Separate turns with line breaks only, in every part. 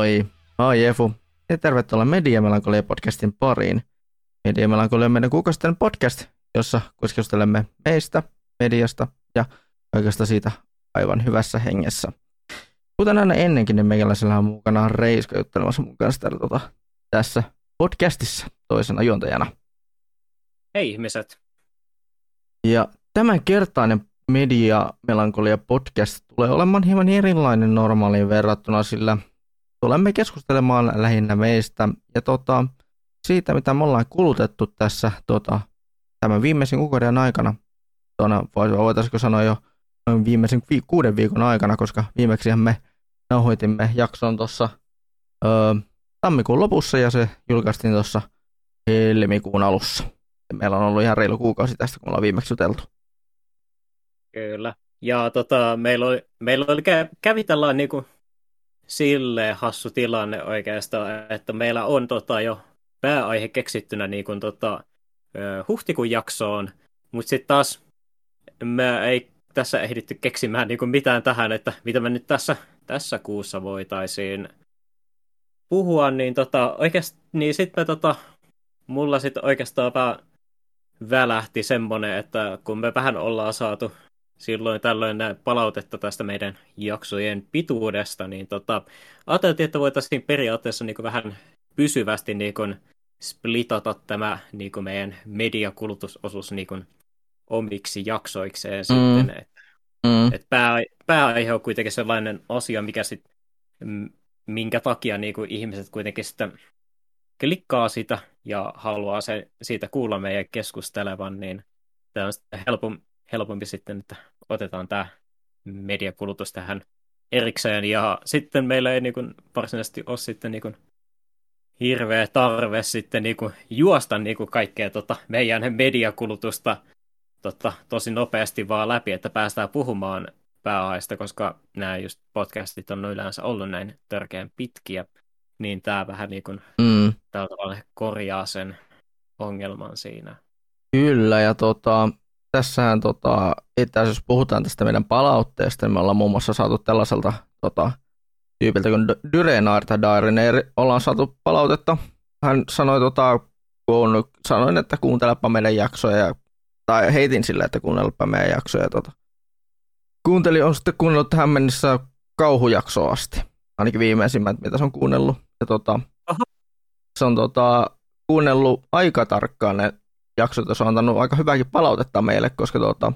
Moi, oon Jefu ja tervetuloa Media Melankolia podcastin pariin. Media Melankolia on meidän kuukausisten podcast, jossa keskustelemme meistä, mediasta ja oikeastaan siitä aivan hyvässä hengessä. Kuten aina ennenkin, niin meikäläisellä on mukana Reiska juttelemassa mun kanssa täällä, tota, tässä podcastissa toisena juontajana.
Hei ihmiset.
Ja tämän kertainen Media Melankolia podcast tulee olemaan hieman erilainen normaaliin verrattuna, sillä tulemme keskustelemaan lähinnä meistä ja tota, siitä, mitä me ollaan kulutettu tässä tota, tämän viimeisen kuukauden aikana. Tuona, voitaisiinko sanoa jo viimeisen vi- kuuden viikon aikana, koska viimeksi me nauhoitimme jakson tuossa tammikuun lopussa ja se julkaistiin tuossa helmikuun alussa. Meillä on ollut ihan reilu kuukausi tästä, kun ollaan viimeksi juteltu.
Kyllä. Ja tota, meillä oli, meillä oli kävi tällainen niin kuin, silleen hassu tilanne oikeastaan, että meillä on tota, jo pääaihe keksittynä niin kuin, tota, huhtikuun jaksoon, mutta sitten taas me ei tässä ehditty keksimään niin kuin mitään tähän, että mitä me nyt tässä, tässä kuussa voitaisiin puhua, niin, tota, oikeast, niin sitten tota, mulla sitten oikeastaan vähän välähti semmonen, että kun me vähän ollaan saatu silloin tällöin palautetta tästä meidän jaksojen pituudesta, niin tota, ajateltiin, että voitaisiin periaatteessa niin vähän pysyvästi niin kuin splitata tämä niin kuin meidän mediakulutusosuus niin kuin omiksi jaksoikseen mm. sitten. Että, mm. et pää, pääaihe on kuitenkin sellainen asia, mikä sit, minkä takia niin kuin ihmiset kuitenkin sitten klikkaa sitä ja haluaa se, siitä kuulla meidän keskustelevan, niin tämä on sitten helpompi, helpompi sitten, että otetaan tämä mediakulutus tähän erikseen. Ja sitten meillä ei niin kuin, varsinaisesti ole sitten niin kuin, hirveä tarve sitten niin kuin, juosta niin kuin, kaikkea tota, meidän mediakulutusta tota, tosi nopeasti vaan läpi, että päästään puhumaan pääaiheesta, koska nämä just podcastit on yleensä ollut näin törkeän pitkiä, niin tämä vähän niin kuin, mm. tällä tavalla korjaa sen ongelman siinä.
Kyllä, ja tota, tässähän tota, itse jos puhutaan tästä meidän palautteesta, niin me ollaan muun muassa saatu tällaiselta tota, tyypiltä kuin Dyrenaar tai Daireneer, ollaan saatu palautetta. Hän sanoi, tota, kun sanoin, että kuuntelepa meidän jaksoja, tai heitin sille, että kuunnelepa meidän jaksoja. Tota. Kuunteli on sitten kuunnellut tähän mennessä kauhujaksoa asti, ainakin viimeisimmät, mitä se on kuunnellut. Ja tota, se on tota, kuunnellut aika tarkkaan ne jaksot, jos on antanut aika hyvääkin palautetta meille, koska tuota,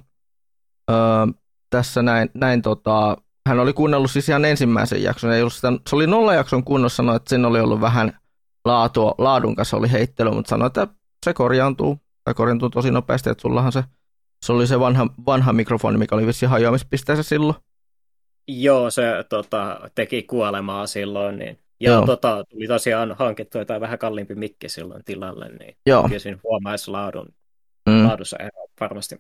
öö, tässä näin, näin tota, hän oli kuunnellut siis ihan ensimmäisen jakson, ei ollut sitä, se oli nolla jakson kunnossa, sanoi, että sen oli ollut vähän laatua, laadun kanssa oli heittely, mutta sanoi, että se korjaantuu, tai korjaantuu tosi nopeasti, että sullahan se, se oli se vanha, vanha mikrofoni, mikä oli vissiin hajoamispisteessä silloin.
Joo, se tota, teki kuolemaa silloin, niin ja Joo. tota, tuli tosiaan hankittu jotain vähän kalliimpi mikki silloin tilalle, niin Joo. kyllä siinä huomaisi laadun, mm. laadussa ero varmasti.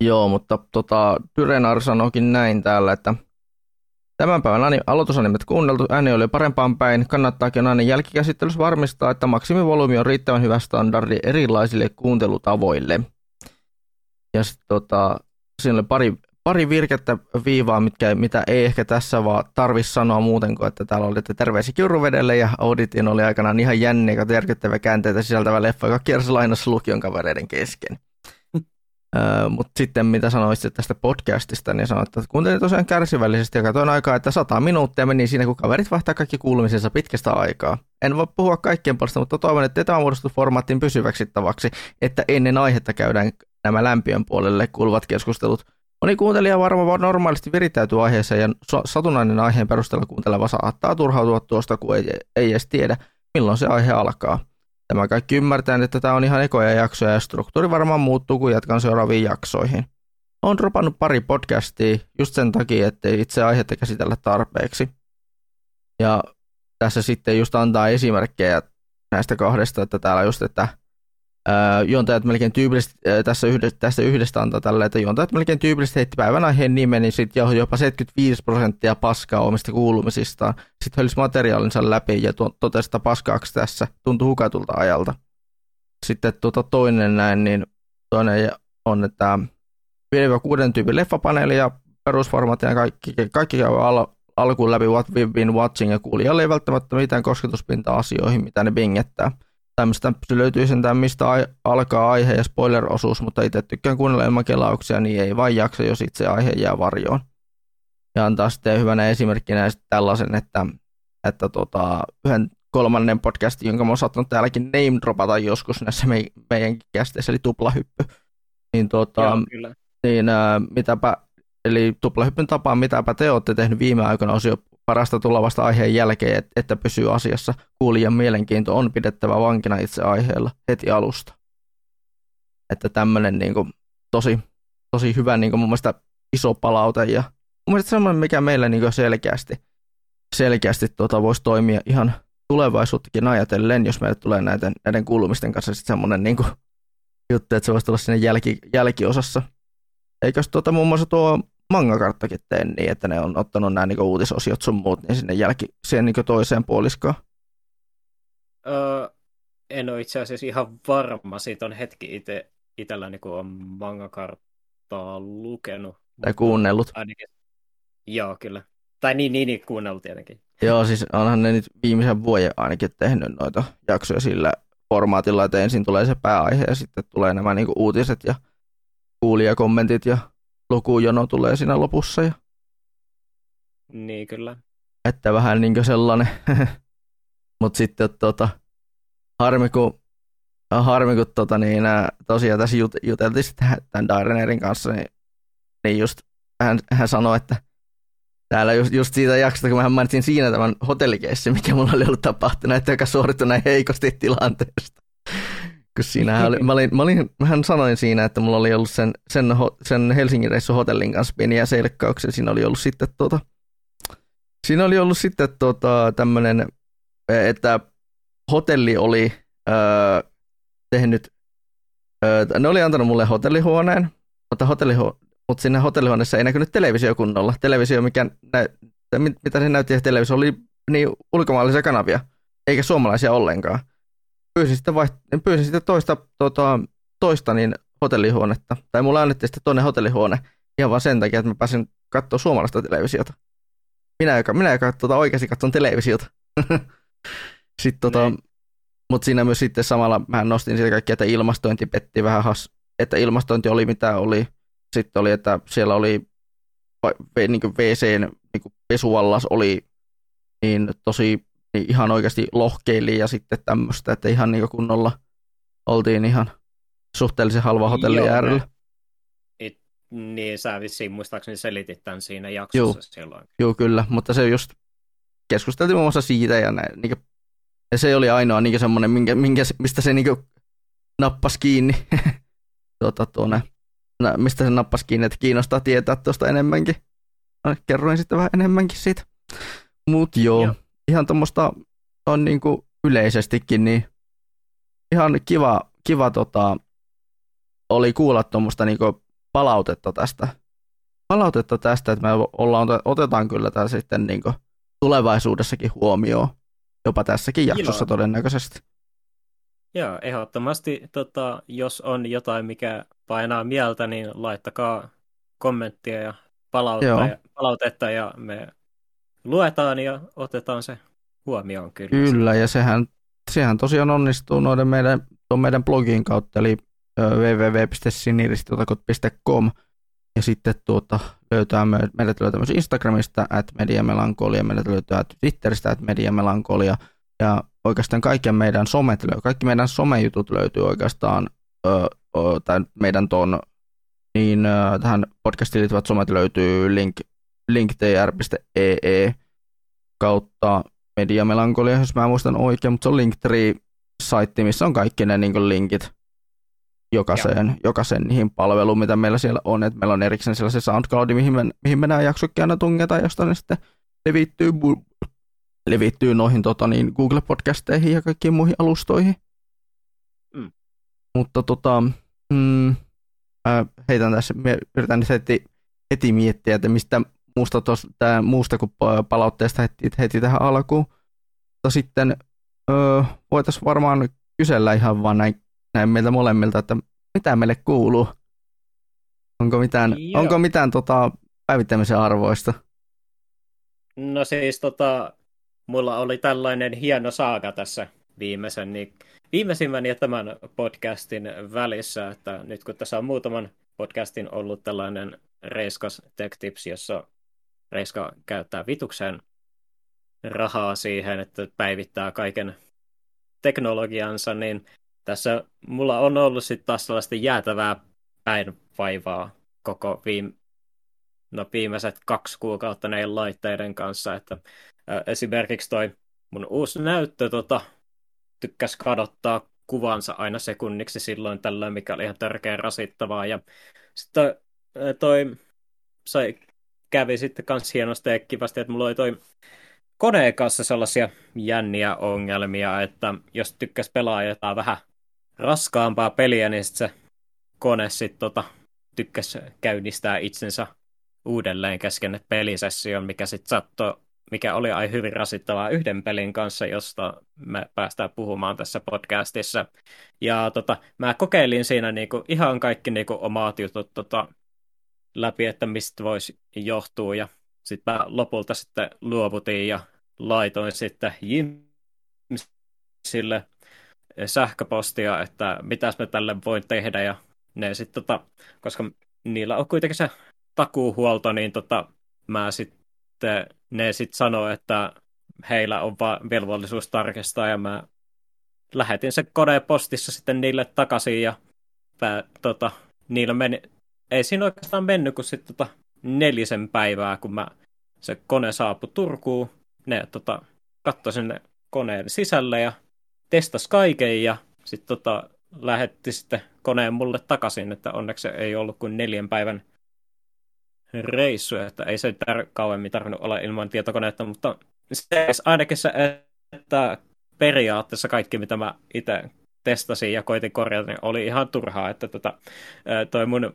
Joo, mutta tota, Dyrenar sanoikin näin täällä, että Tämän päivän ani, aloitusanimet kuunneltu, ääni oli parempaan päin. Kannattaakin aina jälkikäsittelyssä varmistaa, että maksimivolyymi on riittävän hyvä standardi erilaisille kuuntelutavoille. Ja sitten tota, siinä oli pari pari virkettä viivaa, mitkä, mitä ei ehkä tässä vaan tarvitse sanoa muuten kuin, että täällä oli terveisiä Kiuruvedelle ja Auditin oli aikanaan ihan jänniä järkyttävä käänteitä sisältävä leffa, joka kiersi lainassa lukion kavereiden kesken. Mutta sitten mitä sanoisit tästä podcastista, niin sanoit, että kuuntelin tosiaan kärsivällisesti ja katsoin aikaa, että sata minuuttia meni siinä, kun kaverit vaihtaa kaikki kuulumisensa pitkästä aikaa. En voi puhua kaikkien puolesta, mutta toivon, että tämä on muodostunut formaattiin pysyväksi tavaksi, että ennen aihetta käydään nämä lämpiön puolelle kuuluvat keskustelut Moni kuuntelija varmaan normaalisti virittäytyy aiheeseen ja satunnainen aiheen perusteella kuunteleva saattaa turhautua tuosta, kun ei, ei edes tiedä, milloin se aihe alkaa. Tämä kaikki ymmärtää, että tämä on ihan ekoja jaksoja ja struktuuri varmaan muuttuu, kun jatkan seuraaviin jaksoihin. Olen dropannut pari podcastia just sen takia, ettei itse aihetta käsitellä tarpeeksi. Ja tässä sitten just antaa esimerkkejä näistä kahdesta, että täällä just, että juontajat melkein tyypillisesti, tässä yhdestä, tästä yhdestä antaa tällä, että juontajat melkein tyypillisesti heitti päivän aiheen nimen, niin sitten jopa 75 prosenttia paskaa omista kuulumisistaan. Sitten hölisi materiaalinsa läpi ja totesi, että paskaaksi tässä tuntui hukatulta ajalta. Sitten tuota toinen näin, niin toinen on, että 5-6 tyypin leffapaneeli ja perusformaatti ja kaikki, kaikki käy alkuun läpi What We've Been Watching ja kuulijalle ei välttämättä mitään kosketuspinta asioihin, mitä ne bingettää. Tämmöistä löytyy sentään mistä ai- alkaa aihe ja spoiler-osuus, mutta itse tykkään kuunnella ilman kelauksia, niin ei vain jaksa, jos itse aihe jää varjoon. Ja antaa sitten hyvänä esimerkkinä tällaisen, että, että tota, yhden kolmannen podcastin, jonka mä oon saattanut täälläkin name dropata joskus näissä me, meidän kästeissä, eli tuplahyppy. Niin, tota, Joo, kyllä. niin äh, mitäpä, eli tuplahyppyn tapaan, mitäpä te olette tehnyt viime aikoina osio parasta tulevasta aiheen jälkeen, että, pysyy asiassa. Kuulijan mielenkiinto on pidettävä vankina itse aiheella heti alusta. Että tämmöinen niin tosi, tosi hyvä niin kuin mun mielestä iso palaute ja mun mielestä semmoinen, mikä meillä niin selkeästi, selkeästi tota, voisi toimia ihan tulevaisuuttakin ajatellen, jos meille tulee näiden, näiden kuulumisten kanssa sitten semmoinen niin juttu, että se voisi tulla sinne jälki, jälkiosassa. Eikös tuota muun muassa tuo mangakarttakin tee niin, että ne on ottanut nämä niin uutisosiot sun muut niin sinne jälki, siihen niin toiseen puoliskoon?
Öö, en ole itse asiassa ihan varma. Siitä on hetki itse itsellä niin on mangakarttaa lukenut.
Tai kuunnellut.
Ainakin. Joo, kyllä. Tai niin, niin, niin kuunnellut tietenkin.
Joo, siis onhan ne nyt viimeisen vuoden ainakin tehnyt noita jaksoja sillä formaatilla, että ensin tulee se pääaihe ja sitten tulee nämä niinku uutiset ja kuulijakommentit ja lukujono tulee siinä lopussa. Ja...
Niin, kyllä.
Että vähän niin sellainen. Mutta sitten tota, harmi kun, harmi kun tota, niin, tosiaan tässä jut, juteltiin sitten tämän Dairenerin kanssa, niin, niin just hän, hän sanoi, että täällä just, just siitä jaksosta, kun mä mainitsin siinä tämän hotellikeissin, mikä mulla oli ollut tapahtunut, että joka suorittui näin heikosti tilanteesta. Kun siinä oli, mä, olin, mä, olin, mähän sanoin siinä, että mulla oli ollut sen, sen, sen Helsingin reissu hotellin kanssa pieniä selkkauksia. Siinä oli ollut sitten tuota, siinä oli ollut sitten tuota, tämmöinen, että hotelli oli öö, tehnyt, öö, ne oli antanut mulle hotellihuoneen, mutta, hotellihu, mutta siinä hotellihuoneessa ei näkynyt televisio kunnolla. Televisio, mikä nä, mitä se näytti, että televisio oli niin ulkomaalaisia kanavia, eikä suomalaisia ollenkaan pyysin sitten, vaiht- pyysin sitten toista, tota, toista niin hotellihuonetta. Tai mulla annettiin sitten toinen hotellihuone ihan vaan sen takia, että mä pääsin katsoa suomalaista televisiota. Minä, joka, minä, joka tota, oikeasti katson televisiota. sitten, tota, niin. mutta siinä myös sitten samalla mä nostin siitä kaikki, että ilmastointi petti vähän has, että ilmastointi oli mitä oli. Sitten oli, että siellä oli niin WC, niin pesuallas oli niin tosi niin ihan oikeasti lohkeili ja sitten tämmöistä, että ihan niin kunnolla oltiin ihan suhteellisen halva hotelli äärellä.
It, niin, sä vissiin muistaakseni selitit tämän siinä jaksossa Joo. silloin.
Joo, kyllä, mutta se just keskusteltiin muun muassa siitä ja, näin, niin kuin, ja se oli ainoa niin semmoinen, minkä, minkä, mistä se niin nappasi kiinni. tuota, tuonne, mistä se nappasi kiinni, että kiinnostaa tietää tuosta enemmänkin. No, kerroin sitten vähän enemmänkin siitä. Mut joo. joo ihan tuommoista on niin kuin yleisestikin, niin ihan kiva, kiva tota, oli kuulla tuommoista niin palautetta tästä. Palautetta tästä, että me ollaan, otetaan kyllä tämä sitten niin kuin tulevaisuudessakin huomioon, jopa tässäkin jaksossa Joo. todennäköisesti.
Joo, ehdottomasti, tota, jos on jotain, mikä painaa mieltä, niin laittakaa kommenttia ja palautetta, ja, palautetta ja me luetaan ja otetaan se huomioon kyllä.
Kyllä, ja sehän, sehän tosiaan onnistuu noiden meidän, tuon meidän blogin kautta, eli www.siniristiutakot.com, ja sitten tuota, löytää, meidät löytää myös Instagramista, at mediamelankolia, meidät löytää Twitteristä, at mediamelankolia, ja oikeastaan kaikkien meidän somet, kaikki meidän somejutut löytyy oikeastaan, ö, ö, tämän meidän tuon, niin ö, tähän podcastiin liittyvät somet löytyy link linktr.ee kautta mediamelankolia, jos mä muistan oikein, mutta se on Linktree-saitti, missä on kaikki ne niin linkit jokaiseen, jokaiseen niihin palveluun, mitä meillä siellä on. Et meillä on erikseen sellainen SoundCloud, mihin me, mihin me nämä jaksokki aina tungetaan, josta ne sitten levittyy, levittyy noihin tota, niin Google-podcasteihin ja kaikkiin muihin alustoihin. Mm. Mutta tota, mm, heitän tässä, yritän heti, heti miettiä, että mistä muusta, tos, tää, muusta kuin palautteesta heti, heti tähän alkuun. Mutta sitten öö, voitaisiin varmaan kysellä ihan vaan näin, näin meiltä molemmilta, että mitä meille kuuluu. Onko mitään, onko mitään tota, päivittämisen arvoista?
No siis tota, mulla oli tällainen hieno saaga tässä viimeisen, niin viimeisimmän ja tämän podcastin välissä, että nyt kun tässä on muutaman podcastin ollut tällainen Reiskas Tech Tips, jossa Reiska käyttää vitukseen rahaa siihen, että päivittää kaiken teknologiansa, niin tässä mulla on ollut sitten taas sellaista jäätävää päinvaivaa koko viime, no viimeiset kaksi kuukautta näiden laitteiden kanssa, että esimerkiksi toi mun uusi näyttö tota, tykkäs kadottaa kuvansa aina sekunniksi silloin tällöin, mikä oli ihan törkeä rasittavaa. Ja sitten toi, toi sai, kävi sitten kans hienosti ja kivasti, että mulla oli toi koneen kanssa sellaisia jänniä ongelmia, että jos tykkäs pelaa jotain vähän raskaampaa peliä, niin sit se kone sitten tota, tykkäs käynnistää itsensä uudelleen kesken pelisession, mikä sitten sattui, mikä oli aivan hyvin rasittavaa yhden pelin kanssa, josta me päästään puhumaan tässä podcastissa. Ja tota, mä kokeilin siinä niinku ihan kaikki niinku omat jutut tota, läpi, että mistä voisi johtua, ja sitten mä lopulta sitten luovutin ja laitoin sitten Jimsille sähköpostia, että mitäs me tälle voi tehdä, ja ne sitten, tota, koska niillä on kuitenkin se takuuhuolto, niin tota, mä sitten, ne sitten sanoo, että heillä on vaan velvollisuus tarkistaa, ja mä lähetin se kone postissa sitten niille takaisin, ja pää, tota, niillä meni, ei siinä oikeastaan mennyt kuin sitten tota, nelisen päivää, kun mä, se kone saapui Turkuun, ne tota, katsoi sinne koneen sisälle ja testasi kaiken ja sitten tota, lähetti sitten koneen mulle takaisin, että onneksi ei ollut kuin neljän päivän reissu, että ei se tar- kauemmin tarvinnut olla ilman tietokoneetta, mutta se ainakin se, että periaatteessa kaikki, mitä mä itse testasin ja koitin korjata, niin oli ihan turhaa, että tota, toi mun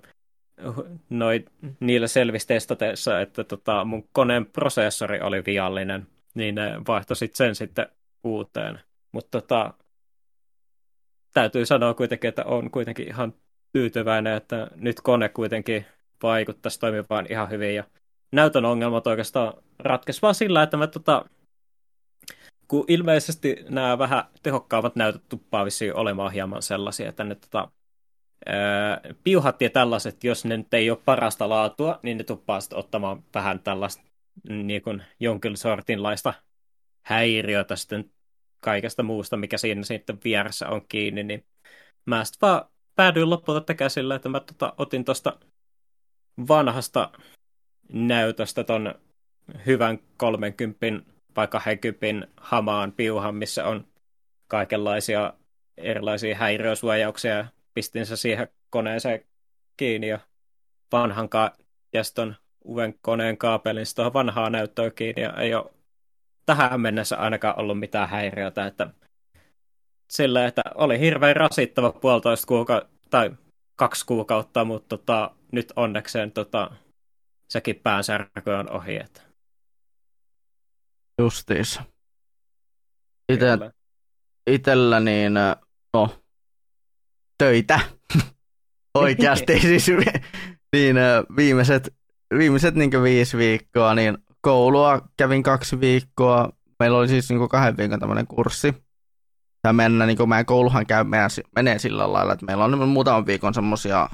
noi, niillä selvisi testateissa, että tota, mun koneen prosessori oli viallinen, niin ne vaihtoi sit sen sitten uuteen. Mutta tota, täytyy sanoa kuitenkin, että on kuitenkin ihan tyytyväinen, että nyt kone kuitenkin vaikuttaisi toimivaan ihan hyvin. Ja näytön ongelmat oikeastaan ratkesi vaan sillä, että mä tota, kun ilmeisesti nämä vähän tehokkaavat näytöt tuppaa olemaan hieman sellaisia, että ne tota, piuhat ja tällaiset, jos ne nyt ei ole parasta laatua, niin ne tuppaa sitten ottamaan vähän tällaista niin kuin jonkin sortinlaista häiriötä sitten kaikesta muusta, mikä siinä sitten vieressä on kiinni, niin mä sitten vaan päädyin lopulta tekemään sillä, että mä tota, otin tuosta vanhasta näytöstä ton hyvän 30 vai 20 hamaan piuhan, missä on kaikenlaisia erilaisia häiriösuojauksia ja pistin se siihen koneeseen kiinni ja vanhan ka- ja sitten uuden koneen kaapelin tuohon vanhaa näyttöön kiinni ja ei ole tähän mennessä ainakaan ollut mitään häiriötä, että sillä, että oli hirveän rasittava puolitoista kuukautta tai kaksi kuukautta, mutta tota, nyt onnekseen tota, sekin päänsärky on ohi. Että.
Justiinsa. Ite, itellä niin, no, töitä. Oikeasti siis niin viimeiset, viimeiset niin viisi viikkoa, niin koulua kävin kaksi viikkoa. Meillä oli siis niin kahden viikon tämmöinen kurssi. Ja mennä, niin meidän kouluhan käy, meidän, menee sillä lailla, että meillä on muutaman viikon semmoisia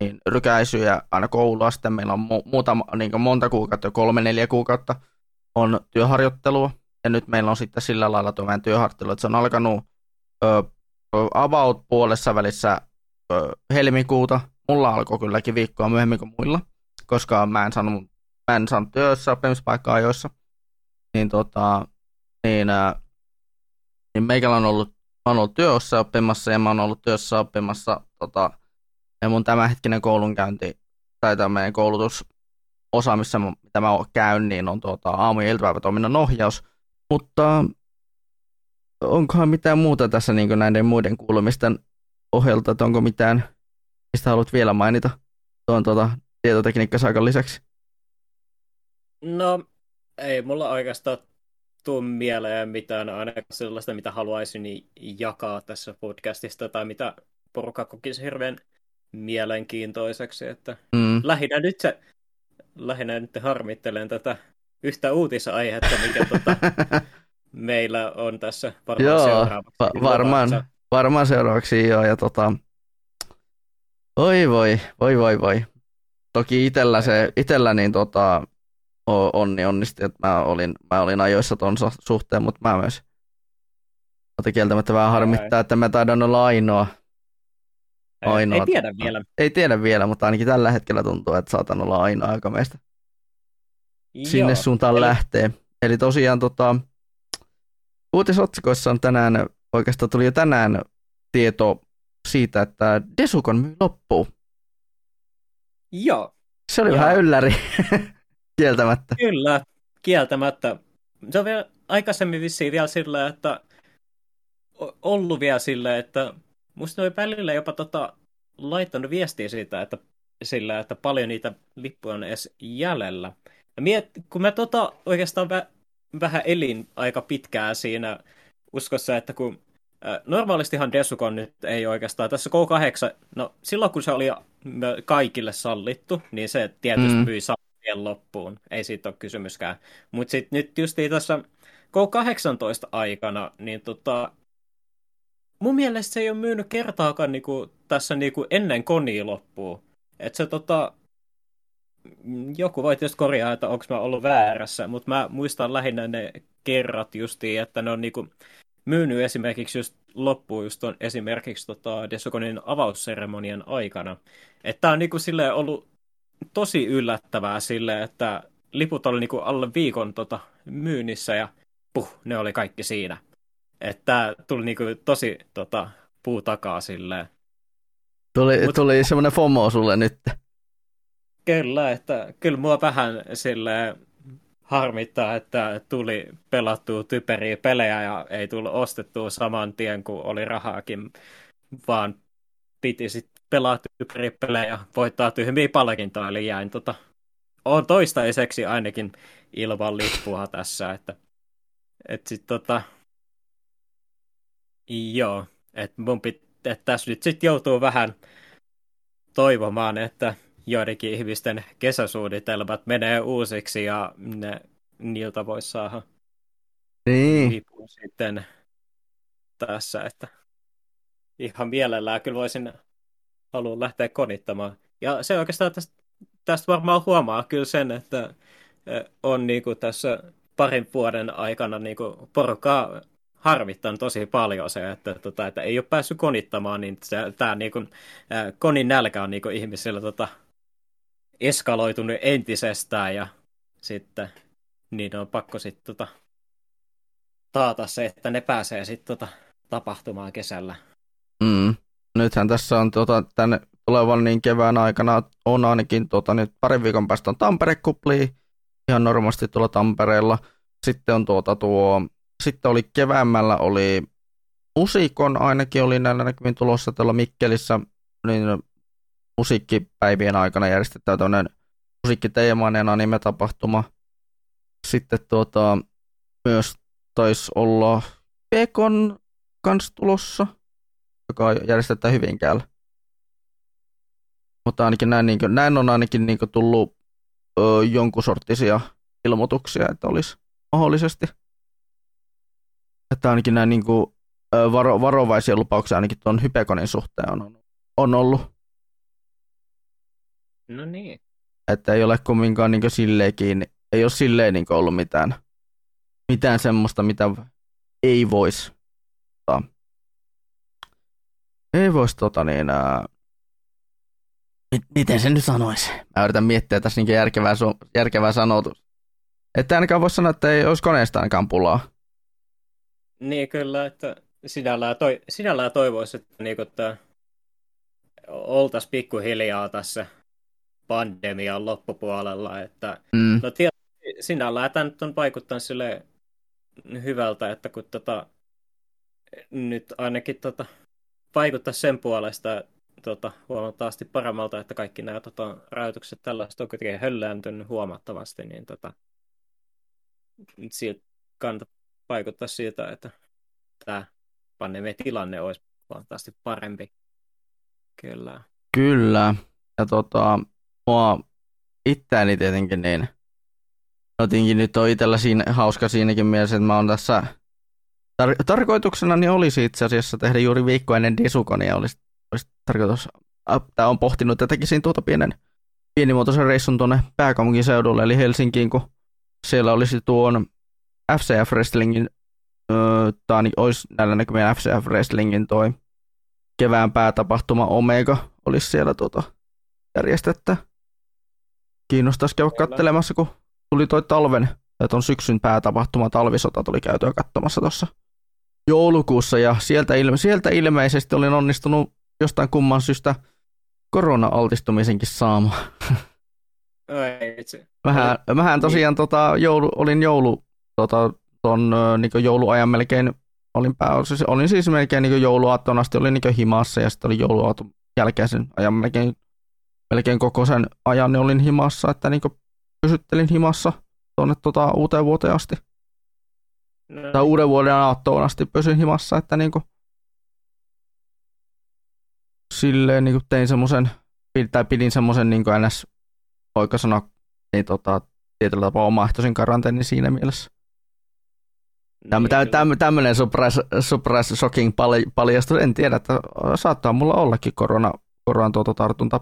niin rykäisyjä aina koulua, sitten meillä on mu- muutama, niin monta kuukautta, kolme, neljä kuukautta on työharjoittelua, ja nyt meillä on sitten sillä lailla tuo meidän työharjoittelu, että se on alkanut ö, about puolessa välissä ö, helmikuuta. Mulla alkoi kylläkin viikkoa myöhemmin kuin muilla, koska mä en saanut, mä en saanut työssä oppimispaikkaa ajoissa. Niin, tota, niin, niin meikällä on ollut, mä oon ollut työssä oppimassa ja mä oon ollut työssä oppimassa tota, ja mun tämänhetkinen koulunkäynti tai tämä meidän koulutus osa, missä mitä mä käyn, niin on tuota, aamu- ja iltapäivätoiminnan ohjaus. Mutta onkohan mitään muuta tässä niin näiden muiden kuulumisten ohjelta, että onko mitään, mistä haluat vielä mainita tuon tuota, tietotekniikkasaakan lisäksi?
No, ei mulla oikeastaan tuu mieleen mitään ainakaan sellaista, mitä haluaisin jakaa tässä podcastista tai mitä porukka kokisi hirveän mielenkiintoiseksi. Että mm. lähinnä nyt se lähinnä nyt harmittelen tätä yhtä uutisaihetta, mikä tota, meillä on tässä varmaan
joo,
seuraavaksi.
va- varmaan, varmaan seuraavaksi joo. Ja tota, oi voi, voi voi voi. Toki itellä, se, itellä niin tota, onni onnisti, että mä olin, mä olin ajoissa ton suhteen, mutta mä myös mutta kieltämättä vähän harmittaa, että mä taidan olla ainoa.
ainoa ei tiedä vielä.
Ei tiedä vielä, mutta ainakin tällä hetkellä tuntuu, että saatan olla ainoa, joka meistä Joo. sinne suuntaan Eli... lähtee. Eli tosiaan tota, uutisotsikoissa on tänään, oikeastaan tuli jo tänään tieto siitä, että Desukon myy loppuu.
Joo.
Se oli Joo. vähän ylläri, kieltämättä.
Kyllä, kieltämättä. Se on vielä aikaisemmin vissiin vielä sillä, että ollut vielä silleen, että musta oli välillä jopa tota, laittanut viestiä siitä, että sillä, että paljon niitä lippuja on edes jäljellä. Ja miet, kun mä tota oikeastaan vä, vähän elin aika pitkään siinä uskossa, että kun normaalistihan Desukon nyt ei oikeastaan, tässä K8, no silloin kun se oli kaikille sallittu, niin se tietysti mm. myi saman loppuun, ei siitä ole kysymyskään. Mutta sitten nyt justiin tässä K18 aikana, niin tota, mun mielestä se ei ole myynyt kertaakaan niinku, tässä niinku ennen konia loppuu. Että se tota, joku voi tietysti korjaa, että onko mä ollut väärässä, mutta mä muistan lähinnä ne kerrat justiin, että ne on niinku myynyt esimerkiksi just loppuun just on esimerkiksi tota Desokonin avausseremonian aikana. Että tää on niinku silleen ollut tosi yllättävää silleen, että liput oli niinku alle viikon tota myynnissä ja puh, ne oli kaikki siinä. Että tuli niinku tosi tota, puu takaa silleen.
Tuli, Mut, tuli semmoinen FOMO sulle nyt.
Kyllä, että kyllä mua vähän sille harmittaa, että tuli pelattua typeriä pelejä ja ei tullut ostettua saman tien, kun oli rahaakin, vaan piti sitten pelaa typeriä pelejä voittaa tyhmiä palkintoja, eli jäin tota, on toistaiseksi ainakin ilman lippua tässä, että et sit tota, Joo, että mun pit, et tässä nyt sitten joutuu vähän toivomaan, että joidenkin ihmisten kesäsuunnitelmat menee uusiksi ja ne, niiltä voisi saada
niin.
sitten tässä, että ihan mielellään kyllä voisin haluan lähteä konittamaan. Ja se oikeastaan tästä, tästä varmaan huomaa kyllä sen, että on niinku tässä parin vuoden aikana niinku porukkaa harmittanut tosi paljon se, että, tota, että ei ole päässyt konittamaan, niin tämä niin kuin, konin nälkä on niin kuin ihmisillä tota, eskaloitunut entisestään ja sitten niin on pakko sitten tota, taata se, että ne pääsee sitten tota, tapahtumaan kesällä.
Mm. Nythän tässä on tota, tänne tulevan niin kevään aikana on ainakin tota, nyt parin viikon päästä on Tampere-kupli ihan normaalisti tuolla Tampereella. Sitten on tuota tuo sitten oli keväämällä oli Musikon ainakin oli näillä näkymin tulossa tuolla Mikkelissä, niin musiikkipäivien aikana järjestetään tämmöinen musiikkiteemainen anime-tapahtuma. Sitten tuota, myös taisi olla Pekon kanssa tulossa, joka järjestetään Hyvinkäällä. Mutta ainakin näin, niin kuin, näin on ainakin niin kuin, tullut ö, jonkun sorttisia ilmoituksia, että olisi mahdollisesti – että ainakin näin niin kuin, varo, varovaisia lupauksia ainakin tuon Hypekonin suhteen on, on ollut.
No niin.
Että ei ole kumminkaan niin silleenkin, ei ole silleen niin ollut mitään, mitään semmoista, mitä ei voisi. Tota, ei voisi tota niin, ää, miten se nyt sanoisi? Mä yritän miettiä tässä niin järkevää, järkevää sanotus. Että ainakaan voisi sanoa, että ei olisi koneesta ainakaan pulaa.
Niin kyllä, että sinällään, toi, sinällään toivoisi, että niinku, että oltaisiin pikkuhiljaa tässä pandemian loppupuolella. Että, mm. No tietysti sinällään tämä nyt on vaikuttanut sille hyvältä, että kun tota, nyt ainakin tota, vaikuttaa sen puolesta tota, huomattavasti paremmalta, että kaikki nämä tota, rajoitukset tällaista on kuitenkin höllääntynyt huomattavasti, niin tota, siltä kannattaa vaikuttaa siltä, että tämä pandemia-tilanne olisi huomattavasti parempi. Kyllä.
Kyllä. Ja tota, mua itseäni tietenkin niin jotenkin nyt on itsellä siinä, hauska siinäkin mielessä, että mä oon tässä tar- tarkoituksena niin olisi itse asiassa tehdä juuri viikko ennen Desukonia olisi, olisi tarkoitus, tämä on pohtinut, että tekisin tuota pienen pienimuotoisen reissun tuonne pääkaupunkiseudulle, eli Helsinkiin, kun siellä olisi tuon FCF Wrestlingin, öö, tai niin olisi näillä näkymin FCF Wrestlingin toi kevään päätapahtuma Omega olisi siellä tuota järjestettä. Kiinnostaisi käydä kattelemassa, kun tuli toi talven, tai ton syksyn päätapahtuma, talvisota tuli käytyä katsomassa tuossa joulukuussa, ja sieltä, ilme- sieltä ilmeisesti olin onnistunut jostain kumman syystä korona-altistumisenkin saamaan. Mähän, mähän tosiaan tota, joulu, olin joulu, tota, ton niin jouluajan melkein, olin, pää, siis, olin siis melkein niin jouluaattona asti, olin niin himassa ja sitten oli jouluaaton jälkeisen ajan melkein, melkein koko sen ajan niin olin himassa, että niin pysyttelin himassa tuonne tota, uuteen vuoteen asti. No. Tai uuden vuoden aattoon asti pysyin himassa, että niin kuin, silleen niin kuin tein semmoisen, tai pidin semmoisen niin kuin ns, voiko sanoa, niin tota, tietyllä tapaa omaehtoisen karanteenin siinä mielessä. Tämä, niin, tämä, tämmöinen surprise, surprise shocking paljastus, en tiedä, että saattaa mulla ollakin korona, koronan tuota tartunta.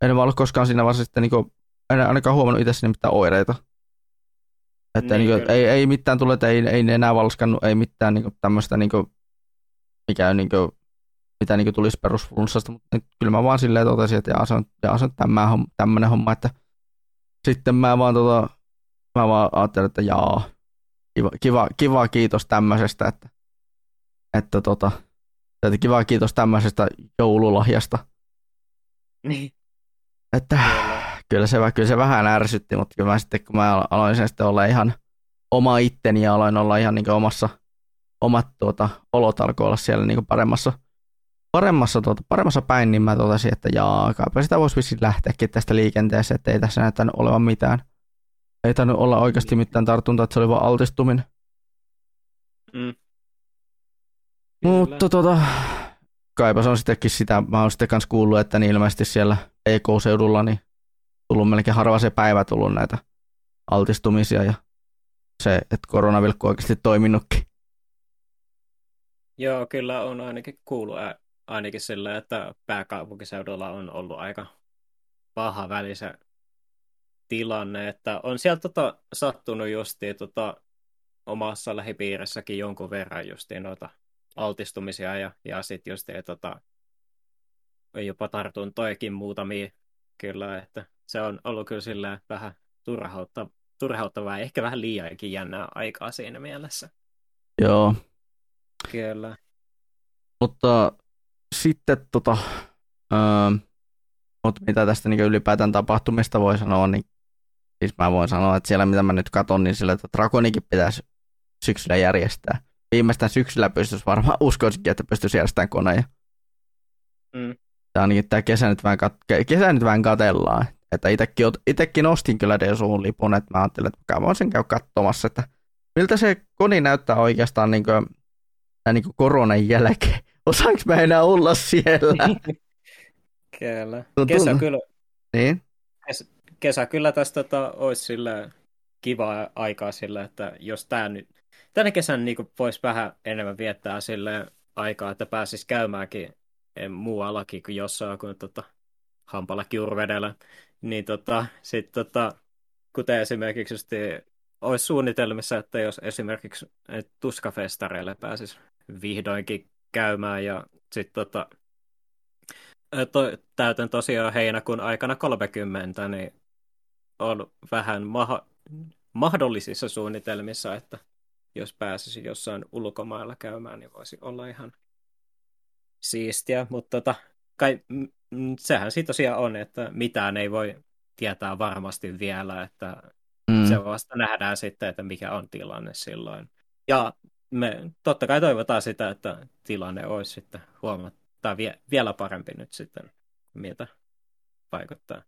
En mä ollut koskaan siinä vaiheessa sitten, niin kuin, en ainakaan huomannut itse mitään oireita. Että niin, niin kuin, ei, ei mitään tule, että ei, ei enää valskannut, ei mitään niin kuin, tämmöistä, niin kuin, mikä niin kuin, mitä niin tulisi perusflunssasta, mutta nyt kyllä mä vaan silleen totesin, että jaa, se on, jaa, se on tämmöinen homma, että sitten mä vaan, tota, mä vaan ajattelin, että jaa, kiva, kiva, kiva kiitos tämmöisestä, että, että tota, että kiva kiitos tämmöisestä joululahjasta.
Niin.
Että kyllä se, kyllä se vähän ärsytti, mutta kyllä mä sitten, kun mä aloin sen sitten olla ihan oma itteni ja aloin olla ihan niin omassa, omat tuota, olot alkoi olla siellä niin paremmassa – paremmassa, tuota, paremmassa päin, niin mä totesin, että jaa, kaipa sitä voisi vissiin lähteäkin tästä liikenteessä, että ei tässä näyttänyt olevan mitään. Ei tainnut olla oikeasti mitään tartuntaa, että se oli vaan altistuminen. Mm. Mutta tota, kaipa se on sittenkin sitä, mä oon sitten kanssa kuullut, että niin ilmeisesti siellä EK-seudulla niin tullut melkein harva se päivä tullut näitä altistumisia ja se, että koronavilkku oikeasti toiminutkin.
Joo, kyllä on ainakin kuullut ainakin sillä, että pääkaupunkiseudulla on ollut aika paha välissä tilanne, että on sieltä tota, sattunut justiin tota, omassa lähipiirissäkin jonkun verran justiin noita altistumisia ja, ja sitten justiin tota, jopa tartuntoikin muutamia kyllä, että se on ollut kyllä sillä vähän turhautta, turhauttavaa, ehkä vähän liiankin jännää aikaa siinä mielessä.
Joo.
Kyllä.
Mutta sitten tota, öö, mutta mitä tästä niin ylipäätään tapahtumista voi sanoa, niin siis mä voin sanoa, että siellä mitä mä nyt katson, niin sillä, että Drakonikin pitäisi syksyllä järjestää. Viimeistään syksyllä pystyisi varmaan, uskoisikin, että pystyisi järjestämään koneja. Mm. Tämä ainakin tämä kesä nyt vähän, kat- kesä nyt vähän katellaan. Että itekin, itekin ostin kyllä DSUn lipun, että mä ajattelin, että mä voisin käydä katsomassa, että miltä se koni näyttää oikeastaan niin kuin, niin kuin koronan jälkeen. Osaanko mä enää olla siellä?
kyllä. Kesä kyllä.
Niin?
Kesä, kesä kyllä tästä tota, olisi sillä kiva aikaa sillä, että jos tämä nyt, tänä kesän niin voisi vähän enemmän viettää sille aikaa, että pääsisi käymäänkin muuallakin kuin jossain kuin tota, hampalla kiurvedellä. Niin tota, sit, tota, kuten esimerkiksi just olisi suunnitelmissa, että jos esimerkiksi tuskafestareille pääsisi vihdoinkin käymään ja sitten tota, to, täytän tosiaan heinäkuun aikana 30, niin on vähän maha, mahdollisissa suunnitelmissa, että jos pääsisi jossain ulkomailla käymään, niin voisi olla ihan siistiä, mutta tota, kai, m, sehän siitä tosiaan on, että mitään ei voi tietää varmasti vielä, että mm. se vasta nähdään sitten, että mikä on tilanne silloin. Ja me totta kai toivotaan sitä, että tilanne olisi sitten huomattavasti vie, vielä parempi nyt sitten, miltä vaikuttaa.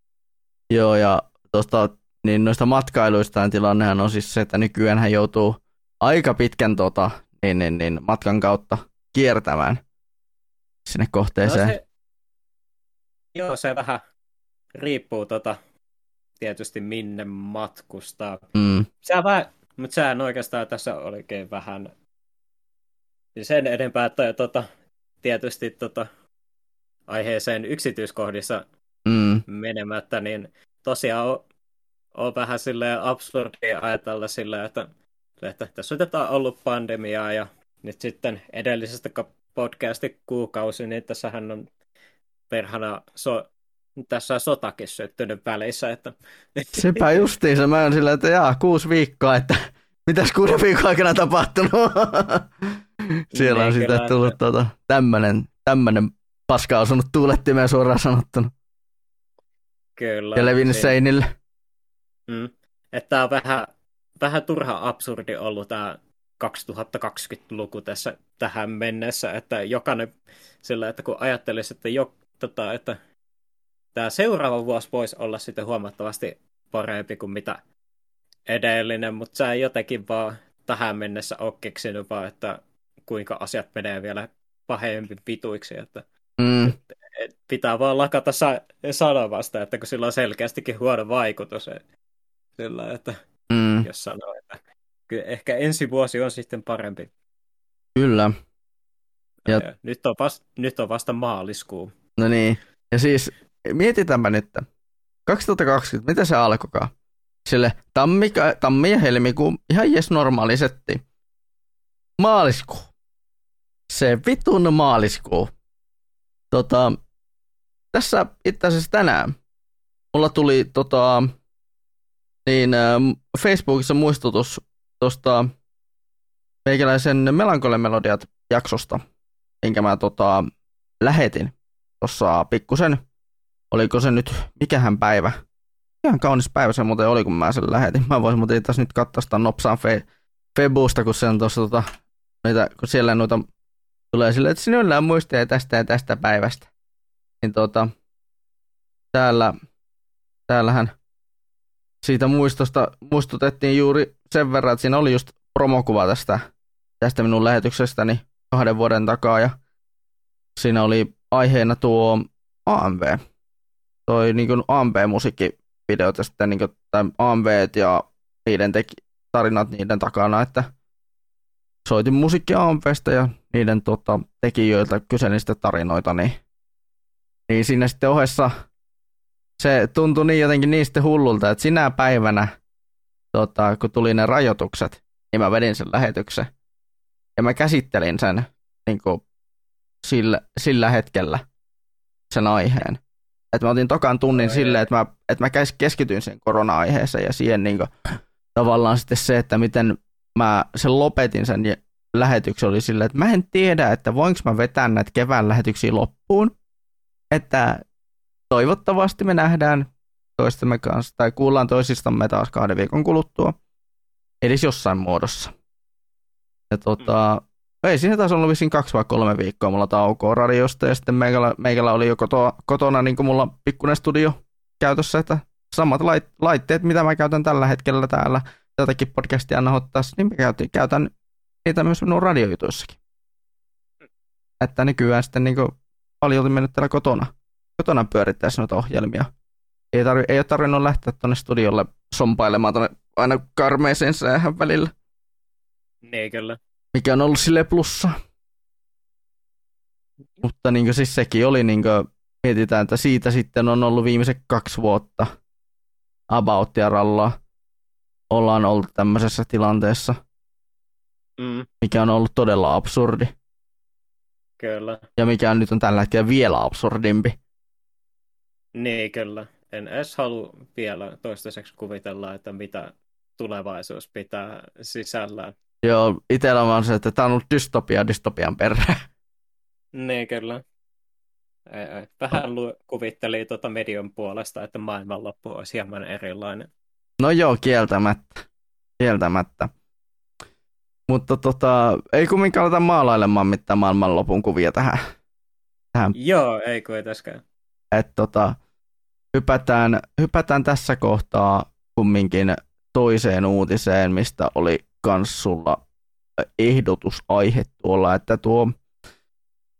Joo, ja tuosta niin noista matkailuista tilannehan on siis se, että nykyään hän joutuu aika pitkän tota, niin, niin, niin, matkan kautta kiertämään sinne kohteeseen. No
se, joo, se vähän riippuu tota, tietysti minne matkustaa.
Mm.
Sä vähän, mutta sehän oikeastaan tässä olikin vähän sen enempää, että tota, tietysti tota, aiheeseen yksityiskohdissa
Mm.
menemättä, niin tosiaan on, on vähän silleen absurdia ajatella silleen, että, että tässä on ollut pandemiaa ja nyt sitten edellisestä podcastin kuukausi, niin tässähän on perhana so, tässä on sotakin syttynyt välissä. Että...
Sepä justiinsa, mä oon sillä, että jaa, kuusi viikkoa, että mitäs kuuden viikon aikana tapahtunut? Siellä on sitten tullut tuota, tämmönen, tämmönen paska osunut tuulettimeen suoraan sanottuna.
Kyllä.
Ja levinnyt seinille.
Mm. Että on vähän, vähän turha absurdi ollut tämä 2020-luku tässä tähän mennessä, että jokainen sillä, että kun ajattelisi, että, jo, tota, että tämä seuraava vuosi voisi olla sitten huomattavasti parempi kuin mitä edellinen, mutta sä jotenkin vaan tähän mennessä ole keksinyt vaan, että kuinka asiat menee vielä pahemmin vituiksi, että
mm. et,
et pitää vaan lakata sa- sanomasta, että kun sillä on selkeästikin huono vaikutus, sillä, että mm. jos sanoo, että kyllä ehkä ensi vuosi on sitten parempi.
Kyllä.
Ja... ja nyt, on vasta, nyt on vasta maaliskuu.
No niin, ja siis mietitäänpä nyt, 2020, mitä se alkoikaan? Sille tammi, tammi ja helmikuu, ihan jes normaali setti. Maaliskuu. Se vitun maaliskuu. Tota, tässä itse asiassa tänään mulla tuli tota, niin, äh, Facebookissa muistutus tuosta meikäläisen Melankole Melodiat jaksosta, minkä mä tota, lähetin tuossa pikkusen oliko se nyt, mikähän päivä, ihan kaunis päivä se muuten oli, kun mä sen lähetin. Mä voisin muuten tässä nyt katsoa sitä nopsaan fe, Febusta, kun se on tuossa tota, noita, kun siellä noita tulee silleen, että sinulla on muistoja tästä ja tästä päivästä. Niin tota, täällä, täällähän siitä muistosta muistutettiin juuri sen verran, että siinä oli just promokuva tästä, tästä minun lähetyksestäni kahden vuoden takaa ja siinä oli aiheena tuo AMV, toi niin AMV-musiikkivideot ja sitten niin kuin, tai AMV ja niiden teki, tarinat niiden takana, että soitin musiikki AMVstä ja niiden tota, tekijöiltä kyselin sitten tarinoita, niin, niin siinä sitten ohessa se tuntui niin jotenkin sitten hullulta, että sinä päivänä, tota, kun tuli ne rajoitukset, niin mä vedin sen lähetyksen. Ja mä käsittelin sen niin kuin, sillä, sillä hetkellä, sen aiheen. Että mä otin tokan tunnin no, silleen, että mä, että mä keskityin sen korona-aiheeseen ja siihen niin kuin, tavallaan sitten se, että miten mä sen lopetin sen lähetyksen oli silleen, että mä en tiedä, että voinko mä vetää näitä kevään lähetyksiä loppuun, että toivottavasti me nähdään toistemme kanssa tai kuullaan toisistamme taas kahden viikon kuluttua, edes jossain muodossa. Ja tota, mm ei siinä taas ollut vissiin kaksi vai kolme viikkoa mulla taukoa radiosta ja sitten meikällä, meikällä oli jo koto, kotona niin kuin mulla pikkuinen studio käytössä, että samat lait, laitteet, mitä mä käytän tällä hetkellä täällä tätäkin podcastia nauhoittaessa, niin mä käytin, käytän niitä myös minun radiojutuissakin. Että nykyään sitten niin paljon mennyt täällä kotona, kotona pyörittäessä noita ohjelmia. Ei, tarvi, ei ole tarvinnut lähteä tuonne studiolle sompailemaan tuonne aina karmeeseen säähän välillä.
Niin, kyllä
mikä on ollut sille plussa. Mutta niin siis sekin oli, niin kuin, mietitään, että siitä sitten on ollut viimeiset kaksi vuotta about ja ralla ollaan oltu tämmöisessä tilanteessa,
mm.
mikä on ollut todella absurdi.
Kyllä.
Ja mikä on nyt on tällä hetkellä vielä absurdimpi.
Niin, kyllä. En edes halua vielä toistaiseksi kuvitella, että mitä tulevaisuus pitää sisällään.
Joo, itsellä on se, että tämä on ollut dystopia dystopian perään.
Niin, kyllä. Ei, ei. Vähän lu- kuvitteli tuota median puolesta, että maailmanloppu olisi hieman erilainen.
No joo, kieltämättä. Kieltämättä. Mutta tota, ei kumminkaan aleta maalailemaan mitään maailmanlopun kuvia tähän. tähän.
Joo, ei kuitenkaan.
Et tota, hypätään, hypätään tässä kohtaa kumminkin toiseen uutiseen, mistä oli kans sulla ehdotusaihe tuolla, että tuo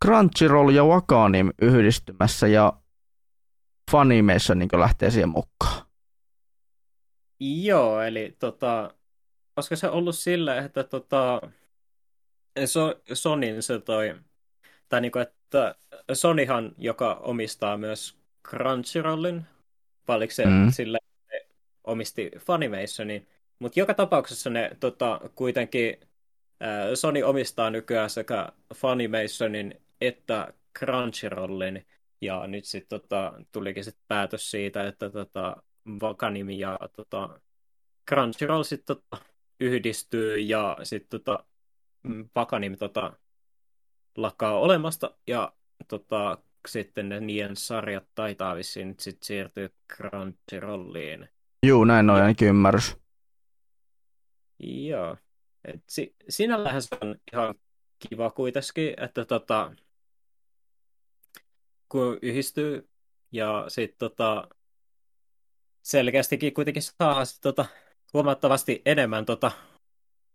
Crunchyroll ja Wakanim yhdistymässä ja Funimation niin lähtee siihen mukaan.
Joo, eli tota, koska se ollut sillä, että tota, so, Sonin se toi, tai niinku, että Sonyhan, joka omistaa myös Crunchyrollin, valiko se mm. sillä omisti Funimationin, mutta joka tapauksessa ne tota, kuitenkin Sony omistaa nykyään sekä Funimationin että Crunchyrollin, ja nyt sitten tota, tulikin sit päätös siitä, että tota, Vakanimi ja tota, Crunchyroll sitten tota, yhdistyy ja sitten tota, Vakanim tota, lakkaa olemasta ja tota, sitten ne niiden sarjat taitaa vissiin nyt sitten siirtyä Crunchyrolliin.
Juu, näin on ainakin ymmärrys.
Joo. Et si- sinällähän se on ihan kiva kuitenkin, että tota, kun yhdistyy ja sitten tota, selkeästikin kuitenkin saa sit, tota, huomattavasti enemmän, tota,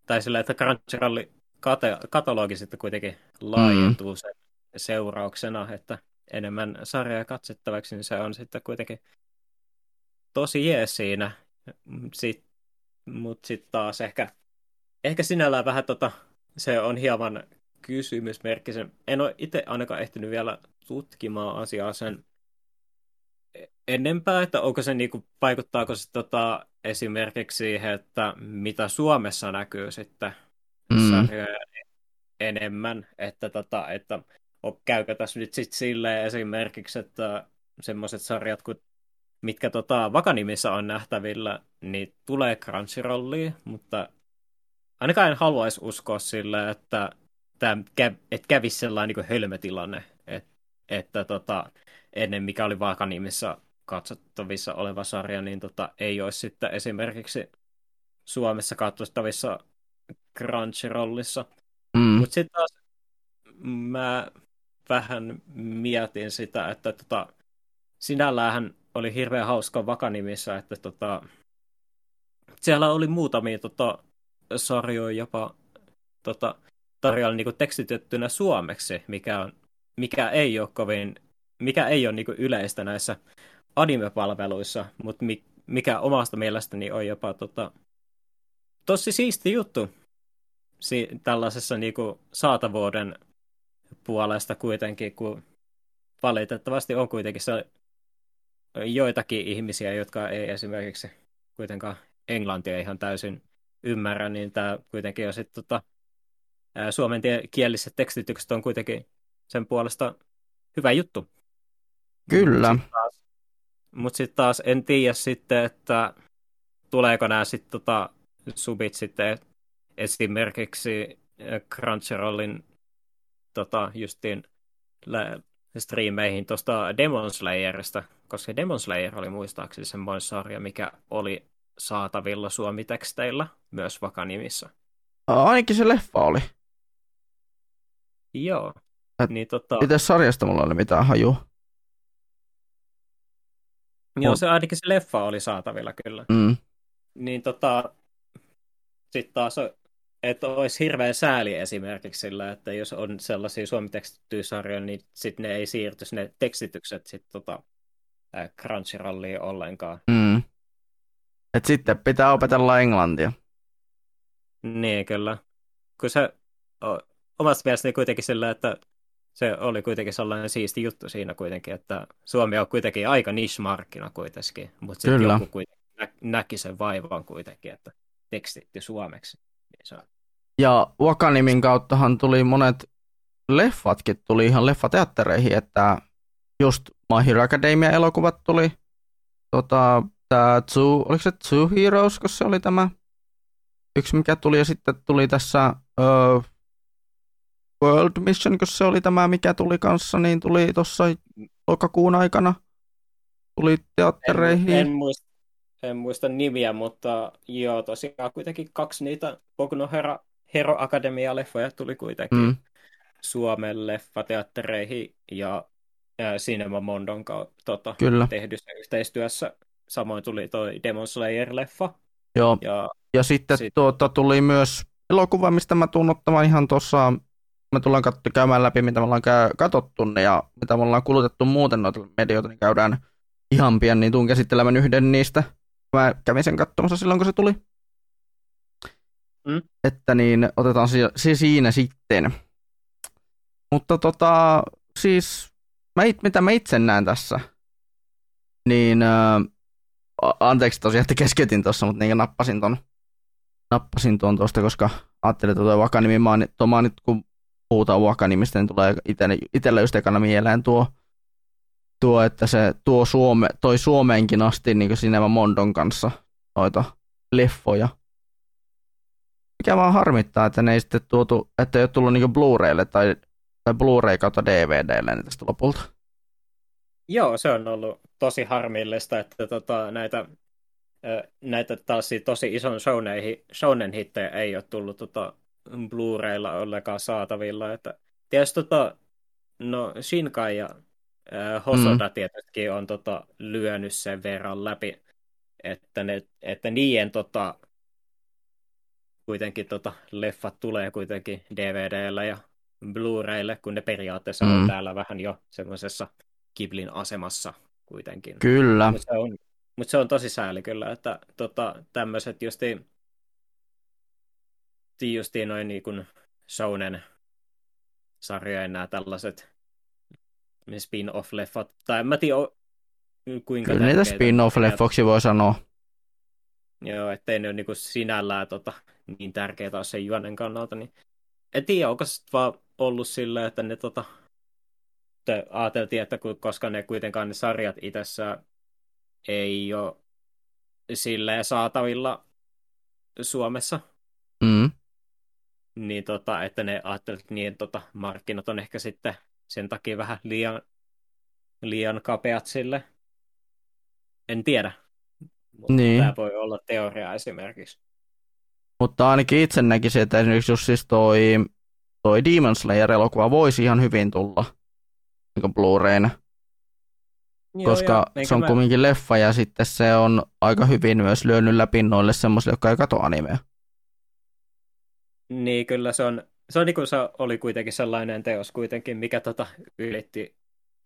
tai sillä, että Crunchyroll kate- katalogi sitten kuitenkin laajentuu mm. sen seurauksena, että enemmän sarjaa katsettavaksi, niin se on sitten kuitenkin tosi jees siinä. Sit, Mutta sitten taas ehkä, ehkä sinällään vähän tota, se on hieman kysymysmerkkisen. En ole itse ainakaan ehtinyt vielä tutkimaan asiaa sen enempää, että onko se niinku, vaikuttaako se tota, esimerkiksi siihen, että mitä Suomessa näkyy sitten mm. enemmän, että, tota, että käykö tässä nyt sitten silleen esimerkiksi, että semmoiset sarjat, kun, mitkä tota, Vakanimissä on nähtävillä, niin tulee Crunchyrolliin, mutta ainakaan en haluaisi uskoa sille, että tämä et kävisi sellainen niin hölmötilanne, että, että tota, ennen mikä oli Vakanimissä katsottavissa oleva sarja, niin tota, ei olisi sitten esimerkiksi Suomessa katsottavissa Crunchyrollissa. Mm. Mutta sitten taas mä vähän mietin sitä, että tota, sinällään oli hirveän hauska Vakanimissä, että tota, siellä oli muutamia tota, sarjoja jopa tota, tarjolla niin tekstitettynä suomeksi, mikä, on, mikä ei ole kovin, mikä ei ole niin yleistä näissä anime-palveluissa, mutta mikä omasta mielestäni on jopa tota, tosi siisti juttu si- tällaisessa niin kuin, saatavuuden puolesta kuitenkin, kun valitettavasti on kuitenkin se joitakin ihmisiä, jotka ei esimerkiksi kuitenkaan englantia ihan täysin ymmärrä, niin tämä kuitenkin on sitten tota, suomen kieliset tekstitykset on kuitenkin sen puolesta hyvä juttu.
Kyllä.
Mutta sitten taas, taas en tiedä sitten, että tuleeko nämä sitten tota, subit sitten esimerkiksi Crunchyrollin tota, justiin striimeihin tuosta Demon Slayerista, koska Demon Slayer oli muistaakseni semmoinen sarja, mikä oli saatavilla suomiteksteillä myös Vakanimissä.
Ainakin se leffa oli.
Joo.
Et niin, tota... Itse sarjasta mulla oli mitään hajua.
Joo, se ainakin se leffa oli saatavilla kyllä.
Mm.
Niin tota, sitten taas että olisi hirveän sääli esimerkiksi sillä, että jos on sellaisia suomitekstittyjä sarjoja, niin sitten ne ei siirtyisi ne tekstitykset sitten tota, Crunchyrolliin ollenkaan.
Mm. Et sitten pitää opetella englantia.
Niin, kyllä. Kun se omasta mielestäni kuitenkin sillä, että se oli kuitenkin sellainen siisti juttu siinä kuitenkin, että Suomi on kuitenkin aika niche-markkina kuitenkin, mutta sitten joku kuitenkin nä- näki sen vaivan kuitenkin, että tekstitty suomeksi.
Ja Wakanimin kauttahan tuli monet leffatkin tuli ihan leffateattereihin, että just My Hero Academia elokuvat tuli, tota, tää Two, oliko se Two Heroes, koska se oli tämä yksi mikä tuli, ja sitten tuli tässä uh, World Mission, koska se oli tämä mikä tuli kanssa, niin tuli tuossa lokakuun aikana, tuli teattereihin.
En, en, muista, en muista nimiä, mutta joo, tosiaan kuitenkin kaksi niitä Boku Hero, Hero Academia-leffoja tuli kuitenkin mm. Suomen leffateattereihin ja Cinema Mondon tota, Kyllä. tehdyssä yhteistyössä. Samoin tuli toi Demon Slayer-leffa.
Joo, ja, ja sitten sit... tuota, tuli myös elokuva, mistä mä tuun ottamaan ihan tuossa, me tullaan katso, käymään läpi, mitä me ollaan katsottu ja mitä me ollaan kulutettu muuten noita medioita, niin käydään ihan pian, niin tuun käsittelemään yhden niistä Mä kävin sen katsomassa silloin, kun se tuli.
Mm.
Että niin, otetaan se, se siinä sitten. Mutta tota, siis, mä it, mitä mä itse näen tässä, niin äh, anteeksi tosiaan, että keskeytin tuossa, mutta niin nappasin ton, nappasin tuon tuosta, koska ajattelin, että tuo Vakanimi, tuo mainit, kun puhutaan Vakanimistä, niin tulee itselle, itselle just ekana mieleen tuo, tuo, että se tuo Suome, toi Suomeenkin asti niin Cinema Mondon kanssa noita leffoja. Mikä vaan harmittaa, että ne ei sitten tuotu, että ei ole tullut niin Blu-raylle tai, tai Blu-ray kautta DVDlle niin tästä lopulta.
Joo, se on ollut tosi harmillista, että tota, näitä, näitä taas tosi ison shounen hittejä ei ole tullut tota, Blu-raylla ollenkaan saatavilla. Että, tietysti tota, no Shinkai ja Hosoda mm. tietysti on tota, lyönyt sen verran läpi, että, ne, että niiden tota, kuitenkin tota, leffat tulee kuitenkin DVDllä ja Blu-raylle, kun ne periaatteessa mm. on täällä vähän jo semmoisessa Kiblin asemassa kuitenkin.
Kyllä.
Mutta se, on, mut se on tosi sääli kyllä, että tota, tämmöiset justi, justi noin niin kuin Shounen sarjojen nämä tällaiset spin-off-leffat, tai en mä tiedä kuinka
Kyllä niitä spin-off-leffoksi voi sanoa.
Joo, ettei ne ole niin sinällään tota, niin tärkeää ole sen juonen kannalta, niin en tiedä, onko se vaan ollut silleen, että ne tota, ajateltiin, että koska ne kuitenkaan ne sarjat itsessään ei ole silleen saatavilla Suomessa,
mm.
niin tota, että ne ajattelivat, että niin, tota, markkinat on ehkä sitten sen takia vähän liian, liian kapeat sille. En tiedä. Mutta niin. Tämä voi olla teoria esimerkiksi.
Mutta ainakin itse näkisin, että esimerkiksi jos siis toi, toi Demon Slayer-elokuva voisi ihan hyvin tulla niin Blu-rayna. Joo, koska se on mä... kumminkin leffa ja sitten se on aika hyvin myös lyönyt läpi noille semmoisille, jotka ei katso animea.
Niin, kyllä se on, se, on niin kuin se oli kuitenkin sellainen teos kuitenkin, mikä tota ylitti,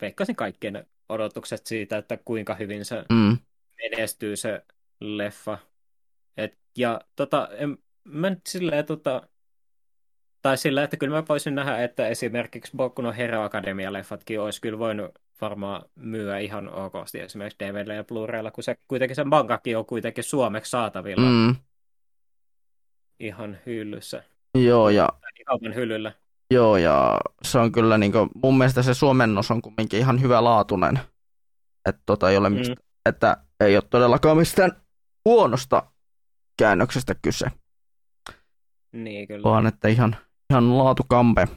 veikkasin kaikkien odotukset siitä, että kuinka hyvin se mm. menestyy se leffa. Et, ja tota, en, mä nyt silleen, tota, tai sillä, että kyllä mä voisin nähdä, että esimerkiksi Boku no Hero Academia-leffatkin olisi kyllä voinut varmaan myyä ihan okosti esimerkiksi DVD ja Blu-raylla, kun se kuitenkin se mangakin on kuitenkin suomeksi saatavilla. Mm. Ihan hyllyssä.
Joo, ja...
Kaupan hyllyllä.
Joo, ja se on kyllä niin kuin, mun mielestä se suomennos on kumminkin ihan hyvä laatuinen. Että tota, ei ole mm. mistä, että ei ole todellakaan mistään huonosta käännöksestä kyse.
Niin, kyllä.
Vaan että ihan, ihan laatukampe.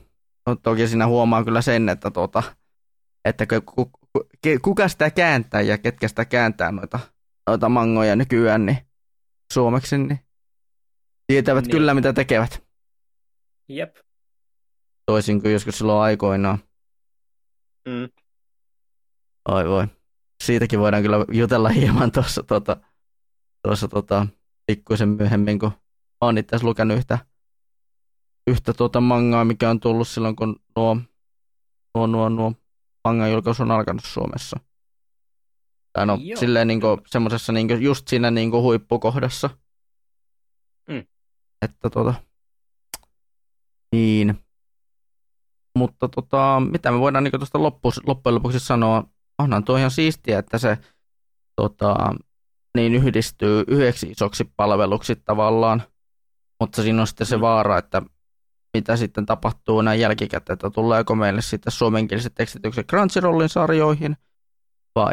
No, toki siinä huomaa kyllä sen, että, tuota, että ku, ku, kuka sitä kääntää ja ketkä sitä kääntää noita, noita mangoja nykyään niin suomeksi, niin tietävät niin. kyllä mitä tekevät.
Jep.
Toisin kuin joskus silloin aikoinaan.
Mm.
Oi voi. Siitäkin voidaan kyllä jutella hieman tuossa tota, tuossa tota, pikkuisen myöhemmin, kun olen itse lukenut yhtä yhtä tuota mangaa, mikä on tullut silloin, kun nuo, nuo, nuo, nuo mangan julkaisu on alkanut Suomessa. Tai no, Joo. silleen niin kuin, semmosessa niin kuin, just siinä niin kuin huippukohdassa.
Mm.
Että tota, niin. Mutta tota, mitä me voidaan niin tuosta loppu, loppujen lopuksi sanoa, onhan tuo ihan siistiä, että se tota, niin yhdistyy yhdeksi isoksi palveluksi tavallaan, mutta siinä on sitten se mm. vaara, että mitä sitten tapahtuu näin jälkikäteen, että tuleeko meille sitten suomenkieliset tekstitykset Crunchyrollin sarjoihin,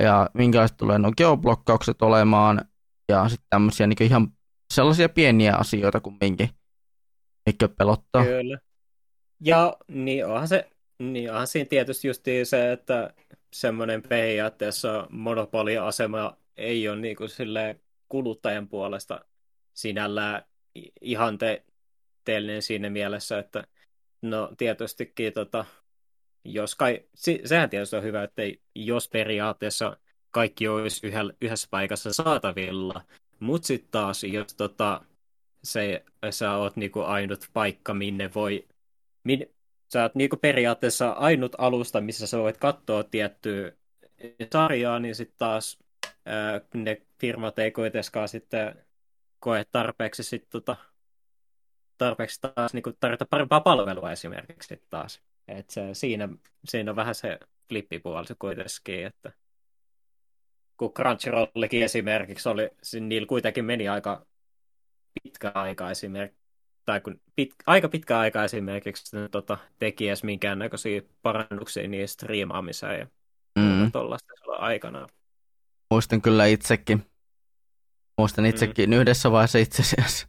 ja minkälaiset tulee nuo geoblokkaukset olemaan, ja sitten tämmöisiä niin ihan sellaisia pieniä asioita kumminkin, mikä pelottaa.
Kyllä. Ja niin onhan, se, niin onhan siinä tietysti just se, että semmoinen periaatteessa monopoliasema ei ole niin kuin kuluttajan puolesta sinällään ihan te, suhteellinen siinä mielessä, että no tietystikin tota, jos kai, sehän tietysti on hyvä, että jos periaatteessa kaikki olisi yhdessä paikassa saatavilla, mutta sitten taas, jos tota, se, sä oot niinku ainut paikka, minne voi, min, sä oot niinku periaatteessa ainut alusta, missä sä voit katsoa tiettyä sarjaa, niin sitten taas ne firmat ei kuitenkaan sitten koe tarpeeksi sit, tota, tarpeeksi taas niin tarjota parempaa palvelua esimerkiksi taas. Et se, siinä, siinä on vähän se flippipuoli se kuitenkin, että kun Crunchyrollikin esimerkiksi oli, niillä kuitenkin meni aika pitkä aika esimerkiksi, tai kun pit, aika pitkä aika esimerkiksi ne tota, teki edes minkäännäköisiä parannuksia niihin striimaamiseen ja mm. tuollaista aikanaan.
Muistan kyllä itsekin. Muistan itsekin mm. yhdessä vaiheessa itse asiassa.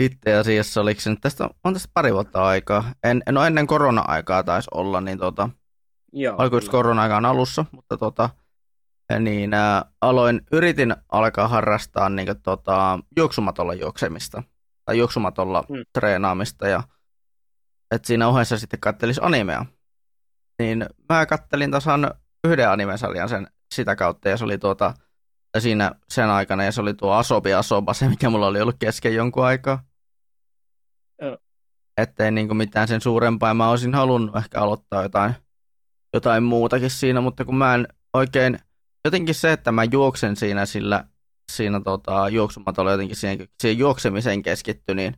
Itse asiassa oliko se nyt tästä, on tästä pari vuotta aikaa. En, no ennen korona-aikaa taisi olla, niin tota, Joo, oliko just korona-aikaan alussa, mutta tota, niin ä, aloin, yritin alkaa harrastaa niin tota, juoksumatolla juoksemista tai juoksumatolla mm. treenaamista ja että siinä ohessa sitten kattelisi animea. Niin mä kattelin tasan yhden animesarjan sen sitä kautta ja se oli tuota, siinä sen aikana ja se oli tuo Asobi Asoba, se mikä mulla oli ollut kesken jonkun aikaa. Oh. Ettei niinku mitään sen suurempaa. Mä olisin halunnut ehkä aloittaa jotain, jotain muutakin siinä, mutta kun mä en oikein, jotenkin se, että mä juoksen siinä sillä siinä tota, juoksumatolla jotenkin siihen, siihen juoksemiseen keskitty, niin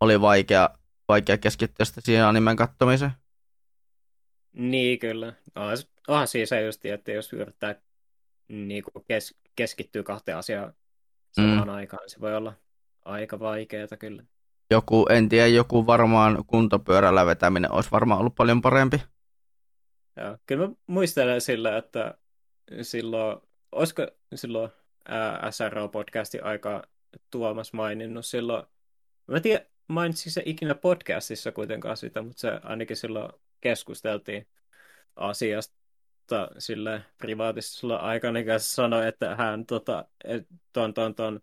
oli vaikea, vaikea keskittyä sitä siihen animen kattomiseen.
Niin, kyllä. Onhan siis se just, että jos yrittää niin kuin kes, keskittyä kahteen asiaan samaan mm. aikaan, niin se voi olla aika vaikeaa kyllä.
Joku, en tiedä, joku varmaan kuntopyörällä vetäminen olisi varmaan ollut paljon parempi.
Joo, kyllä mä muistelen sillä, että silloin, olisiko silloin SRO-podcastin aika Tuomas maininnut silloin, mä en tiedä, mainitsin se ikinä podcastissa kuitenkaan sitä, mutta se ainakin silloin keskusteltiin asiasta sille privaatisella aikana kanssa sanoi, että hän tota, ton, ton, ton,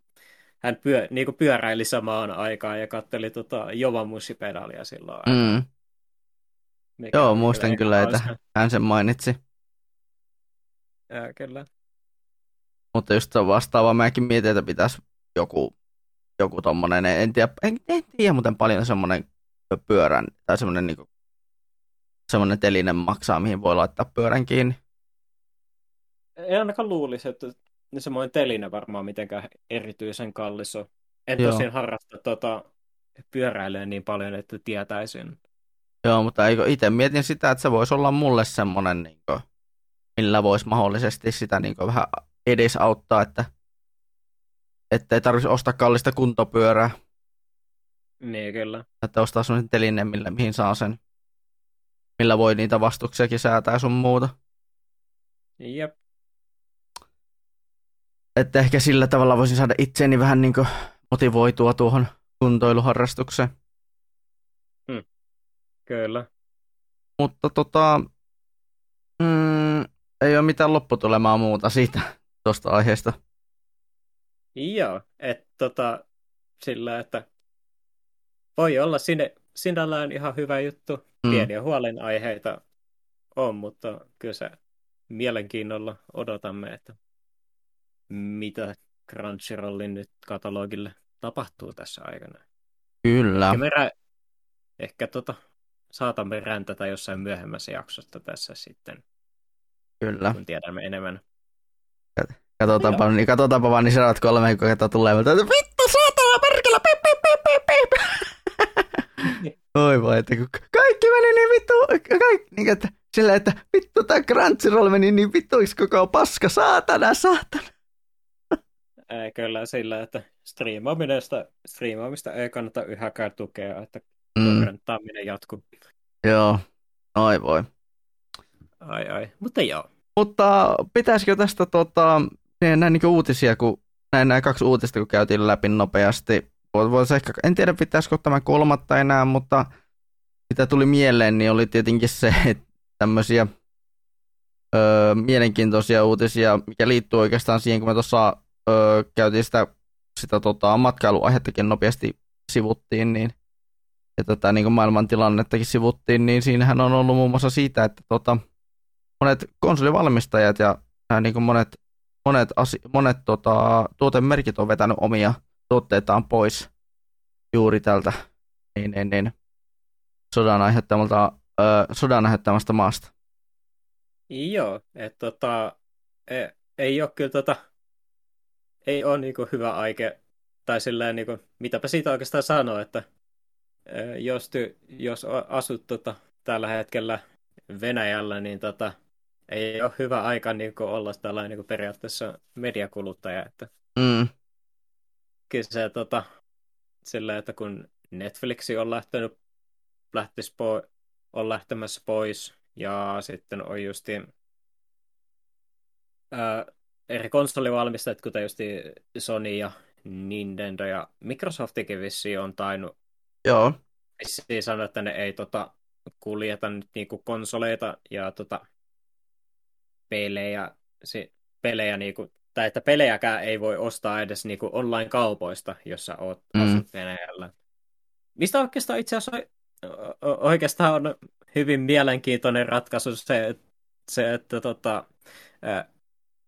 hän pyö, niin pyöräili samaan aikaan ja katteli tota, Jovan mussipedaalia silloin. Mm.
Joo, muistan kyllä, että hän sen mainitsi.
Ja, kyllä.
Mutta just on vastaava, mäkin mietin, että pitäisi joku, joku tommonen, en tiedä, en, en tiedä muuten paljon semmonen pyörän, tai semmonen niinku, semmonen telinen maksaa, mihin voi laittaa pyörän kiinni.
Ei ainakaan luulisi, että semmoinen teline varmaan mitenkään erityisen kallis on. En Joo. tosin harrasta tota, pyöräilyä niin paljon, että tietäisin.
Joo, mutta eikö itse mietin sitä, että se voisi olla mulle semmoinen, niin kuin, millä voisi mahdollisesti sitä niin kuin, vähän edes auttaa, että että ei tarvitsisi ostaa kallista kuntopyörää.
Niin, kyllä.
Että ostaa sellaisen telineen, millä, mihin saa sen, millä voi niitä vastuksiakin säätää sun muuta.
Jep.
Että ehkä sillä tavalla voisin saada itseäni vähän niin motivoitua tuohon kuntoiluharrastukseen.
Hmm. Kyllä.
Mutta tota, mm, ei ole mitään lopputulemaa muuta siitä tuosta aiheesta.
Joo, että tota, sillä, että voi olla sinne, sinällään ihan hyvä juttu. Mm. Pieniä huolenaiheita on, mutta kyllä se mielenkiinnolla odotamme, että mitä Crunchyrollin nyt katalogille tapahtuu tässä aikana.
Kyllä.
Ehkä, me rä- ehkä tota, saatamme räntätä jossain myöhemmässä jaksossa tässä sitten.
Kyllä.
Kun tiedämme enemmän.
Katsotaanpa, niin katsotaanpa vaan, niin sanot kolme kuukautta tulee, mutta vittu, saatana, perkele, pip, pip, pip, pip, pip. Oi voi, että kun kaikki meni niin vittu, kaikki, niin että sillä, että vittu tämä Crunchyroll meni niin vittuiksi koko paska, saatana, saatana.
Ei, kyllä sillä, että striimaamista, striimaamista ei kannata yhäkään tukea, että mm. jatkuu.
Joo, ai voi.
Ai ai, mutta joo.
Mutta pitäisikö tästä tota, näin niin uutisia, kun näin nämä kaksi uutista, kun käytiin läpi nopeasti. Voisi ehkä, en tiedä pitäisikö tämä kolmatta enää, mutta mitä tuli mieleen, niin oli tietenkin se, että tämmöisiä öö, mielenkiintoisia uutisia, mikä liittyy oikeastaan siihen, kun me tuossa öö, käytiin sitä, sitä tota, matkailuaihettakin nopeasti sivuttiin, niin ja tätä niin maailman tilannettakin sivuttiin, niin siinähän on ollut muun muassa siitä, että tota, monet konsolivalmistajat ja äh, niin kuin monet, monet, asi, monet tota, tuotemerkit on vetänyt omia tuotteitaan pois juuri tältä niin, niin, niin, sodan, aiheuttamalta, sodan aiheuttamasta maasta.
Joo, että tota, ei, ei ole kyllä tota, ei ole niin kuin hyvä aike, tai silleen, niin kuin, mitäpä siitä oikeastaan sanoo, että jos, ty, jos asut tota, tällä hetkellä Venäjällä, niin tota, ei ole hyvä aika niin kuin, olla tällainen niin kuin, periaatteessa mediakuluttaja. Että...
Mm.
Kyllä se tota, sillä, että kun Netflixi on lähtenyt, lähtis po, on lähtemässä pois, ja sitten on justi ää, eri konsolivalmistajat, kuten justi Sony ja Nintendo ja Microsoftikin vissiin on tainnut
Joo.
vissiin sanoa, että ne ei tota, kuljeta nyt niinku konsoleita ja tota, pelejä, si, pelejä niinku, tai että pelejäkään ei voi ostaa edes niinku online-kaupoista, jossa oot mm. asut Venäjällä. Mistä oikeastaan itse asiassa oikeastaan on hyvin mielenkiintoinen ratkaisu se, se että tota,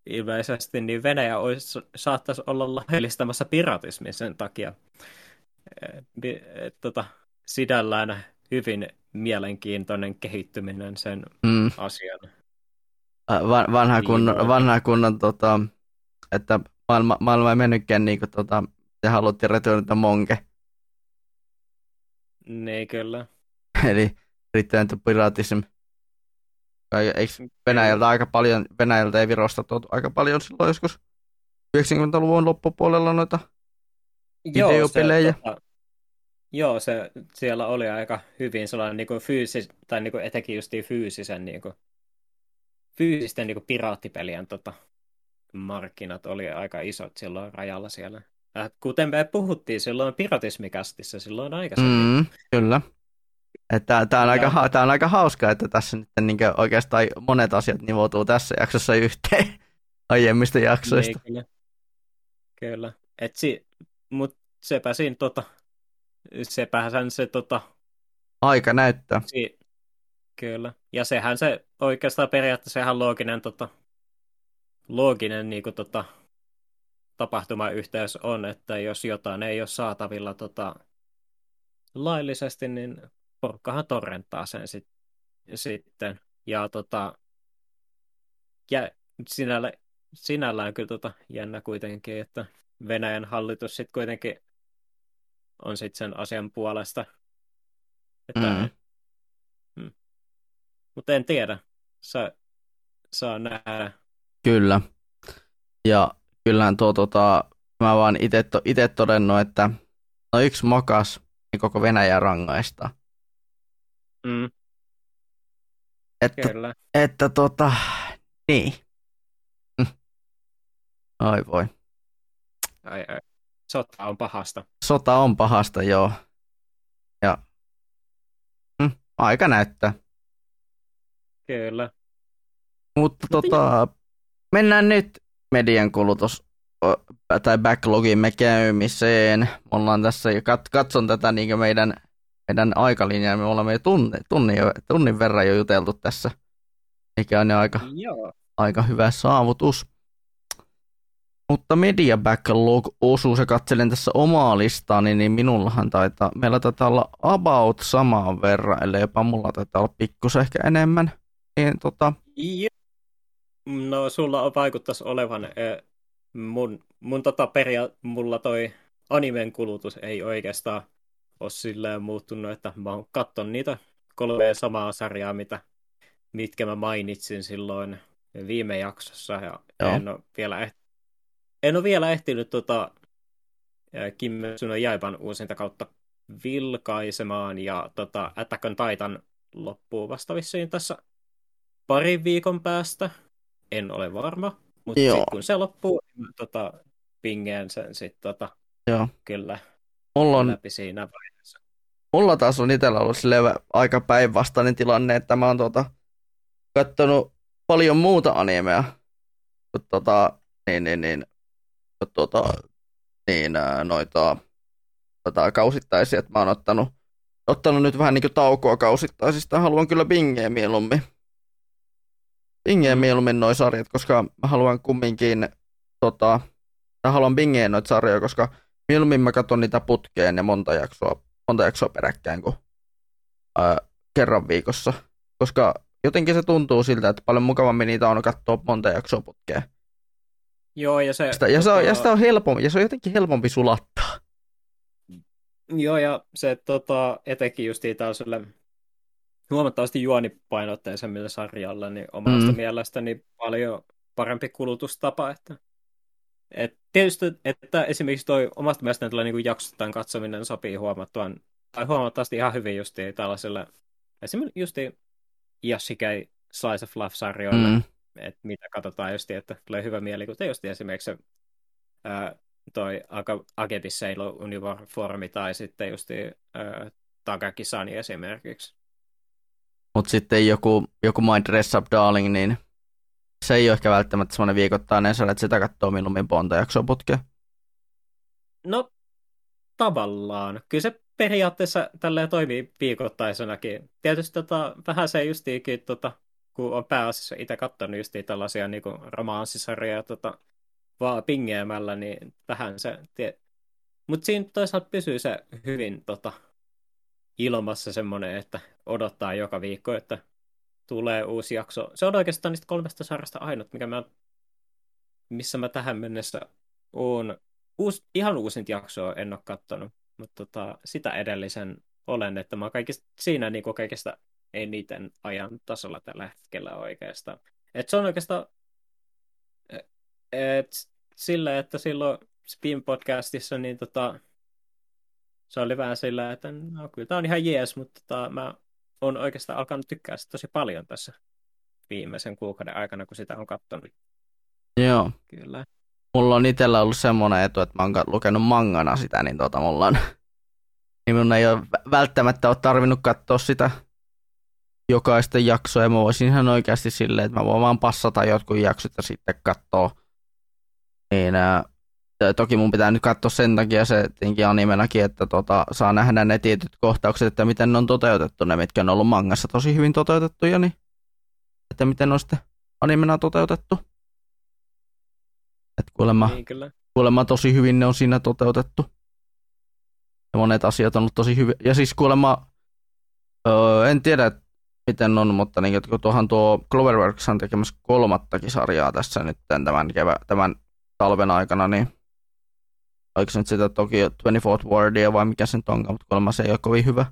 ilmeisesti niin Venäjä olisi, saattaisi olla laillistamassa piratismin sen takia. Tota, sidällään hyvin mielenkiintoinen kehittyminen sen mm. asian.
Va- vanha kunnon, vanha kunnon tota, että maailma, maailma ei mennytkään niin kuin, tota, te haluttiin return monke.
Niin, kyllä.
Eli return to piratism. Eikö Venäjältä aika paljon, Venäjältä ei Virosta tuotu aika paljon silloin joskus 90-luvun loppupuolella noita videopelejä? Joo, se, tota,
joo, se siellä oli aika hyvin sellainen niin kuin fyysis, tai niin kuin etenkin fyysisen, niin kuin, fyysisten niin piraattipelien tota, markkinat oli aika isot silloin rajalla siellä. Äh, kuten me puhuttiin silloin piratismikästissä silloin aikaisemmin.
Mm, kyllä. Tämä on, aika, tämä on aika hauska, että tässä nyt niin oikeastaan monet asiat nivoutuu tässä jaksossa yhteen aiemmista jaksoista.
Niin, kyllä. kyllä. Et si, mut sepä siinä tota, sepähän se tota...
Aika näyttää.
Si, kyllä. Ja sehän se oikeastaan periaatteessa ihan looginen, tota, looginen niin kuin, tota, tapahtumayhteys on, että jos jotain ei ole saatavilla tota, laillisesti, niin porukkahan torrenttaa sen sit, sitten. Ja, tota, ja sinällä, sinällään kyllä tota, jännä kuitenkin, että Venäjän hallitus sitten kuitenkin on sitten sen asian puolesta. Että. Mm. Mutta en tiedä. Sa, saa nähdä.
Kyllä. Ja kyllähän tuo, tota, mä vaan itse todennut, että no yksi mokas, niin koko Venäjä rangaista.
Mm.
Että, Kyllä. että tota, niin. Ai voi.
Ai, ai. Sota on pahasta.
Sota on pahasta, joo. Ja mm, aika näyttää.
Kyllä.
Mutta tota, mennään nyt median kulutus tai backlogimme käymiseen. Me ollaan tässä jo kat- katson tätä niin meidän, meidän aikalinjaa. Me olemme jo tunnin, tunnin, jo, tunnin verran jo juteltu tässä, mikä on jo aika,
Joo.
aika hyvä saavutus. Mutta media backlog-osuus, ja katselen tässä omaa listaani, niin minullahan taitaa, meillä taitaa olla about samaan verran, ellei jopa mulla taitaa olla pikkusen ehkä enemmän. Niin, tota...
No sulla on vaikuttaisi olevan eh, mun, mun tota peria, mulla toi animen kulutus ei oikeastaan ole silleen muuttunut, että mä oon katton niitä kolme samaa sarjaa, mitä, mitkä mä mainitsin silloin viime jaksossa, ja Joo. en ole vielä ehtinyt en ole vielä ehtinyt tota, Kimetsu no Jaiban uusinta kautta vilkaisemaan, ja tota, Attack on Titan loppuu vasta vissiin tässä parin viikon päästä. En ole varma, mutta sit, kun se loppuu, niin tota, pingeen sen sitten tota,
Joo.
kyllä
mulla on,
läpi siinä vaiheessa.
Mulla taas on itsellä ollut aika päinvastainen tilanne, että mä oon tota, katsonut paljon muuta animea. Tota, niin, niin, niin, tuota, niin noita tota, kausittaisia, että mä oon ottanut, ottanut nyt vähän niin kuin taukoa kausittaisista. Haluan kyllä bingeä mieluummin. Bingeä mm. mieluummin noin sarjat, koska mä haluan kumminkin, tota, mä haluan bingeä noita sarjoja, koska mieluummin mä katson niitä putkeen ja monta jaksoa, monta jaksoa peräkkäin kuin ää, kerran viikossa. Koska jotenkin se tuntuu siltä, että paljon mukavammin niitä on katsoa monta jaksoa putkeen
Joo, ja se...
Sitä, ja, se on, ja, sitä on helpompi, ja se on jotenkin helpompi sulattaa.
Joo, ja se tota, etenkin just tällaiselle huomattavasti juonipainotteisemmille sarjalle, niin omasta mm. mielestäni paljon parempi kulutustapa. Että, et tietysti, että esimerkiksi toi omasta mielestäni tällainen niin jaksottain katsominen sopii huomattavan, tai huomattavasti ihan hyvin justiin tällaiselle, esimerkiksi justiin Yashikei Slice of Life-sarjoille, mm. että mitä katsotaan justiin, että tulee hyvä mieli, kuten just esimerkiksi se, ää, toi Agebis Sailor Uniformi tai sitten justiin ää, Takaki-sani esimerkiksi.
Mutta sitten joku, joku My Dress Up Darling, niin se ei ole ehkä välttämättä semmoinen viikoittainen sarja, että sitä katsoo milloin monta jaksoa putkea.
No, tavallaan. Kyllä se periaatteessa tälleen toimii viikoittaisenakin. Tietysti tota, vähän se justiinkin, tota, kun on pääasiassa itse katsonut justiin tällaisia niin romanssisarjoja tota, vaan pingeämällä, niin vähän se... Tie... Mutta siinä toisaalta pysyy se hyvin tota, ilmassa semmoinen, että odottaa joka viikko, että tulee uusi jakso. Se on oikeastaan niistä kolmesta sarjasta ainut, mikä mä, missä mä tähän mennessä oon. Uus, ihan uusinta jaksoa en ole kattonut, mutta tota, sitä edellisen olen, että mä kaikista, siinä niin kuin kaikista eniten ajan tasolla tällä hetkellä oikeastaan. Et se on oikeastaan et, sillä, että silloin Spin podcastissa niin tota, se oli vähän sillä, että no, kyllä tämä on ihan jees, mutta tota, mä oon oikeastaan alkanut tykkää sitä tosi paljon tässä viimeisen kuukauden aikana, kun sitä on katsonut.
Joo.
Kyllä.
Mulla on itsellä ollut semmoinen etu, että mä oon lukenut mangana sitä, niin tota mulla on, niin mun ei ole välttämättä ole tarvinnut katsoa sitä jokaista jaksoa, ja mä voisin ihan oikeasti silleen, että mä voin vaan passata jotkut jaksot ja sitten katsoa. Niin, ää, toki mun pitää nyt katsoa sen takia se tietenkin animenakin, että tota, saa nähdä ne tietyt kohtaukset, että miten ne on toteutettu, ne mitkä on ollut mangassa tosi hyvin toteutettuja, niin että miten ne on sitten animena toteutettu. Et kuulemma, niin, kyllä. kuulemma tosi hyvin ne on siinä toteutettu. Ja monet asiat on ollut tosi hyviä. Ja siis kuulemma, öö, en tiedä miten on, mutta niin, kun tuohan tuo Cloverworks on tekemässä kolmattakin sarjaa tässä nyt tämän, kevä, tämän talven aikana, niin oliko se nyt sitä toki 24th Worldia vai mikä se nyt onkaan, mutta kuulemma se ei ole kovin hyvä.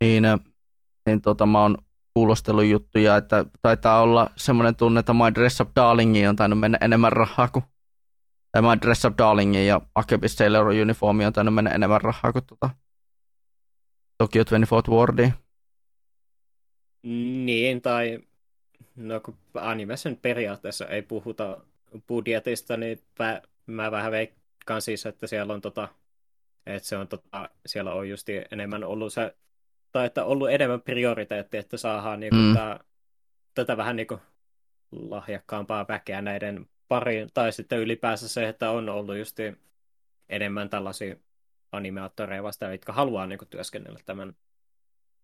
Niin, niin tota, mä oon kuulostellut juttuja, että taitaa olla semmoinen tunne, että My Dress Up Darlingiin on tainnut mennä enemmän rahaa kuin tai My Dress Up Darlingiin ja Akebis Sailor Uniformiin on tainnut mennä enemmän rahaa kuin tota Tokyo 24th Worldiin.
Niin, tai no kun animessa periaatteessa ei puhuta budjetista, niin mä vähän veikkaan siis, että siellä on tota, että se on tota, siellä on just enemmän ollut se, tai että ollut enemmän prioriteetti, että saadaan niinku mm. tää, tätä vähän niinku lahjakkaampaa väkeä näiden pariin, tai sitten ylipäänsä se, että on ollut just enemmän tällaisia animaattoreja vastaan, jotka haluaa niinku työskennellä tämän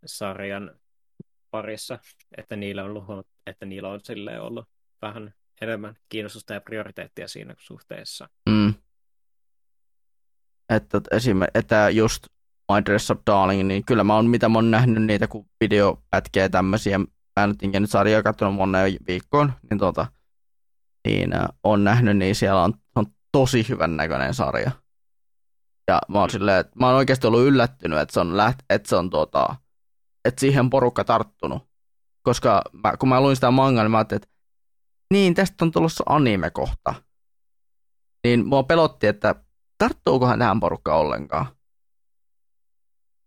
sarjan parissa, että niillä on ollut, että niillä on ollut vähän enemmän kiinnostusta ja prioriteettia siinä suhteessa.
Mm. Että, esim, että just My Dress Up Darling, niin kyllä mä oon, mitä mä oon nähnyt niitä, kun videopätkiä tämmöisiä, mä en nyt nyt sarjaa katsonut moneen viikkoon, niin tota, niin äh, on nähnyt, niin siellä on, on tosi hyvän näköinen sarja. Ja mä oon, silleen, että mä oon oikeasti ollut yllättynyt, että se on, läht, että se on tota, että siihen porukka tarttunut. Koska mä, kun mä luin sitä mangaa, niin mä ajattelin, että niin, tästä on tulossa anime-kohta. Niin mua pelotti, että tarttuukohan tähän porukka ollenkaan.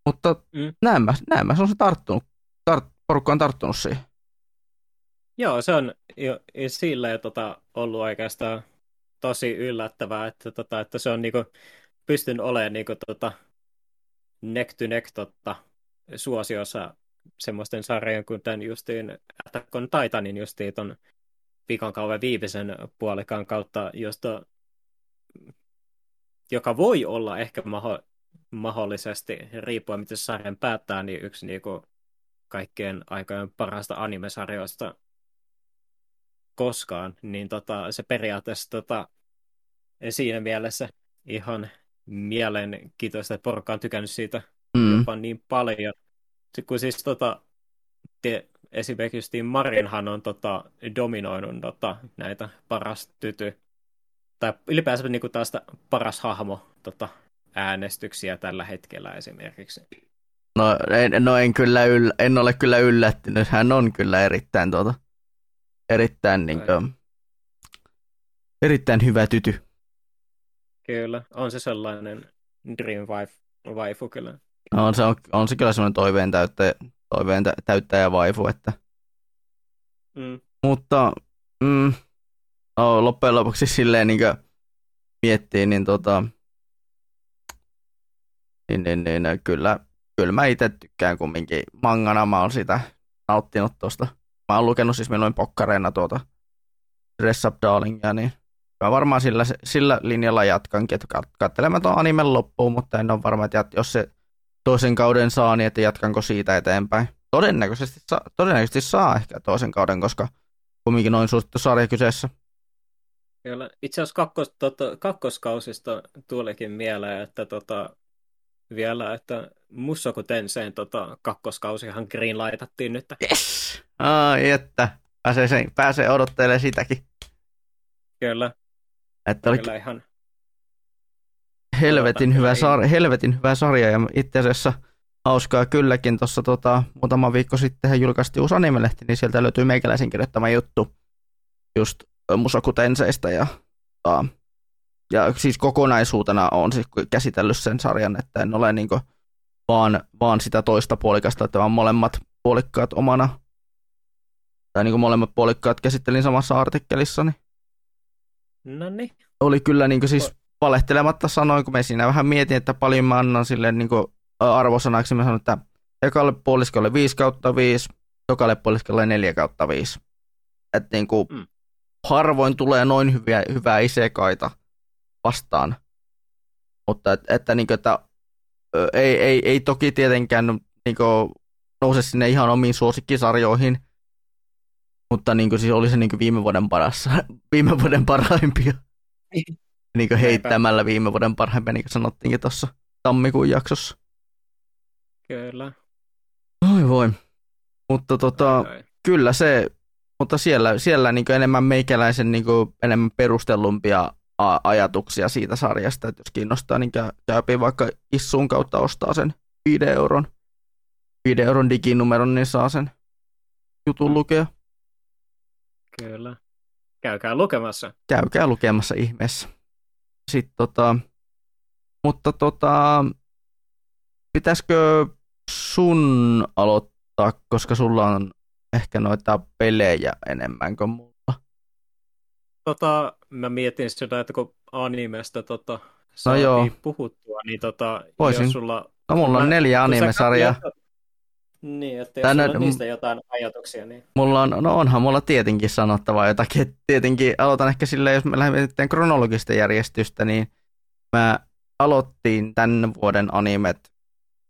Mutta mm. näin, mä, näin mä se on se tarttunut. Tart, porukka on tarttunut siihen.
Joo, se on jo, sillä jo tota, ollut oikeastaan tosi yllättävää, että, tota, että se on niinku, pystyn olemaan niinku, tota, neck to neck tota, suosiossa semmoisten sarjojen kuin tämän justiin Attack on Titanin justiin ton vikan kauan viimeisen puolikan kautta, josta, joka voi olla ehkä maho, mahdollisesti, riippuen miten sarjan päättää, niin yksi niin kuin kaikkien aikojen parasta animesarjoista koskaan, niin tota, se periaatteessa tota, siinä mielessä ihan mielenkiintoista, että porukka on tykännyt siitä mm. jopa niin paljon. Kun siis tota, te, esimerkiksi Marinhan on tota, dominoinut tota, näitä paras tyty, tai ylipäänsä niin kuin taas paras hahmo tota, äänestyksiä tällä hetkellä esimerkiksi.
No en, no en, kyllä yllä, en ole kyllä yllättynyt. Hän on kyllä erittäin, tuota, erittäin, niin kuin, erittäin hyvä tyty.
Kyllä, on se sellainen dream wife, waifu kyllä.
No, on, se, on, on se kyllä sellainen toiveen täyttäjä, toiveen täyttäjä waifu, että
mm.
mutta mm, no, loppujen lopuksi silleen niin miettii, niin tota, niin, niin, niin, kyllä, kyllä mä itse tykkään kumminkin mangana, mä oon sitä nauttinut tuosta. Mä oon lukenut siis milloin pokkareina tuota Dress Up Darlingia, niin mä varmaan sillä, sillä linjalla jatkankin, että katselemaan tuon animen loppuun, mutta en ole varma, että jos se toisen kauden saa, niin että jatkanko siitä eteenpäin. Todennäköisesti, saa, todennäköisesti saa ehkä toisen kauden, koska kumminkin noin suosittu sarja kyseessä.
Kyllä. Itse asiassa kakkos, tota, kakkoskausista tulikin mieleen, että tota, vielä, että Mussoku Tenseen tota, kakkoskausihan green laitattiin nyt.
Yes! Ai että, pääsee, sen, pääsee odottelemaan sitäkin.
Kyllä.
Että oli Kyllä ihan... helvetin hyvä, sarja, helvetin hyvä sarja ja itse asiassa hauskaa kylläkin. Tuossa tota, muutama viikko sitten julkaistiin uusi animelehti, niin sieltä löytyy meikäläisen kirjoittama juttu just Musoku Tenseistä ja uh, ja siis kokonaisuutena on siis käsitellyt sen sarjan, että en ole niin vaan, vaan sitä toista puolikasta, että vaan molemmat puolikkaat omana, tai niin molemmat puolikkaat käsittelin samassa artikkelissa. Niin
no niin.
Oli kyllä niin siis valehtelematta sanoin, kun me siinä vähän mietin, että paljon mä annan sille niin arvosanaksi, mä sanoin, että ekalle puoliskolle 5 kautta 5, tokalle puoliskolle 4 kautta 5. Että niin kuin, mm. harvoin tulee noin hyviä, hyvää isekaita vastaan. Mutta että, että, niin kuin, että ei, ei, ei toki tietenkään niin kuin, nouse sinne ihan omiin suosikkisarjoihin, mutta niin kuin, siis oli se niin kuin viime vuoden paras, viime vuoden parhaimpia. Niin kuin heittämällä viime vuoden parhaimpia, niin kuin sanottiinkin tuossa tammikuun jaksossa.
Kyllä.
Oi voi. Mutta tota, ai, ai. kyllä se, mutta siellä, siellä niin enemmän meikäläisen niin enemmän perustellumpia ajatuksia siitä sarjasta, että jos kiinnostaa, niin käy, käypi vaikka Issuun kautta ostaa sen 5 euron, 5 euron diginumeron, niin saa sen jutun lukea.
Kyllä. Käykää lukemassa.
Käykää lukemassa ihmeessä. Sitten tota, mutta tota, pitäisikö sun aloittaa, koska sulla on ehkä noita pelejä enemmän kuin mulla?
Tota, mä mietin sitä, että kun animesta tota, no joo. puhuttua, niin tota,
Voisin.
jos sulla...
No mulla on neljä animesarjaa.
Niin, että jos Tänne, on niistä jotain ajatuksia, niin...
Mulla on, no onhan mulla tietenkin sanottavaa jotakin. Et tietenkin aloitan ehkä silleen, jos me lähdemme kronologista järjestystä, niin mä aloittiin tämän vuoden animet,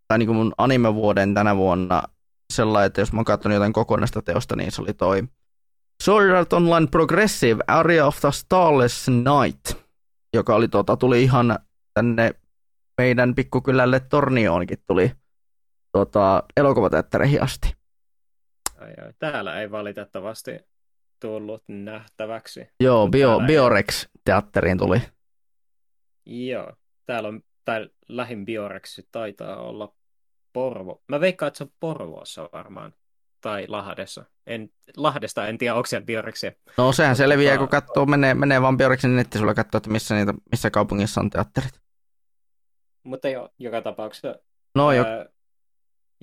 tai niin kuin mun animevuoden tänä vuonna sellainen, että jos mä oon jotain kokonaista teosta, niin se oli toi Sword Art Online Progressive Area of the Starless Night, joka oli, tota, tuli ihan tänne meidän pikkukylälle Tornioonkin tuli tota, elokuvateattereihin asti.
Ai, ai. Täällä ei valitettavasti tullut nähtäväksi.
Joo, Bio, Biorex-teatteriin tuli.
Joo, täällä on, tai lähin Biorex taitaa olla Porvo. Mä veikkaan, että se on Porvoossa varmaan tai Lahdessa. En, Lahdesta en tiedä, onko siellä Bioreksia.
No sehän selviää, kun katsoo, menee, menee vaan Bioreksin nettisivuilla katsoo, että missä, niitä, missä kaupungissa on teatterit.
Mutta jo, joka tapauksessa...
No jo.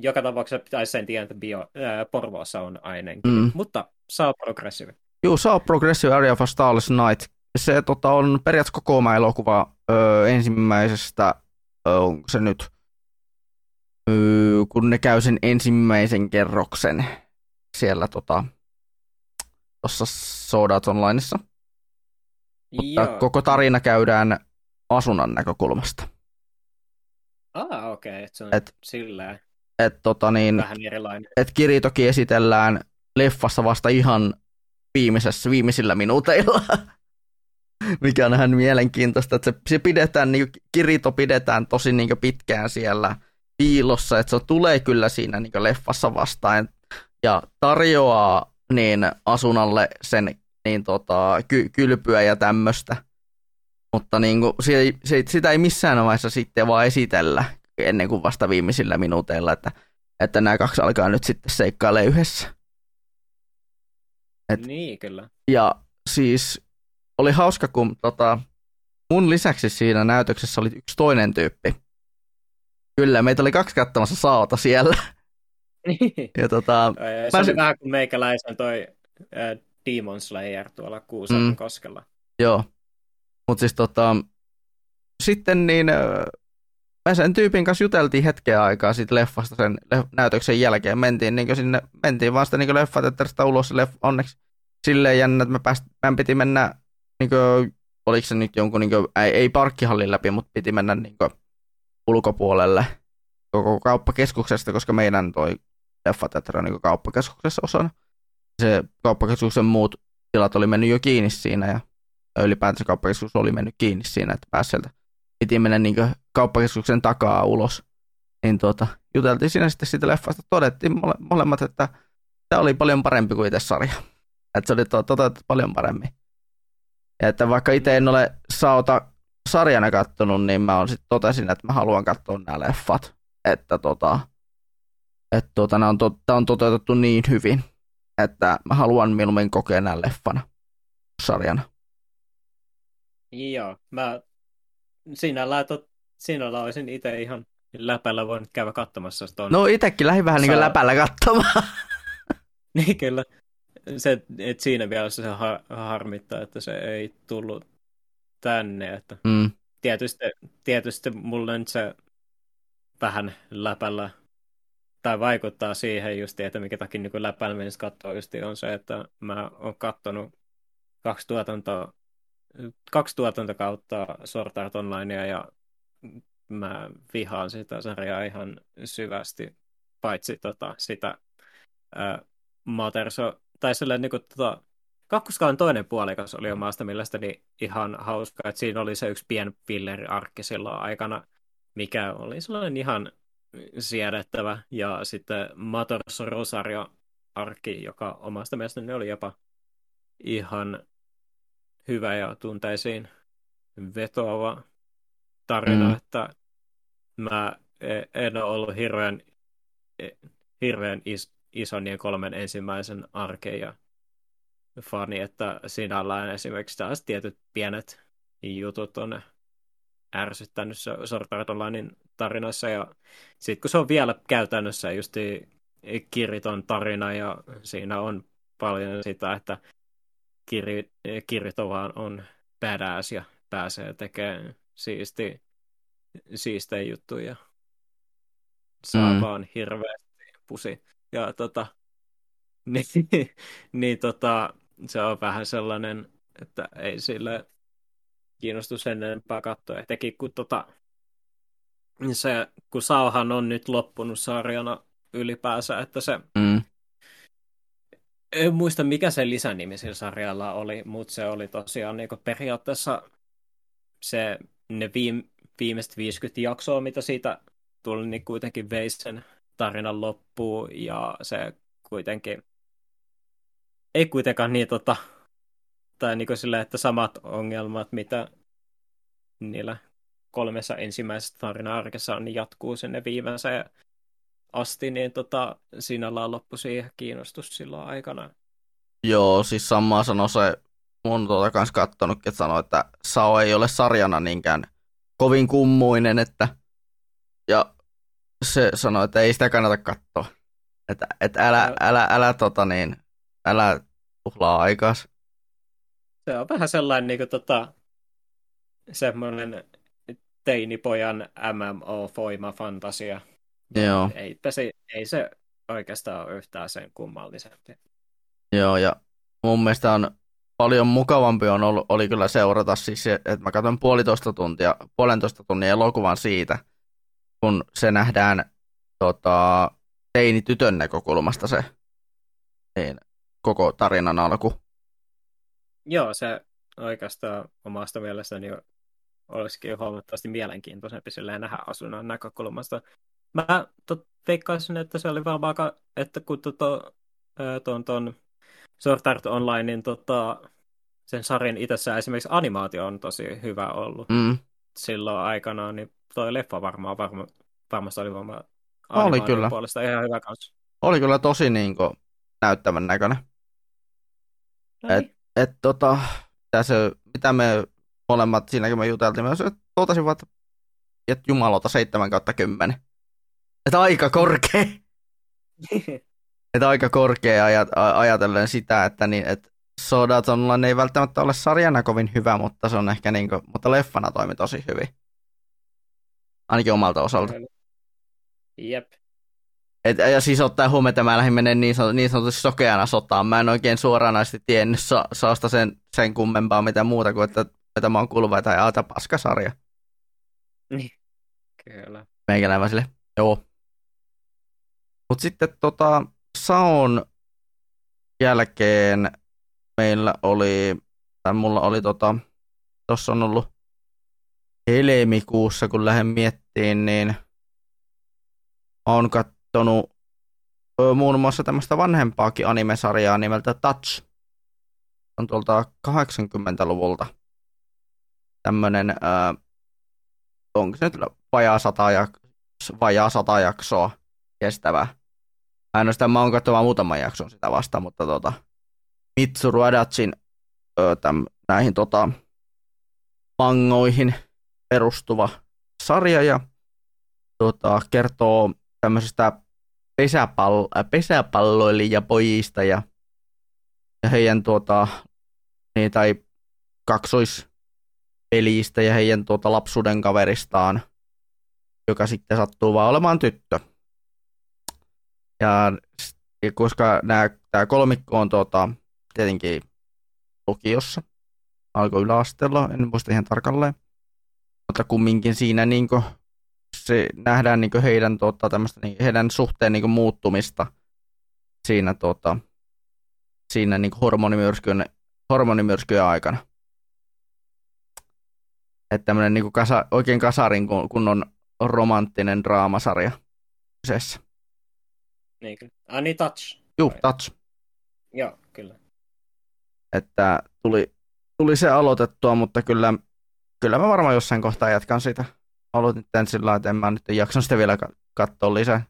Joka tapauksessa pitäisi sen tiedä, että bio, ää, Porvoossa on ainakin. Mm. Mutta saa progressive.
Joo, saa progressive Area of Starless Night. Se tota, on periaatteessa koko elokuva ö, ensimmäisestä, ö, onko se nyt kun ne käy sen ensimmäisen kerroksen siellä tota, tuossa Sodat Onlineissa. Mutta Joo. koko tarina käydään asunnan näkökulmasta.
Ah, okei, okay. se on et, sillä
et, tota niin,
vähän erilainen.
Et Kiritoki esitellään leffassa vasta ihan viimeisessä, viimeisillä minuuteilla. Mikä on ihan mielenkiintoista, että se, se pidetään, niin Kirito pidetään tosi niin pitkään siellä – piilossa, että se tulee kyllä siinä niin leffassa vastaan. ja tarjoaa niin asunnalle sen niin tota, ky- kylpyä ja tämmöistä. Mutta niin kuin, se, se, sitä ei missään vaiheessa sitten vaan esitellä ennen kuin vasta viimeisillä minuuteilla, että, että nämä kaksi alkaa nyt sitten seikkailee yhdessä.
Et, niin, kyllä.
Ja siis oli hauska, kun tota, mun lisäksi siinä näytöksessä oli yksi toinen tyyppi. Kyllä, meitä oli kaksi katsomassa saota siellä.
Niin. Ja tota, se oli vähän kuin meikäläisen toi äh, Demon Slayer tuolla Kuusan mm. koskella.
Joo, mutta siis tota, sitten niin me sen tyypin kanssa juteltiin hetken aikaa siitä leffasta sen näytöksen jälkeen. Mentiin, niin sinne, mentiin vaan sitä niin leffateatterista ulos leff, onneksi silleen jännä, että me pääst, meidän piti mennä, niin kuin, oliko se nyt jonkun, niin kuin, ei, ei parkkihallin läpi, mutta piti mennä niin kuin, ulkopuolelle koko kauppakeskuksesta, koska meidän toi leffateatteri on niin kauppakeskuksessa osana. Se kauppakeskuksen muut tilat oli mennyt jo kiinni siinä ja ylipäätänsä kauppakeskus oli mennyt kiinni siinä, että pääsi sieltä. Piti mennä niin kauppakeskuksen takaa ulos. Niin tuota, juteltiin siinä sitten siitä leffasta. Todettiin mole, molemmat, että tämä oli paljon parempi kuin itse sarja. Että se oli to, toteutettu paljon paremmin. Ja että vaikka itse en ole Saota sarjana kattonut, niin mä on sitten totesin, että mä haluan katsoa nämä leffat. Että tota, että nämä on, to, on toteutettu niin hyvin, että mä haluan mieluummin kokea nämä leffana sarjana.
Joo, mä sinällään, sinällään olisin itse ihan läpällä voinut käydä katsomassa
ton. No itsekin lähdin vähän niin kuin läpällä katsomaan.
niin kyllä. Se, et siinä mielessä se har, harmittaa, että se ei tullut tänne. Että mm. tietysti, tietysti mulle nyt se vähän läpällä tai vaikuttaa siihen just, että mikä takia niin läpällä menisi katsoa just on se, että mä oon kattonut kaksi tuotantoa kaksi tuotantokautta Sword Art Onlinea ja mä vihaan sitä sarjaa ihan syvästi, paitsi tota, sitä ää, Materso, tai sellainen niin kuin, tota, kakkoskaan toinen puolikas oli omasta mielestäni ihan hauska, että siinä oli se yksi pien pilleri-arkki silloin aikana, mikä oli sellainen ihan siedettävä, ja sitten Materso Rosario-arkki, joka omasta mielestäni oli jopa ihan hyvä ja tunteisiin vetoava tarina, mm. että mä e, en ole ollut hirveän, e, hirveän is, ison ja kolmen ensimmäisen arkeja fani, että sinällään esimerkiksi taas tietyt pienet jutut on ärsyttänyt Sword Onlinein tarinoissa ja sitten kun se on vielä käytännössä just Kiriton tarina ja siinä on paljon sitä, että Kiri, Kiritovaan on badass ja pääsee tekemään siisti, siistejä juttuja. Saa mm. vaan hirveästi pusi. Ja tota, niin, niin tota, se on vähän sellainen, että ei sille kiinnostu sen enempää katsoa. Etenkin kun tota, se, kun Sauhan on nyt loppunut sarjana ylipäänsä, että se mm. En muista, mikä se lisänimi sillä sarjalla oli, mutta se oli tosiaan niin periaatteessa se, ne viime, viimeiset 50 jaksoa, mitä siitä tuli, niin kuitenkin vei sen tarinan loppuun, ja se kuitenkin ei kuitenkaan niin tota, tai niin kuin sille, että samat ongelmat, mitä niillä kolmessa ensimmäisessä tarina-arkessa on, niin jatkuu sinne viimeiseen asti, niin tota, siinä on loppu siihen kiinnostus silloin aikana.
Joo, siis samaa sanoi se mun tuota kanssa kattonut, että sanoi, että Sao ei ole sarjana niinkään kovin kummuinen, että ja se sanoi, että ei sitä kannata katsoa. Että, että älä, älä, älä, älä, tota niin, älä tuhlaa aikaa.
Se on vähän sellainen niin kuin, tota, semmoinen teinipojan MMO-foima-fantasia.
Joo.
Ei, se, ei se oikeastaan ole yhtään sen kummallisempi.
Joo, ja mun mielestä on paljon mukavampi on ollut, oli kyllä seurata siis että mä katson puolitoista tuntia, puolentoista tunnin elokuvan siitä, kun se nähdään tota, teini-tytön näkökulmasta se niin, koko tarinan alku.
Joo, se oikeastaan omasta mielestäni olisikin huomattavasti mielenkiintoisempi silleen nähdä asunnon näkökulmasta. Mä tot, veikkaisin, että se oli varmaan, että kun tuon Sword Art Onlinein tota, sen sarjan itsessään esimerkiksi animaatio on tosi hyvä ollut.
Mm.
Silloin aikanaan, niin toi leffa varmaan varma, varmasti oli varmaan
oli kyllä.
puolesta ihan hyvä kanssa.
Oli kyllä tosi niin kuin, näyttävän näköinen. No et, et, tota, tässä, mitä me molemmat siinäkin me juteltiin, me totesivat, että jumalauta 7 kautta 10. Että aika korkea. että aika korkea ajat, ajatellen sitä, että, niin, että Sodat Online ei välttämättä ole sarjana kovin hyvä, mutta se on ehkä niin kuin, mutta leffana toimi tosi hyvin. Ainakin omalta osalta.
Jep.
Et, ja siis ottaa huomioon, että mä lähdin menee niin, sanot, niin sanotusti sokeana sotaan. Mä en oikein suoranaisesti tiennyt sa, saasta sen, sen kummempaa mitä muuta kuin, että, että mä oon kuuluva tai aata paskasarja.
Niin, kyllä.
Meikäläin sille, joo. Mut sitten tota, Saon jälkeen meillä oli, tai mulla oli tota, tossa on ollut helmikuussa, kun lähden miettiin, niin on katsonut muun muassa tämmöistä vanhempaakin animesarjaa nimeltä Touch. On tuolta 80-luvulta tämmönen, äh, onko se nyt vajaa sata, jak- vajaa sata jaksoa kestävä. Ainoastaan mä oon katsomaan muutaman jakson sitä vasta, mutta tota, Mitsuru Adachin ö, täm, näihin tota, mangoihin perustuva sarja ja tota, kertoo tämmöisestä pesäpall- äh, pesäpalloilijapojista ja, ja heidän tuota, niin, tai kaksoispelistä ja heidän tuota, lapsuuden kaveristaan, joka sitten sattuu vaan olemaan tyttö. Ja, ja koska tämä kolmikko on tuota, tietenkin lukiossa, alkoi yläasteella, en muista ihan tarkalleen, mutta kumminkin siinä niin kuin, se nähdään niin heidän, tuota, niin, heidän suhteen niin muuttumista siinä, tuota, siinä niin hormonimyrskyjen, hormonimyrskyjen aikana. Että tämmöinen niin kasa, oikein kasarin kunnon romanttinen draamasarja kyseessä.
Niin, Ah, niin Touch.
Juu, Touch.
Joo, kyllä.
Että tuli, tuli se aloitettua, mutta kyllä, kyllä mä varmaan jossain kohtaa jatkan sitä. Aloitin tämän sillä että en mä nyt jaksan sitä vielä katsoa lisää.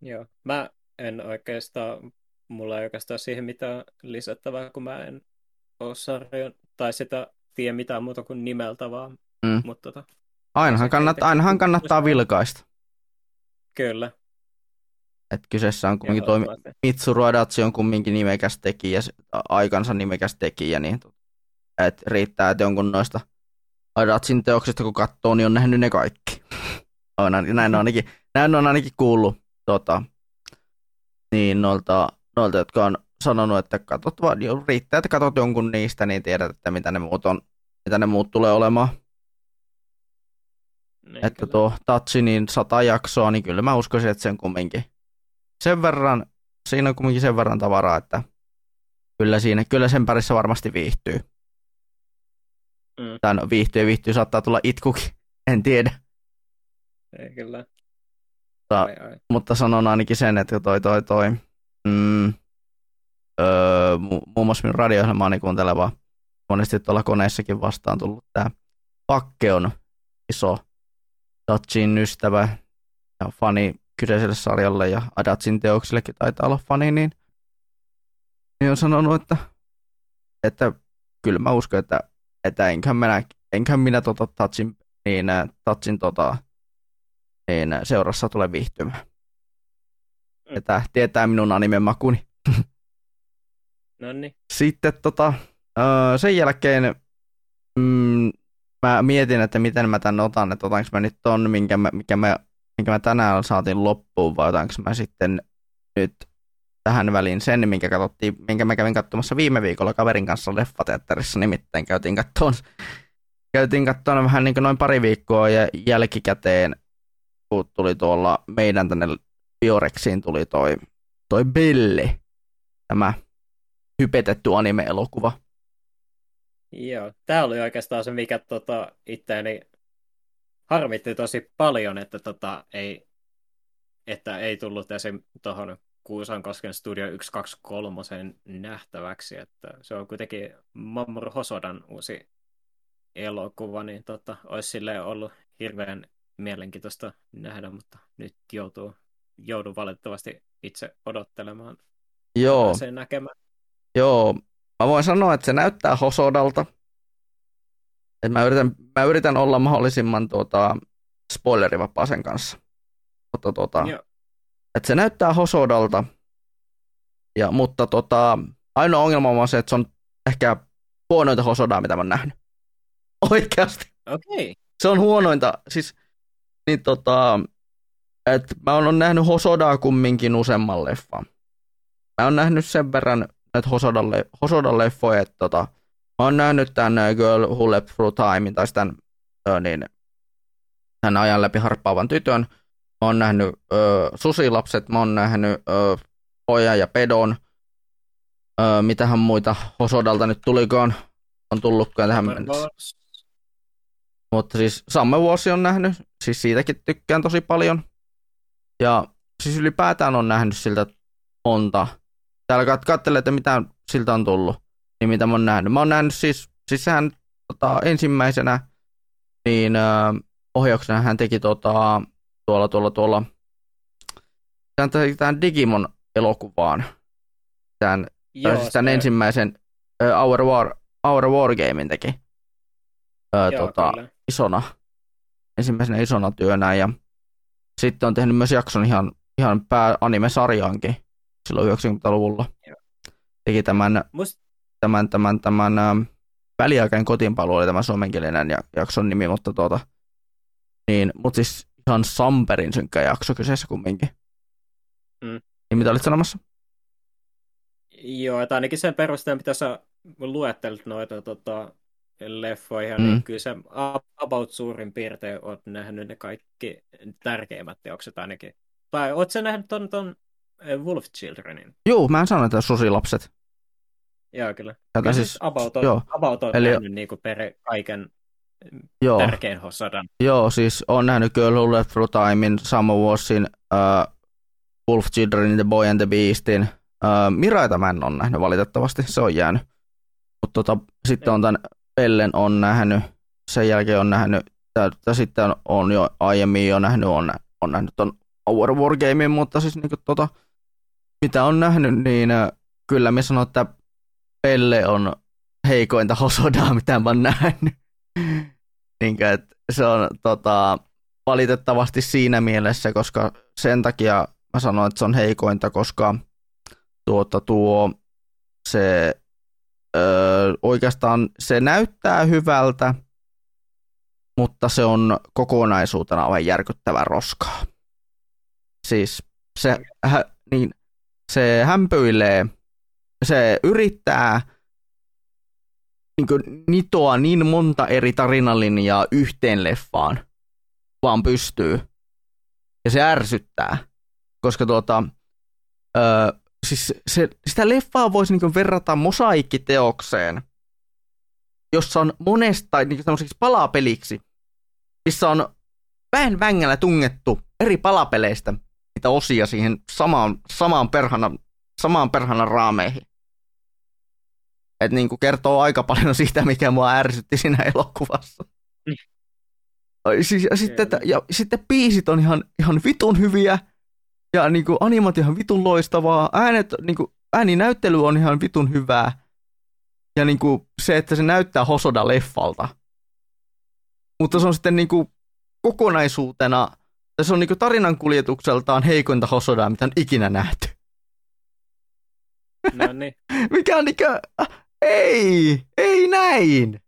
Joo, mä en oikeastaan, mulla ei oikeastaan siihen mitään lisättävää, kun mä en ole sarjan, tai sitä tiedä mitään muuta kuin nimeltä vaan. Mm. Mutta tota,
ainahan, kannattaa, ainahan kannattaa vilkaista.
Kyllä.
Et kyseessä on kumminkin toimi, Mitsuru Adachi on kumminkin nimekäs tekijä, aikansa nimekäs tekijä, niin et riittää, että jonkun noista Adachin teoksista kun katsoo, niin on nähnyt ne kaikki. on, näin, on ainakin, näin on ainakin kuullut tota, niin noilta, noilta, jotka on sanonut, että katsot vaan, riittää, että katsot jonkun niistä, niin tiedät, että mitä ne muut, on, mitä ne muut tulee olemaan. Niin, että kyllä. tuo Tatsi, niin sata jaksoa, niin kyllä mä uskoisin, että sen kumminkin sen verran, siinä on kumminkin sen verran tavaraa, että kyllä, siinä, kyllä sen parissa varmasti viihtyy. Mm. Tai no, viihtyy viihtyy, saattaa tulla itkukin, en tiedä.
Ei kyllä.
Mutta, ai, ai. mutta sanon ainakin sen, että toi toi toi, mm, öö, mu- muun muassa minun radio-ohjelmaani kuunteleva, monesti tuolla koneessakin vastaan tullut tämä Pakke on iso Dutchin ystävä ja fani kyseiselle sarjalle ja Adatsin teoksillekin taitaa olla fani, niin, niin on sanonut, että, että kyllä mä uskon, että, että enköhän minä, enköhän minä tota Tatsin, niin, Tatsin tota, niin seurassa tule viihtymään. Mm. Että tietää minun animen makuni.
No niin.
Sitten tota, sen jälkeen mm, mä mietin, että miten mä tän otan, että otanko mä nyt ton, minkä mä, mikä mä minkä mä tänään saatiin loppuun, vai otanko mä sitten nyt tähän väliin sen, minkä, katsottiin, minkä mä kävin katsomassa viime viikolla kaverin kanssa leffateatterissa, nimittäin käytiin kattoon, käytiin kattoon vähän niin kuin noin pari viikkoa ja jälkikäteen, kun tuli tuolla meidän tänne Biorexiin tuli toi, toi Billy, tämä hypetetty anime-elokuva.
Joo, tämä oli oikeastaan se, mikä tota, itseäni harmitti tosi paljon, että, tota, ei, että ei tullut esim. tuohon Kuusankosken Studio 123 nähtäväksi, että se on kuitenkin Mamoru Hosodan uusi elokuva, niin tota, olisi sille ollut hirveän mielenkiintoista nähdä, mutta nyt joutuu, joudun valitettavasti itse odottelemaan
Joo.
sen näkemään.
Joo, mä voin sanoa, että se näyttää Hosodalta. Et mä, yritän, mä yritän olla mahdollisimman tuota, spoilerivapaa sen kanssa. Mutta tuota, että se näyttää Hosodalta, ja, mutta tota, ainoa ongelma on se, että se on ehkä huonointa Hosodaa, mitä mä oon nähnyt. Oikeasti.
Okei. Okay.
Se on huonointa. Siis, niin tota, että mä oon nähnyt Hosodaa kumminkin useamman leffan. Mä oon nähnyt sen verran näitä Hosodan, le- Hosodan leffoja, että tota, mä oon nähnyt tämän Girl Who Left Through Time, tai tämän, niin, tämän ajan läpi harppaavan tytön. Mä oon nähnyt ö, Susilapset, mä oon nähnyt ö, Pojan ja Pedon. Ö, mitähän muita Hosodalta nyt tulikaan, on tullutkaan tähän mennessä. Mutta siis Samme vuosi on nähnyt, siis siitäkin tykkään tosi paljon. Ja siis ylipäätään on nähnyt siltä monta. Täällä kat- katselee, että mitä siltä on tullut, niin mitä mä oon nähnyt. Mä oon nähnyt siis, siis sehän tota, ensimmäisenä, niin ö, ohjauksena hän teki tota, tuolla, tuolla, tuolla, hän teki tämän Digimon elokuvaan. Tämän, Joo, siis tämän ensimmäisen uh, Our, War, Our Wargamein teki. Ö, Joo, tota, isona, ensimmäisenä isona työnä ja sitten on tehnyt myös jakson ihan, ihan pää-anime-sarjaankin silloin 90-luvulla. Joo. Teki tämän, Must... tämän, tämän, tämän, tämän väliaikainen kotiinpaluu oli tämä suomenkielinen jakson nimi, mutta tuota, niin, mutta siis ihan Samperin synkkä jakso kyseessä kumminkin. Mm. Niin mitä olit sanomassa?
Joo, että ainakin sen perusteella, mitä sä luettelit noita tota, leffoja, mm. niin kyllä se about suurin piirtein oot nähnyt ne kaikki tärkeimmät teokset ainakin. Tai oot sä nähnyt ton, ton eh, Wolf Childrenin?
Joo, mä en sano, että susilapset.
Joo, kyllä. Tätä siis, about on, joo. About on Eli... nähnyt niin kuin per kaiken joo. tärkein Hosadan.
Joo, siis on nähnyt Girl Who Left Through Timein, Summer Warsin, uh, Wolf Childrenin, The Boy and the Beastin. Uh, Miraita mä en ole nähnyt valitettavasti, se on jäänyt. Mutta tota, sitten on tämän Pellen on nähnyt, sen jälkeen on nähnyt, tai sitten on jo aiemmin jo nähnyt, on, on nähnyt ton Our War Gamein, mutta siis niin kuin, tota, mitä on nähnyt, niin äh, kyllä me sanon, että Pelle on heikointa hosodaa, mitä mä oon nähnyt. että se on tota, valitettavasti siinä mielessä, koska sen takia mä sanoin, että se on heikointa, koska tuota, tuo se öö, oikeastaan se näyttää hyvältä, mutta se on kokonaisuutena aivan järkyttävän roskaa. Siis se, hä, niin, se hämpöilee, se yrittää niin nitoa niin monta eri tarinalinjaa yhteen leffaan, vaan pystyy. Ja se ärsyttää, koska tuota, öö, siis se, sitä leffaa voisi niin verrata mosaikkiteokseen, jossa on monesta niin palapeliksi, missä on vähän vängällä tungettu eri palapeleistä niitä osia siihen samaan, samaan, perhana, samaan perhana raameihin. Et niin kuin kertoo aika paljon siitä, mikä mua ärsytti siinä elokuvassa. Mm. Siis, ja, sitten, ja sitten biisit on ihan, ihan vitun hyviä, ja niin kuin animat ihan vitun loistavaa, äänet, niin kuin, ääninäyttely on ihan vitun hyvää. Ja niin kuin se, että se näyttää Hosoda-leffalta. Mutta se on sitten niin kuin kokonaisuutena, se on niin kuin tarinan kuljetukseltaan heikointa Hosodaa, mitä on ikinä nähty.
No niin.
Mikä on niin kuin, ei, ei näin.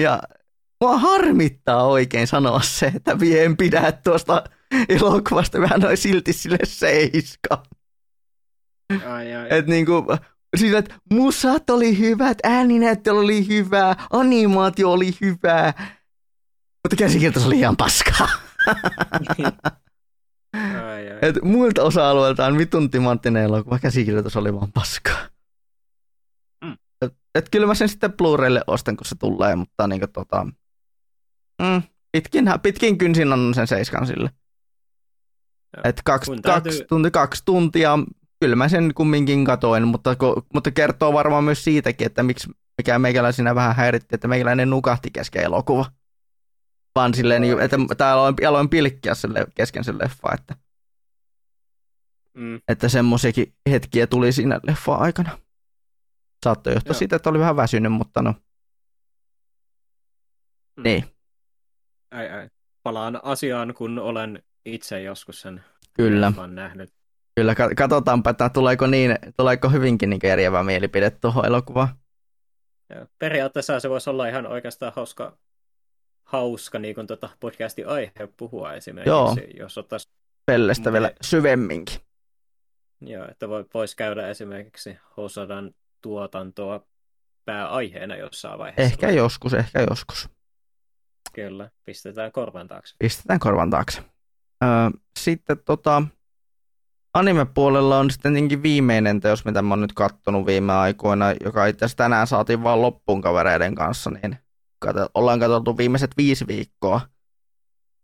Ja mua harmittaa oikein sanoa se, että vie en pidä tuosta elokuvasta vähän noin silti sille seiska.
Ai, ai.
Et niinku, siis, että musat oli hyvät, ääninäyttely oli hyvä, animaatio oli hyvä, mutta käsikirjoitus oli ihan paskaa.
ai, ai.
Et muilta osa-alueiltaan vitun timanttinen elokuva, käsikirjoitus oli vaan paskaa. Et, et kyllä mä sen sitten Blu-raylle ostan, kun se tulee, mutta niinku tota, mm, pitkin, pitkin kynsin on sen seiskan sille. että kaksi, kaksi, tunti, kaksi tuntia, kyllä mä sen kumminkin katoin, mutta, mutta kertoo varmaan myös siitäkin, että miksi mikä meikäläisenä vähän häiritti, että meikäläinen nukahti kesken elokuva. Vaan silleen, no, että täällä aloin, aloin pilkkiä sen, kesken sen leffa, että, mm. että semmoisiakin hetkiä tuli siinä leffa aikana. Saattoi johtua siitä, että oli vähän väsynyt, mutta no. Mm. Niin.
Ai, ai. Palaan asiaan, kun olen itse joskus sen
Kyllä.
nähnyt.
Kyllä, katsotaanpa, että tuleeko, niin, tuleeko hyvinkin niin järjevä mielipide tuohon elokuvaan.
Ja periaatteessa se voisi olla ihan oikeastaan hauska, hauska niin kuin tuota podcastin aihe puhua esimerkiksi, Joo. jos ottaisi...
Pellestä vielä syvemminkin.
Joo, että voisi käydä esimerkiksi Hosadan tuotantoa pääaiheena jossain vaiheessa.
Ehkä vai? joskus, ehkä joskus.
Kyllä, pistetään korvan taakse.
Pistetään korvan taakse. Öö, sitten tota, anime-puolella on sitten viimeinen teos, mitä mä oon nyt kattonut viime aikoina, joka itse asiassa tänään saatiin vaan loppuun kavereiden kanssa, niin kato, ollaan katsottu viimeiset viisi viikkoa.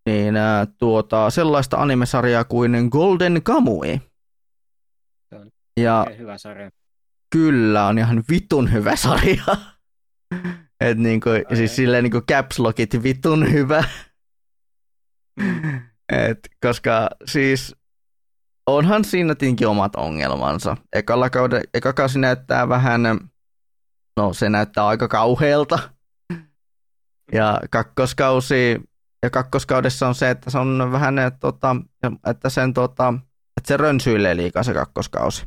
Niin ää, tuota, sellaista animesarjaa kuin Golden Kamui.
Se on ja hyvä sarja.
Kyllä, on ihan vitun hyvä sarja. Et niinku, okay. siis silleen niinku caps lockit vitun hyvä. Et, koska siis onhan siinä tietenkin omat ongelmansa. Ekalla kauden, eka kausi näyttää vähän, no se näyttää aika kauhealta. Ja kakkoskausi, ja kakkoskaudessa on se, että se on vähän, tota, että sen tota, että se rönsyilee liikaa se kakkoskausi.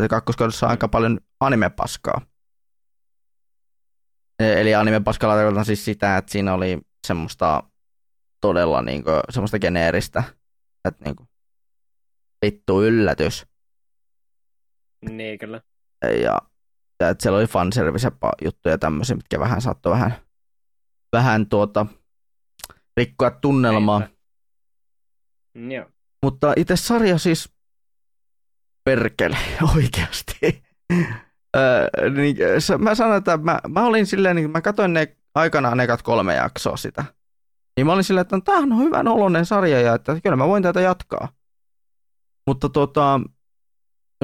Että kakkoskaudessa on aika paljon animepaskaa. E, eli animepaskalla tarkoitan siis sitä, että siinä oli semmoista todella niin kuin, semmoista geneeristä, että niin kuin, vittu yllätys.
Niin, kyllä.
Ja, ja että siellä oli fanservice juttuja tämmöisiä, mitkä vähän saattoi vähän, vähän tuota, rikkoa tunnelmaa.
Joo.
Mutta itse sarja siis perkele oikeasti. öö, niin, mä sanoin, että mä, mä olin silleen, niin mä katsoin ne aikanaan ekat kolme jaksoa sitä. Niin mä olin silleen, että tämä on hyvän oloinen sarja ja että kyllä mä voin tätä jatkaa. Mutta tota,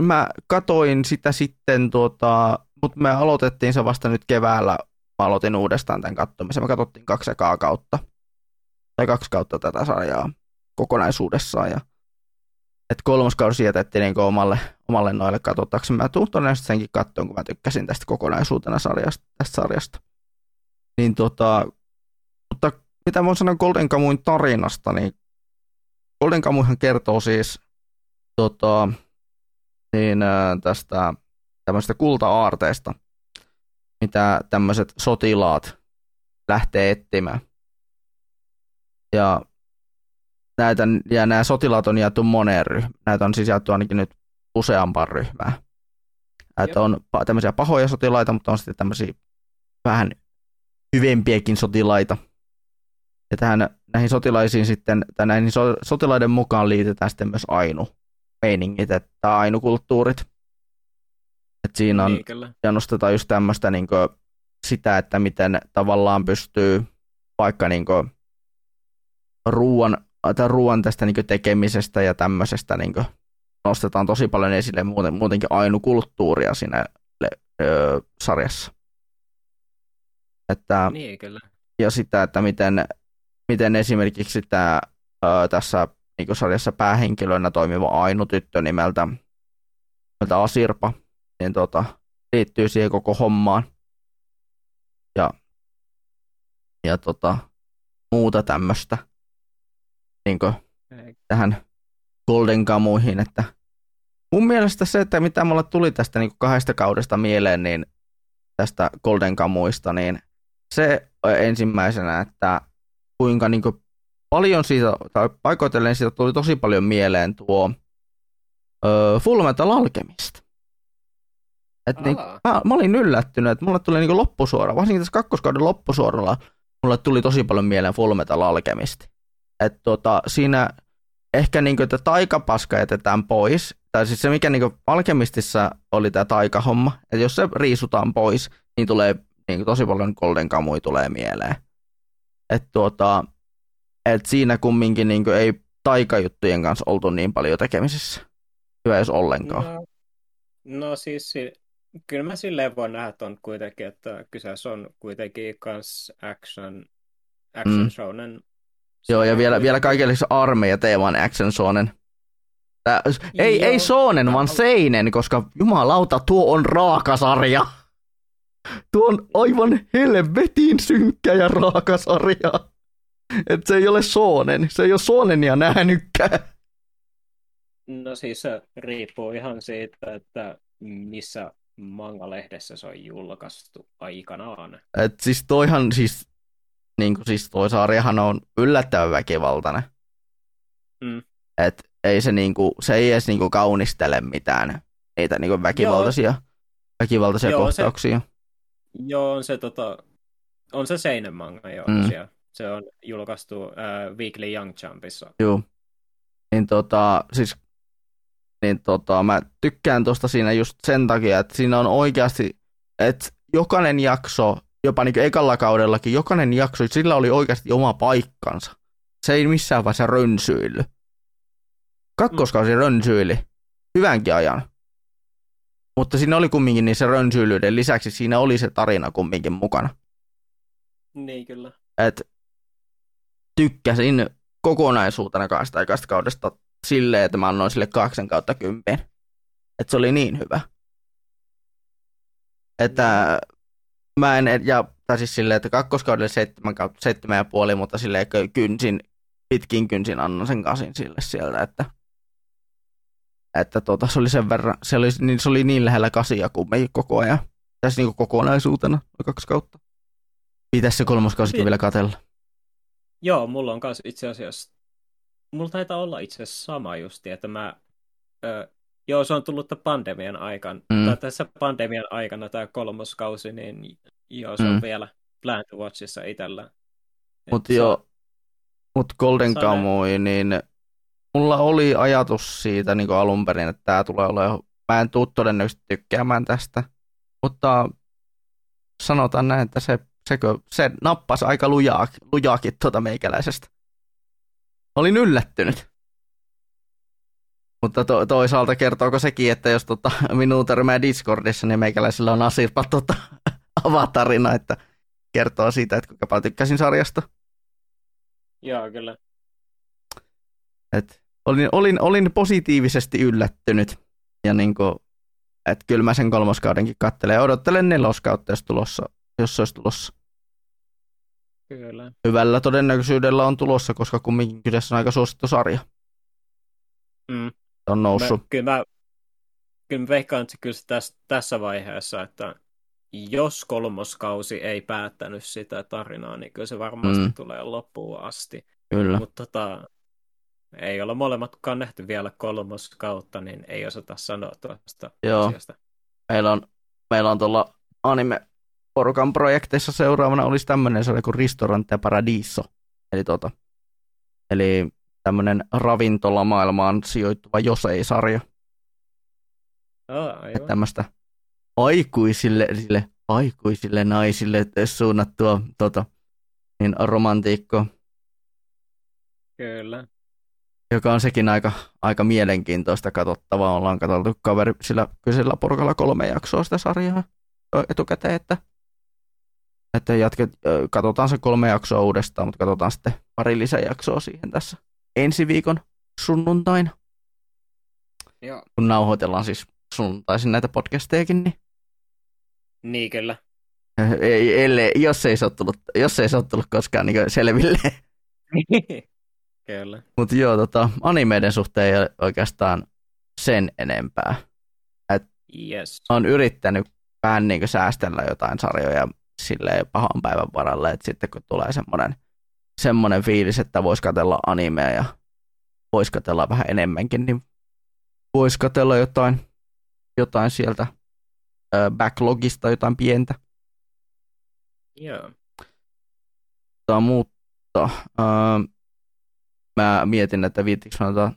mä katoin sitä sitten, tota, mutta me aloitettiin se vasta nyt keväällä. Mä aloitin uudestaan tämän katsomisen. Me katsottiin kaksi kautta. Tai kaksi kautta tätä sarjaa kokonaisuudessaan. Ja, että kolmas kausi jätettiin niin omalle, omalle noille katsottavaksi. Mä tuun todennäköisesti senkin kattoon, kun mä tykkäsin tästä kokonaisuutena sarjasta, tästä sarjasta. Niin tota, mutta mitä voin sanoa Golden Kamuin tarinasta, niin Golden Kamuihan kertoo siis tota, niin, tästä tämmöistä kulta-aarteesta, mitä tämmöiset sotilaat lähtee etsimään. Ja, näitä, ja nämä sotilaat on jaettu moneen ryhmään. Näitä on siis jaettu ainakin nyt useampaan ryhmään. Että on tämmöisiä pahoja sotilaita, mutta on sitten tämmöisiä vähän hyvempiäkin sotilaita. Ja tähän, näihin sotilaisiin sitten, tai näihin sotilaiden mukaan liitetään sitten myös ainu meiningit, että ainukulttuurit. Et siinä on, niin, ja nostetaan just tämmöistä niin sitä, että miten tavallaan pystyy vaikka niin ruoan, tai ruoan tästä niin tekemisestä ja tämmöisestä niin nostetaan tosi paljon esille muuten, muutenkin ainukulttuuria siinä ö, sarjassa. Että,
niin, kyllä.
Ja sitä, että miten, miten esimerkiksi tämä, ö, tässä niin sarjassa päähenkilönä toimiva Ainu tyttö nimeltä, nimeltä Asirpa, niin tota, liittyy siihen koko hommaan. Ja, ja tota, muuta tämmöistä niin tähän Golden Kamuihin, että mun mielestä se, että mitä mulle tuli tästä niin kahdesta kaudesta mieleen, niin tästä Golden Kamuista, niin se ensimmäisenä, että kuinka niin kuin paljon siitä, tai paikoitellen siitä tuli tosi paljon mieleen tuo ö, Full Metal Alchemist. Et niin, mä, mä, olin yllättynyt, että mulle tuli niin loppusuora, varsinkin tässä kakkoskauden loppusuoralla, mulle tuli tosi paljon mieleen Full Metal Alchemist. Et tota, siinä ehkä niin kuin, että taikapaska jätetään pois, tai siis se mikä niin Alchemistissa oli tämä taikahomma, että jos se riisutaan pois, niin tulee niin tosi paljon Golden Kamui tulee mieleen. Että tuota, et siinä kumminkin niin ei taikajuttujen kanssa oltu niin paljon tekemisissä. Hyvä jos ollenkaan.
No, no siis kyllä mä silleen voin nähdä ton kuitenkin, että kyseessä on kuitenkin kans action, action mm. shounen.
Joo, ja vielä, vielä kaikille armeija teeman action shonen. Tää, ei, Joo, ei Soonen, vaan Seinen, koska jumalauta, tuo on raakasarja. Tuo on aivan helvetin synkkä ja raakasarja. Et se ei ole Soonen. Se ei ole Soonenia nähnytkään.
No siis se riippuu ihan siitä, että missä manga-lehdessä se on julkaistu aikanaan.
Et siis toihan siis, niin kuin siis toi sarjahan on yllättävän väkivaltainen.
Mm.
Et ei se, niinku, se ei edes niinku kaunistele mitään niitä niinku väkivaltaisia, joo. väkivaltaisia joo, kohtauksia.
Se, joo, on se, tota, on se seinen manga, joo, mm. Se on julkaistu äh, Weekly Young Jumpissa.
Joo. Niin tota, siis niin tota, mä tykkään tuosta siinä just sen takia, että siinä on oikeasti, että jokainen jakso, jopa niin ekalla kaudellakin, jokainen jakso, sillä oli oikeasti oma paikkansa. Se ei missään vaiheessa rönsyily. Kakkoskausi mm. rönsyili hyvänkin ajan. Mutta siinä oli kumminkin niin se rönsyilyyden lisäksi siinä oli se tarina kumminkin mukana.
Niin kyllä.
Et tykkäsin kokonaisuutena kahdesta aikasta kaudesta silleen, että mä annoin sille 8 kautta 10. Että se oli niin hyvä. Että mä en, ja, tai siis silleen, että kakkoskaudelle 7 kautta 7 ja puoli, mutta silleen kynsin, pitkin kynsin annan sen kasin sille sieltä, että että tota, se oli sen verran, se oli, niin, se oli niin lähellä kasia kuin me koko ajan. Tässä niin kokonaisuutena, kaksi kautta. Pitäisi se kolmoskausi vielä katella.
Joo, mulla on kanssa itse asiassa, mulla taitaa olla itse asiassa sama justi, että mä, ö, joo se on tullut pandemian aikana, mm. tai tässä pandemian aikana tämä kolmoskausi, niin joo se on mm. vielä Plan to Watchissa itsellä.
Mutta joo, mut Golden Kamuy, niin mulla oli ajatus siitä niin kuin alun perin, että tämä tulee olemaan, mä en tule todennäköisesti tykkäämään tästä, mutta sanotaan näin, että se, se, se nappasi aika lujaa, lujaakin tuota meikäläisestä. Olin yllättynyt. Mutta to, toisaalta kertooko sekin, että jos tota, minun törmää Discordissa, niin meikäläisellä on Asirpa tota, avatarina, että kertoo siitä, että kuinka paljon tykkäsin sarjasta.
Joo, kyllä.
Et olin, olin, olin positiivisesti yllättynyt. Ja niin kuin, että kyllä mä sen kolmoskaudenkin kattelen. Odottelen neloskautta, jos, tulossa, jos se olisi tulossa.
Kyllä.
Hyvällä todennäköisyydellä on tulossa, koska kumminkin kyseessä on aika suosittu sarja.
Mm.
On noussut.
Mä, kyllä, mä, kyllä mä veikkaan, että kyllä tässä, tässä vaiheessa, että jos kolmoskausi ei päättänyt sitä tarinaa, niin kyllä se varmasti mm. tulee loppuun asti.
Kyllä.
Mutta tota, ei ole molemmatkaan nähty vielä kautta, niin ei osata sanoa tuosta
Joo. asiasta. Meillä on, meillä on tuolla anime porukan projekteissa seuraavana olisi tämmöinen sarja kuin Ristorante Paradiso. Eli, tota, eli tämmöinen ravintolamaailmaan sijoittuva Josei-sarja.
Oh,
tämmöistä aikuisille, sille, aikuisille naisille suunnattua tota, niin romantiikkoa.
Kyllä
joka on sekin aika, aika mielenkiintoista katsottavaa. Ollaan katsottu kaveri sillä kyseisellä porukalla kolme jaksoa sitä sarjaa etukäteen, että, että jatket, katsotaan se kolme jaksoa uudestaan, mutta katsotaan sitten pari lisäjaksoa siihen tässä ensi viikon sunnuntaina.
Joo.
Kun nauhoitellaan siis sunnuntaisin näitä podcastejakin, niin...
Niin kyllä.
Ei, ellei, jos ei se ole tullut, jos ei se ole tullut koskaan niin selville.
Kyllä.
Mutta joo, tota, animeiden suhteen ei ole oikeastaan sen enempää. Et
yes.
on yrittänyt vähän niin säästellä jotain sarjoja silleen pahan päivän varalle, että sitten kun tulee semmoinen, semmoinen fiilis, että voisi katella animea ja voisi katella vähän enemmänkin, niin voisi katella jotain, jotain sieltä ö, backlogista, jotain pientä.
Joo.
Mutta, mutta ö, mä mietin, että viittikö mä tota...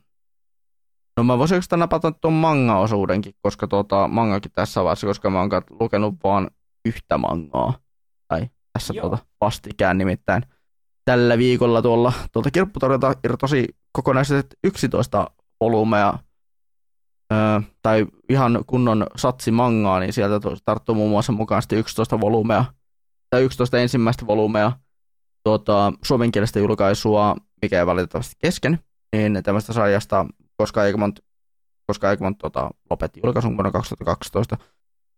No mä voisin oikeastaan napata tuon manga-osuudenkin, koska tuota, mangakin tässä vaiheessa, koska mä oon lukenut vaan yhtä mangaa. Tai tässä tuota vastikään nimittäin. Tällä viikolla tuolla tuolta kirpputorilta irtosi kokonaiset 11 volumea öö, tai ihan kunnon satsi mangaa, niin sieltä tarttuu muun muassa mukaan sitten 11 volumea tai 11 ensimmäistä volumea tuota, suomenkielistä julkaisua, mikä ei valitettavasti kesken, niin tämmöistä sarjasta, koska Egmont, koska Egmont tota, lopetti julkaisun vuonna 2012,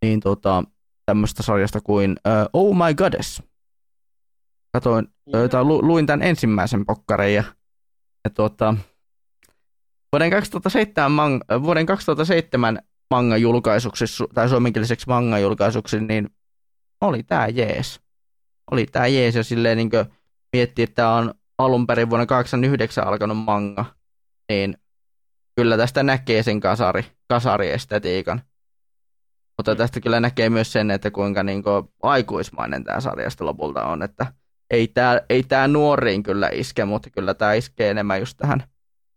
niin tota, tämmöistä sarjasta kuin uh, Oh My Goddess. Katoin, yeah. tai lu, luin tämän ensimmäisen pokkarin ja, ja tuota, vuoden 2007, mang, vuoden 2007 manga julkaisuksi tai suomenkieliseksi manga julkaisuksi, niin oli tää jees. Oli tää jees ja silleen niin miettii, että tämä on alun perin vuonna 89 alkanut manga, niin kyllä tästä näkee sen kasari, kasariestetiikan. Mutta tästä kyllä näkee myös sen, että kuinka niin kuin aikuismainen tämä sarjasta lopulta on, että ei tämä, ei tämä nuoriin kyllä iske, mutta kyllä tämä iskee enemmän just tähän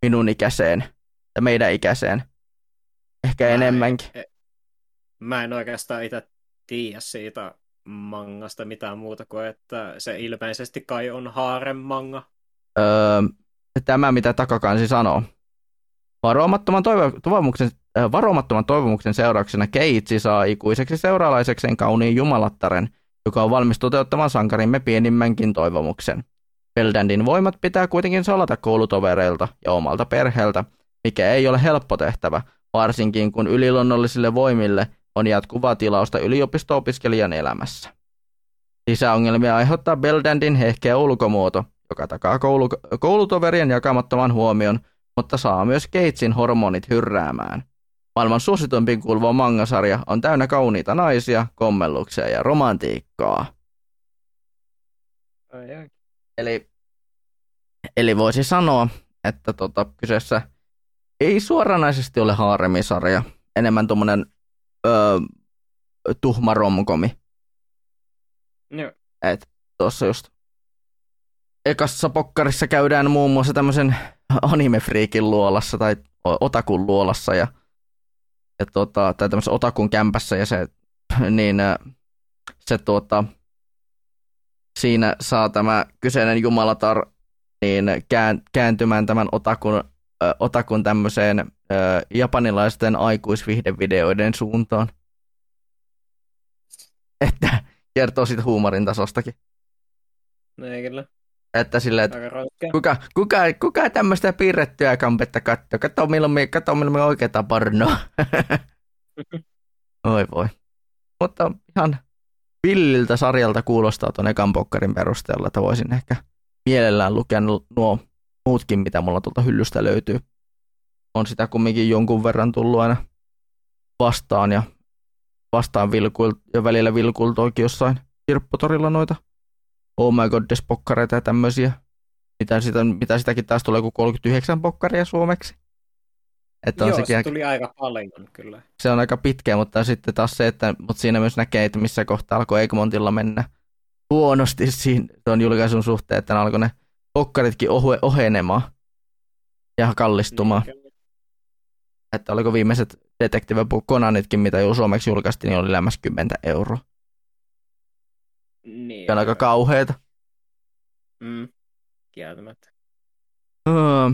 minun ikäiseen ja meidän ikäiseen. Ehkä mä enemmänkin. En,
mä en oikeastaan itse tiedä siitä mangasta mitään muuta kuin, että se ilmeisesti kai on haaren manga.
Öö, tämä, mitä takakansi sanoo. Varomattoman, toivo- toivomuksen, varomattoman toivomuksen seurauksena Keitsi saa ikuiseksi seuraalaisekseen kauniin jumalattaren, joka on valmis toteuttamaan sankarimme pienimmänkin toivomuksen. Beldandin voimat pitää kuitenkin salata koulutovereilta ja omalta perheeltä, mikä ei ole helppo tehtävä, varsinkin kun yliluonnollisille voimille on jatkuvaa tilausta yliopisto-opiskelijan elämässä. Lisäongelmia aiheuttaa Beldandin hehkeä ulkomuoto, joka takaa koulu- koulutoverien jakamattoman huomion, mutta saa myös Keitsin hormonit hyrräämään. Maailman suosituimpiin kuuluva mangasarja on täynnä kauniita naisia, kommelluksia ja romantiikkaa.
Ai.
Eli, eli voisi sanoa, että tota, kyseessä ei suoranaisesti ole haaremisarja, enemmän tuommoinen öö, tuhma romkomi.
Joo.
Et tuossa just ekassa pokkarissa käydään muun muassa tämmöisen animefriikin luolassa tai otakun luolassa ja, ja tota, tai tämmöisen otakun kämpässä ja se, niin se tuota, siinä saa tämä kyseinen jumalatar niin kääntymään tämän otakun, otakun tämmöiseen japanilaisten aikuisvihdevideoiden suuntaan. Että kertoo siitä huumorin tasostakin.
No ei kyllä.
Että silleen, että kuka, kuka, kuka tämmöistä piirrettyä kampetta katsoo? Kato milloin kato milloin me oikeata pornoa. Oi voi. Mutta ihan villiltä sarjalta kuulostaa tuon ekan pokkarin perusteella, että voisin ehkä mielellään lukea nuo muutkin, mitä mulla tuolta hyllystä löytyy on sitä kumminkin jonkun verran tullut aina vastaan ja vastaan vilkuil, ja välillä vilkuiltoikin jossain kirpputorilla noita oh my god pokkareita ja tämmöisiä. Mitä, sitä, mitä sitäkin taas tulee kuin 39 pokkaria suomeksi.
Että on Joo, sekin se tuli aika paljon kyllä.
Se on aika pitkä, mutta sitten taas se, että mutta siinä myös näkee, että missä kohtaa alkoi Egmontilla mennä huonosti siinä tuon julkaisun suhteen, että alkoi ne pokkaritkin ohe, ohenemaan ja kallistumaan. Niin, että oliko viimeiset Detective Conanitkin, mitä jo suomeksi julkaistiin, niin oli lähemmäs 10 euroa.
Niin.
on aika kauheita.
Mm, kieltämättä.
Öö,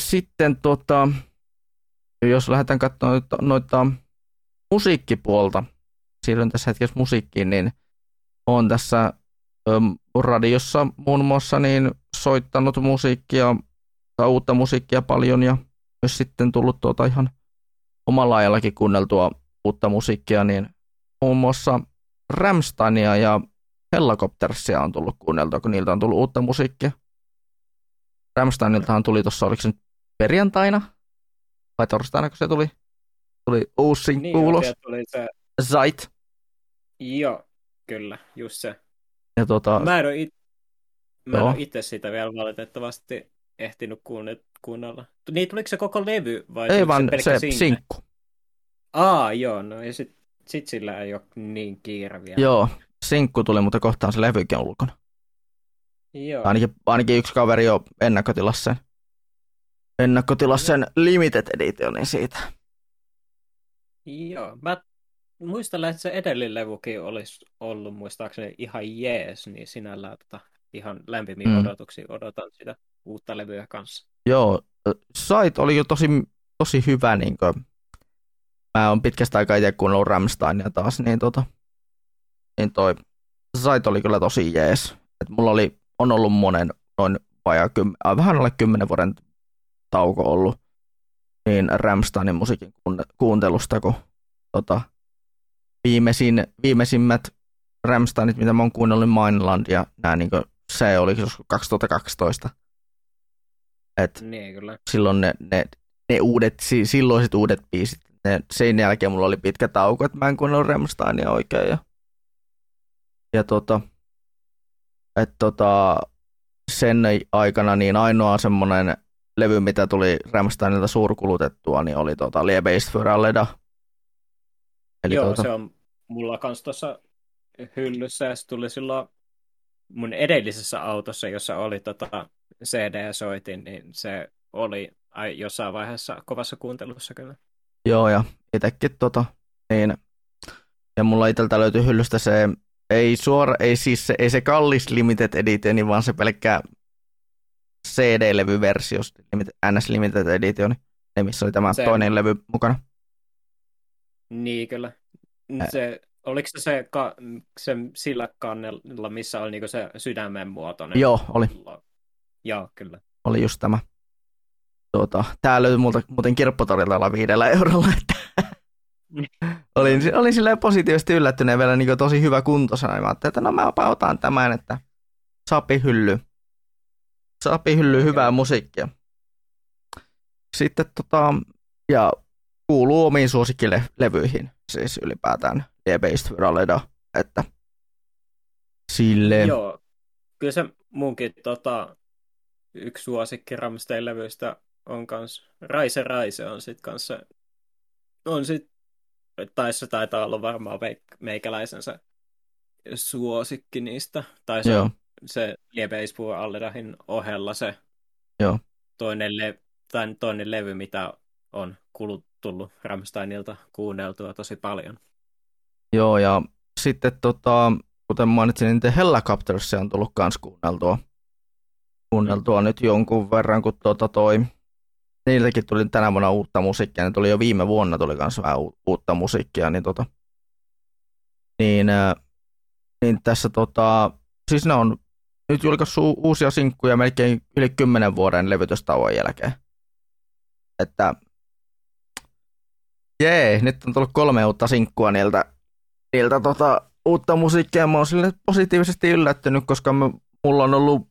sitten tota, jos lähdetään katsomaan noita, noita musiikkipuolta, siirryn tässä hetkessä musiikkiin, niin on tässä ö, radiossa muun muassa niin soittanut musiikkia tai uutta musiikkia paljon ja myös sitten tullut tuota ihan omalla ajallakin kuunneltua uutta musiikkia, niin muun muassa Ramstania ja Hellacoptersia on tullut kuunneltua, kun niiltä on tullut uutta musiikkia. Ramsteiniltahan tuli tuossa, oliko se nyt perjantaina vai torstaina, kun se tuli, tuli uusi
niin,
kuulos.
tuli se...
Zait.
Joo, kyllä, just se.
Ja tota...
Mä en ole, it... Mä en itse sitä vielä valitettavasti ehtinyt kuunnella. Niin, tuliko se koko levy vai
Ei vaan se, se sinkku.
Aa, joo, no ja sit, sit sillä ei ole niin kiire vielä.
Joo, sinkku tuli, mutta kohtaan se levykin on ulkona.
Joo.
Ainakin, ainakin yksi kaveri jo ennakkotilassa sen, ennakkotilassa sen limited editionin siitä.
Joo, mä muistelen, että se edellinen levykin olisi ollut muistaakseni ihan jees, niin sinällään tota, ihan lämpimiin mm. odotuksiin odotan sitä uutta levyä kanssa.
Joo, sait oli jo tosi, tosi hyvä, niin kuin, mä oon pitkästä aikaa itse kuunnellut Ramsteinia taas, niin, tota, niin toi sait oli kyllä tosi jees. Et mulla oli, on ollut monen noin vajaa, äh, vähän alle kymmenen vuoden tauko ollut niin Ramsteinin musiikin kuuntelusta, kun tota, viimeisin, viimeisimmät Ramsteinit, mitä mä oon kuunnellut, Mainland ja nää, niin kuin, se oli 2012. Et
niin, kyllä.
Silloin ne, ne, ne uudet, silloiset uudet biisit, ne, sen jälkeen mulla oli pitkä tauko, että mä en kuunnellut Ramsteinia oikein. Ja, ja tota, et tota, sen aikana niin ainoa semmoinen levy, mitä tuli Ramsteinilta suurkulutettua, niin oli tota Liebeist für.
Eli Joo, tuota... se on mulla kans tuossa hyllyssä ja se tuli silloin mun edellisessä autossa, jossa oli tota CD-soitin, niin se oli ai, jossain vaiheessa kovassa kuuntelussa kyllä.
Joo, ja itsekin tota, niin, ja mulla itseltä löytyy hyllystä se, ei suora, ei siis se, ei se kallis limited edition, vaan se pelkkä CD-levyversio, NS Limited Edition, missä oli tämä se... toinen levy mukana.
Niin, kyllä. Se, oliko se se, ka, se sillä kannella, missä oli niinku se sydämen muotoinen?
Joo, oli.
Joo, kyllä.
Oli just tämä. Tuota, tää löytyi muuten kirppotorilta viidellä eurolla, että olin, olin silleen positiivisesti yllättyneen vielä niin tosi hyvä kuntosana. Mä ajattelin, että no mä otan tämän, että sapi hylly. Sapi hylly hyvää musiikkia. Sitten tota, ja kuuluu omiin suosikkilevyihin, siis ylipäätään Based Viraleda, että sille...
Joo, kyllä se munkin tota, yksi suosikki Ramstein levyistä on kans, Raise Raise on sit kanssa, on sit, tai se taitaa olla varmaan meikäläisensä suosikki niistä, tai se, Joo. se Liebeispuun Alledahin ohella se
Joo.
Toinen, le- tai toinen levy, mitä on kulut, tullut Ramsteinilta kuunneltua tosi paljon.
Joo, ja sitten tota, kuten mainitsin, niin The Helicopters on tullut myös kuunneltua, kuunneltua nyt jonkun verran, kun tota toi, niiltäkin tuli tänä vuonna uutta musiikkia, ne tuli jo viime vuonna tuli myös vähän uutta musiikkia, niin, tota, niin, niin tässä tota, siis ne on nyt julkaissut uusia sinkkuja melkein yli kymmenen vuoden levytystauon jälkeen. Että jee, nyt on tullut kolme uutta sinkkua niiltä, niiltä tota, uutta musiikkia. Mä oon sille positiivisesti yllättynyt, koska mä, mulla on ollut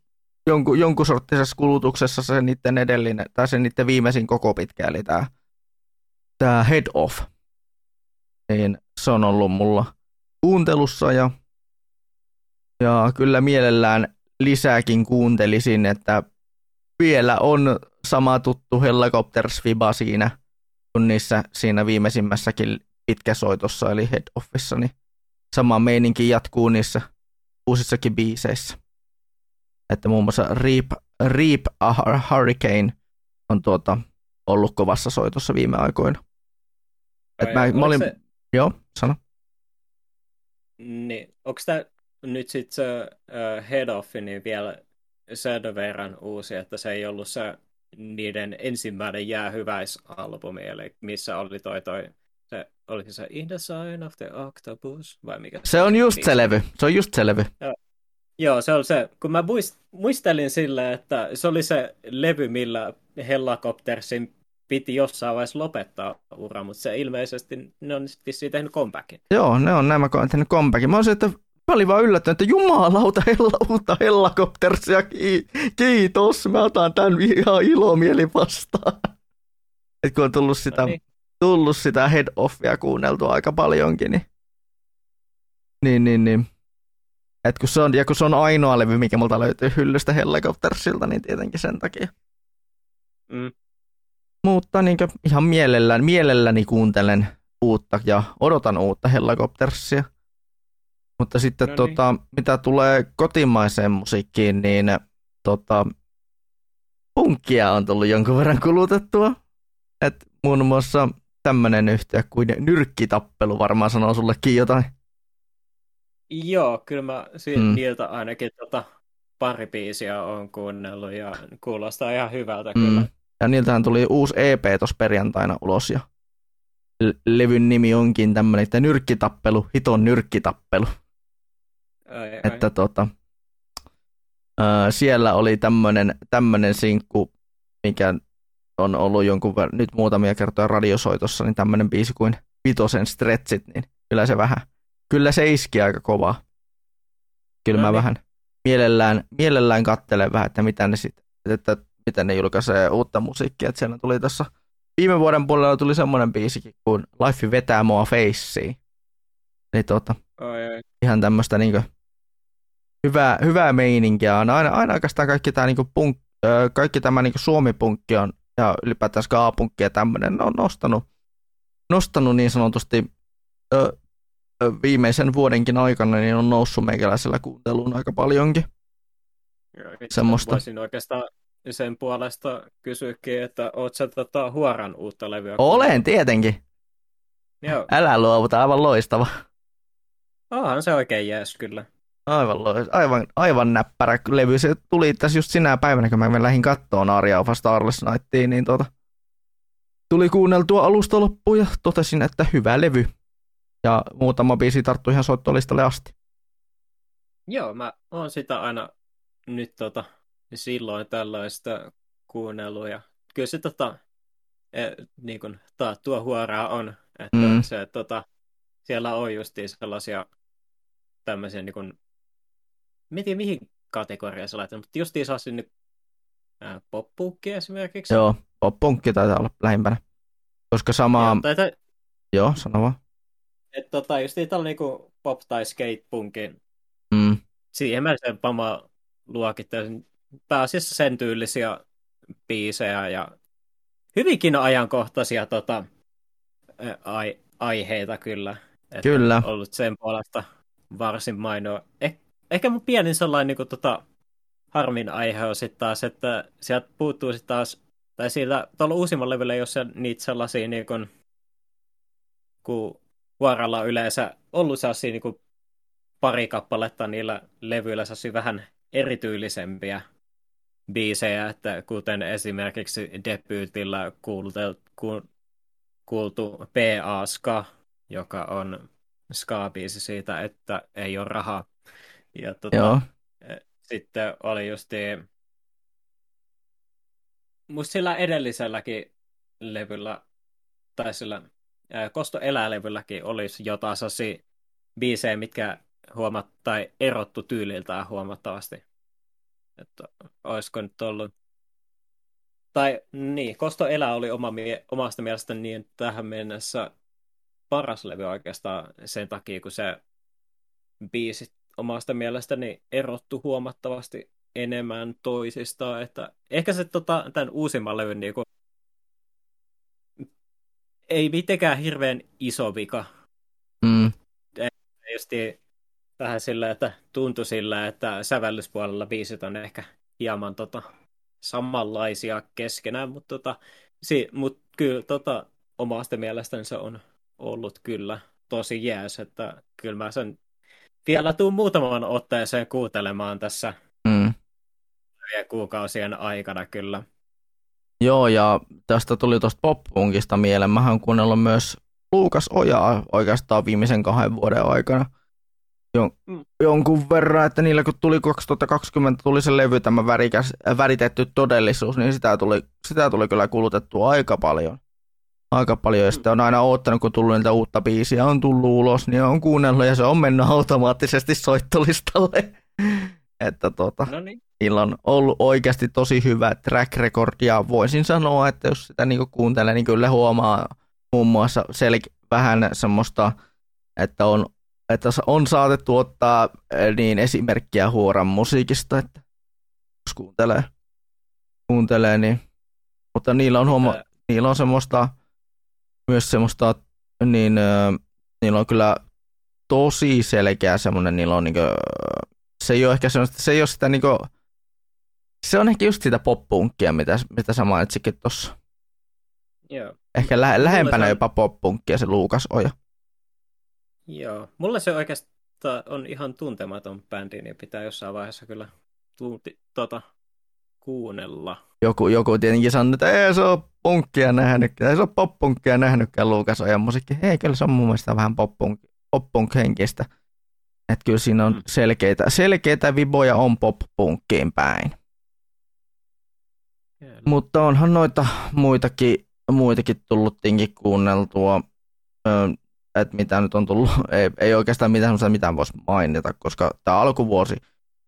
jonkun, jonkun sorttisessa kulutuksessa se niiden edellinen, tai se niiden viimeisin koko pitkä, eli tämä tää Head Off. Niin se on ollut mulla kuuntelussa ja, ja kyllä mielellään lisääkin kuuntelisin, että vielä on sama tuttu Helicopters Fiba siinä, kun niissä siinä viimeisimmässäkin pitkäsoitossa, eli Head Offissa, niin sama meininki jatkuu niissä uusissakin biiseissä. Että muun muassa Reap, Reap a Hurricane on tuota, ollut kovassa soitossa viime aikoina. Et mä, mä olin... Se... Joo, sano.
Niin, onko tämä nyt sitten se uh, head offi niin vielä sen verran uusi, että se ei ollut se niiden ensimmäinen jäähyväisalbumi, eli missä oli toi, toi se, oliko se In the Sign of the Octopus, vai mikä?
Se on just se levy, se on just se levy.
Joo, Joo se on se, kun mä muist, muistelin sille, että se oli se levy, millä Hellacoptersin piti jossain vaiheessa lopettaa ura, mutta se ilmeisesti, ne on sitten tehnyt comebackin.
Joo, ne on nämä tehnyt comebackin. Mä olisin, että Mä olin vaan yllättynyt, että jumalauta hella, uutta hellakoptersia, kiitos, mä otan tämän ihan ilomieli vastaan. Et kun on tullut sitä, no niin. tullut sitä head offia kuunneltua aika paljonkin, niin, niin, niin, niin. Et kun se on, ja kun se on ainoa levy, mikä multa löytyy hyllystä Helicoptersilta, niin tietenkin sen takia.
Mm.
Mutta niin ihan mielellään, mielelläni kuuntelen uutta ja odotan uutta Helicoptersia. Mutta sitten no niin. tota, mitä tulee kotimaiseen musiikkiin, niin tota, punkkia on tullut jonkun verran kulutettua. Et muun muassa tämmöinen yhtiö kuin nyrkkitappelu varmaan sanoo sullekin jotain.
Joo, kyllä mä si- mm. ainakin tota, pari biisiä on kuunnellut ja kuulostaa ihan hyvältä mm. kyllä.
Ja niiltähän tuli uusi EP tuossa perjantaina ulos ja levyn nimi onkin tämmöinen, että nyrkkitappelu, hiton nyrkkitappelu.
Ai, ai.
Että tota, ää, siellä oli tämmöinen, tämmöinen sinkku, mikä on ollut jonkun ver- nyt muutamia kertoja radiosoitossa, niin tämmöinen biisi kuin Vitosen Stretchit, niin kyllä se vähän, kyllä se iski aika kovaa. Kyllä no mä niin. vähän mielellään, mielellään kattelen vähän, että mitä ne sitten, että miten ne julkaisee uutta musiikkia, että siellä tuli tässä viime vuoden puolella tuli semmoinen biisikin kuin Life vetää mua feissiin. Eli tuota,
ai, ai.
ihan tämmöistä niinku hyvää, hyvää meininkiä on. Aina, aina oikeastaan kaikki tämä niinku punk, kaikki tämä niinku suomipunkki on ja ylipäätään ska-punkki ja tämmöinen on nostanut, nostanut niin sanotusti ö, viimeisen vuodenkin aikana, niin on noussut meikäläisellä kuunteluun aika paljonkin.
Joo, Semmoista. Voisin oikeastaan sen puolesta kysyäkin, että oot sä tota Huoran uutta levyä?
Olen tietenkin.
Joo.
Älä luovuta, aivan loistava.
Onhan se oikein jees kyllä.
Aivan, aivan, aivan näppärä levy. Se tuli tässä just sinä päivänä, kun mä lähdin kattoon Aria of Starless Nightiin, niin tuota, tuli kuunneltua alusta loppuun ja totesin, että hyvä levy. Ja muutama biisi tarttui ihan soittolistalle asti.
Joo, mä oon sitä aina nyt tota, silloin tällaista kuunnellut ja kyllä se tota, e, niin kuin, taattua huoraa on, että mm. se, tota, siellä on justiin sellaisia tämmöisiä niin kuin, mietin mihin kategoriaan se laittaa, mutta justiin saa sinne poppunkki esimerkiksi.
Joo, poppunkki taitaa olla lähimpänä. Koska sama... Joo, taita... Joo sano vaan.
Että tota, justiin tällä niinku pop- tai skatepunkin.
Mm.
Siihen mä sen pama luokittaisin. Pääasiassa sen tyylisiä biisejä ja hyvinkin ajankohtaisia tota, ai- aiheita kyllä.
Että kyllä.
ollut sen puolesta varsin mainoa. Eh- ehkä mun pienin sellainen niin kuin, tota, harmin aihe on sitten taas, että sieltä puuttuu sitten taas, tai siitä tuolla uusimmalla levyllä ei ole niitä sellaisia niin kuin, kun vuorolla on yleensä ollut sellaisia niin kuin, pari kappaletta niillä levyillä sellaisia vähän erityylisempiä biisejä, että kuten esimerkiksi debyytillä kuultu, kuultu P.A. Ska, joka on ska-biisi siitä, että ei ole rahaa. Ja tota,
Joo.
E, sitten oli justi musta sillä edelliselläkin levyllä, tai sillä Kosto elää-levylläkin olisi jotain sellaisia biisejä, mitkä huomat, tai erottu tyyliltään huomattavasti. Että olisiko nyt ollut tai niin, Kosto elää oli oma, omasta mielestäni niin tähän mennessä paras levy oikeastaan sen takia, kun se biisit omasta mielestäni erottu huomattavasti enemmän toisistaan. Että ehkä se tota, tämän uusimman levyn niin kuin, ei mitenkään hirveän iso vika.
Mm.
Justi vähän sillä, että tuntui sillä, että sävellyspuolella biisit on ehkä hieman tota, samanlaisia keskenään, mutta tota, si, mut kyllä tota, omasta mielestäni se on ollut kyllä tosi jees, että kyllä mä sen vielä tuun muutaman otteeseen kuuntelemaan tässä
mm.
kuukausien aikana kyllä.
Joo, ja tästä tuli tuosta pop-punkista mieleen. Mä oon kuunnellut myös Luukas Ojaa oikeastaan viimeisen kahden vuoden aikana jon, mm. jonkun verran, että niillä kun tuli 2020 tuli se levy, tämä värikäs, väritetty todellisuus, niin sitä tuli, sitä tuli kyllä kulutettua aika paljon aika paljon, ja sitten on aina oottanut, kun tullut niitä uutta biisiä on tullut ulos, niin on kuunnellut, ja se on mennyt automaattisesti soittolistalle. että tota,
no niin.
Niillä on ollut oikeasti tosi hyvä track record, ja voisin sanoa, että jos sitä niinku kuuntelee, niin kyllä huomaa muun muassa sel- vähän semmoista, että on, että on saatettu ottaa eh, niin esimerkkiä huoran musiikista, että jos kuuntelee, kuuntelee niin, mutta niillä on, huoma- niillä on semmoista myös semmoista, niin äh, niillä on kyllä tosi selkeä semmoinen, niillä on niinku, se ei ole ehkä semmoista, se ei ole sitä niinku, se on ehkä just sitä poppunkkia, mitä, mitä sä mainitsikin tuossa.
Joo.
Ehkä lä- lähempänä se... jopa poppunkkia se Luukas Oja.
Joo, mulle se oikeastaan on ihan tuntematon bändi, niin pitää jossain vaiheessa kyllä tunti, tota, kuunnella.
Joku, joku tietenkin sanoi, että ei se ole punkkia nähnyt, ei se ole pop-punkkia nähnytkään Lukas Ojan musiikki. Ei, kyllä se on mun mielestä vähän pop-punk, pop-punk-henkistä. Että kyllä siinä on mm. selkeitä, selkeitä viboja on pop-punkkiin päin. Kyllä. Mutta onhan noita muitakin, muitakin tulluttiinkin kuunneltua, että mitä nyt on tullut, ei, ei oikeastaan mitään mitään voisi mainita, koska tämä alkuvuosi,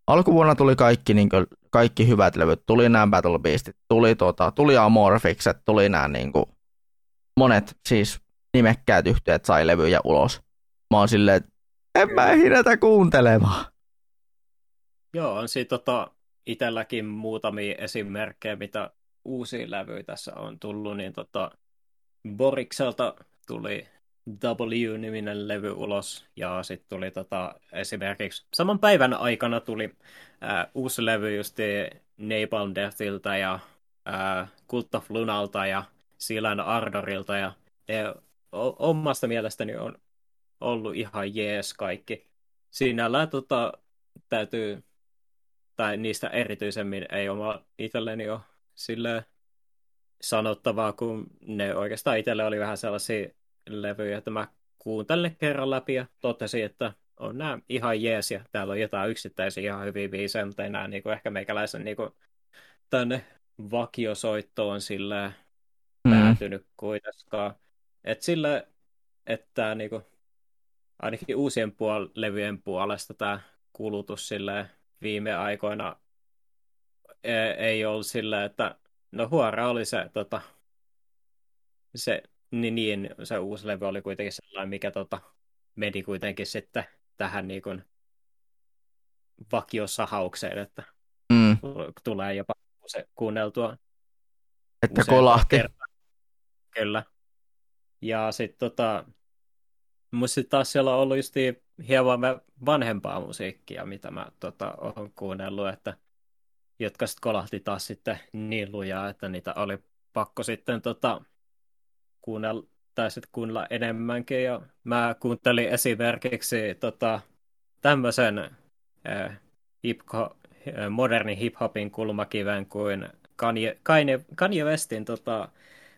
alkuvuonna tuli kaikki, niin kuin, kaikki hyvät levyt, tuli nämä Battle Beastit, tuli, tota, tuli Amorphikset, tuli nämä niin kuin, monet siis nimekkäät yhtiöt sai levyjä ulos. Mä oon silleen, että en mä näitä kuuntelemaan.
Joo, on siitä tota, itselläkin muutamia esimerkkejä, mitä uusia levyjä tässä on tullut, niin tota, Borikselta tuli W-niminen levy ulos, ja sitten tuli tota, esimerkiksi saman päivän aikana tuli ää, uusi levy just Napalm Deathiltä ja ää, Cult of Lunalta ja Silan Ardorilta, ja ne omasta mielestäni on ollut ihan jees kaikki. Sinällään tota, täytyy, tai niistä erityisemmin ei oma itselleni ole sille sanottavaa, kun ne oikeastaan itselle oli vähän sellaisia levyjä, että mä kuuntelin kerran läpi ja totesin, että on nämä ihan jees ja täällä on jotain yksittäisiä ihan hyviä biisejä, mutta ei nämä niin kuin ehkä meikäläisen niin kuin, tänne vakiosoittoon sille mm. päätynyt kuitenkaan. Että sille, että niin kuin, ainakin uusien puol- levyjen puolesta tämä kulutus sille viime aikoina ei, ei ollut sille, että no huora oli se, tota, se, niin, niin, se uusi levy oli kuitenkin sellainen, mikä tota, meni kuitenkin sitten tähän niin kuin vakiosahaukseen, että mm. tulee jopa se kuunneltua.
Että kolahti.
Kertaa. Kyllä. Ja sitten tota, Musta taas siellä on ollut hieman vanhempaa musiikkia, mitä mä tota, oon kuunnellut, että, jotka sitten kolahti taas sitten niin lujaa, että niitä oli pakko sitten tota, kuunnella, tai sitten kuunnella enemmänkin. Ja mä kuuntelin esimerkiksi tota, tämmöisen äh, hip äh, modernin hip-hopin kulmakiven kuin Kanye, Kanye, Kanye Westin tota,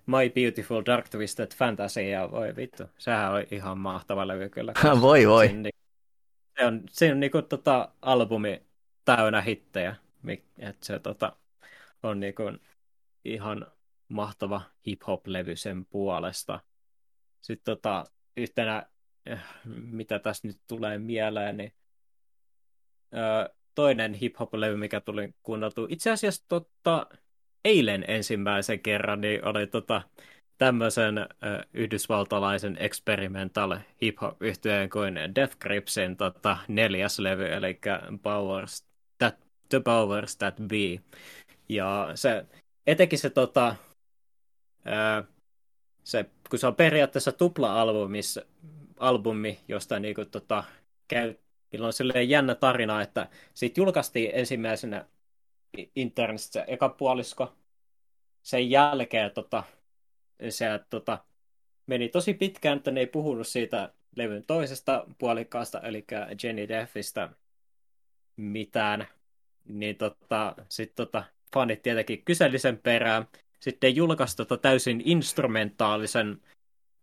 My Beautiful Dark Twisted Fantasy, ja voi vittu, sehän on ihan mahtava levy kyllä.
voi voi.
Se on, se on niinku tota albumi täynnä hittejä, että se tota, on niinku ihan mahtava hip-hop-levy sen puolesta. Sitten tota, yhtenä, eh, mitä tässä nyt tulee mieleen, niin öö, toinen hip-hop-levy, mikä tuli kuunneltu. Itse asiassa tota, eilen ensimmäisen kerran niin oli tota, tämmöisen yhdysvaltalaisen experimental hip-hop yhtyeen kuin Death Gripsin tota, neljäs levy, eli Powers that, The Powers That Be. Ja se, etenkin se, tota, se, kun se on periaatteessa tupla-albumi, albumi, josta niinku, tota, käy, Niillä on silleen jännä tarina, että siitä julkaistiin ensimmäisenä internetistä se eka puolisko. Sen jälkeen tota, se tota, meni tosi pitkään, että ne ei puhunut siitä levyn toisesta puolikkaasta, eli Jenny Deffistä mitään. Niin tota, sitten tota, fanit tietenkin kyseli sen perään. Sitten julkaisi tota täysin instrumentaalisen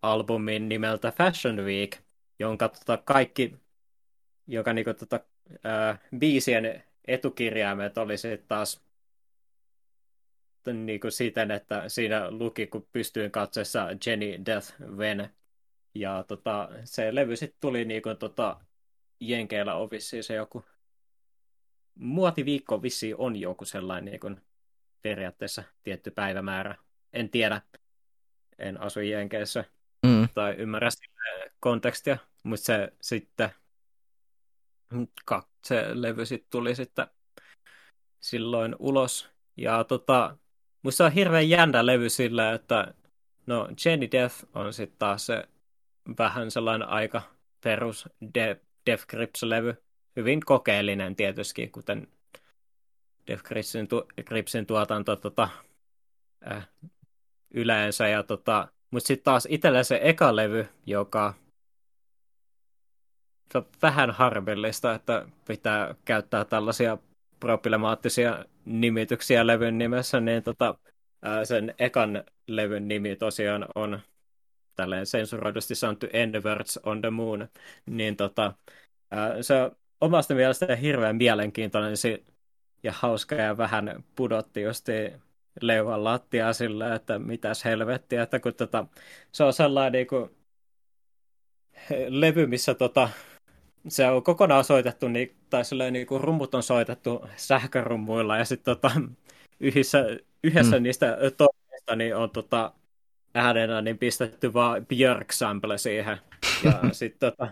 albumin nimeltä Fashion Week, jonka tota kaikki, joka niinku tota, ää, biisien etukirjaimet oli sitten taas niin kuin siten, että siinä luki, kun pystyin katseessa Jenny Death When. Ja tota, se levy sitten tuli niin kuin, tota, Jenkeillä on vissiin se joku muotiviikko vissiin on joku sellainen niin kuin, periaatteessa tietty päivämäärä. En tiedä, en asu Jenkeissä mm. tai ymmärrä kontekstia, mutta se sitten se levy sitten tuli sitten silloin ulos. Ja tota, musta on hirveän jännä levy sillä, että no Jenny Death on sitten taas se vähän sellainen aika perus De- Death Grips-levy. Hyvin kokeellinen tietysti, kuten Death Gripsin, tu- Gripsin tuotanto tota, äh, yleensä. Ja tota, mutta sitten taas itsellä se eka levy, joka vähän harmillista, että pitää käyttää tällaisia problemaattisia nimityksiä levyn nimessä, niin tota, sen ekan levyn nimi tosiaan on tälleen sensuroidusti sanottu N-Words on the Moon, niin tota, se on omasta mielestä hirveän mielenkiintoinen ja hauska ja vähän pudotti just leuan lattia sillä, että mitäs helvettiä, että kun tota, se on sellainen niin kuin, levy, missä tota, se on kokonaan soitettu, niin, tai silleen, niin kuin rummut on soitettu sähkörummuilla, ja sitten tota, yhdessä, yhdessä mm. niistä toimesta niin on tota, äänenä niin pistetty vaan Björk-sample siihen. Ja sitten tota,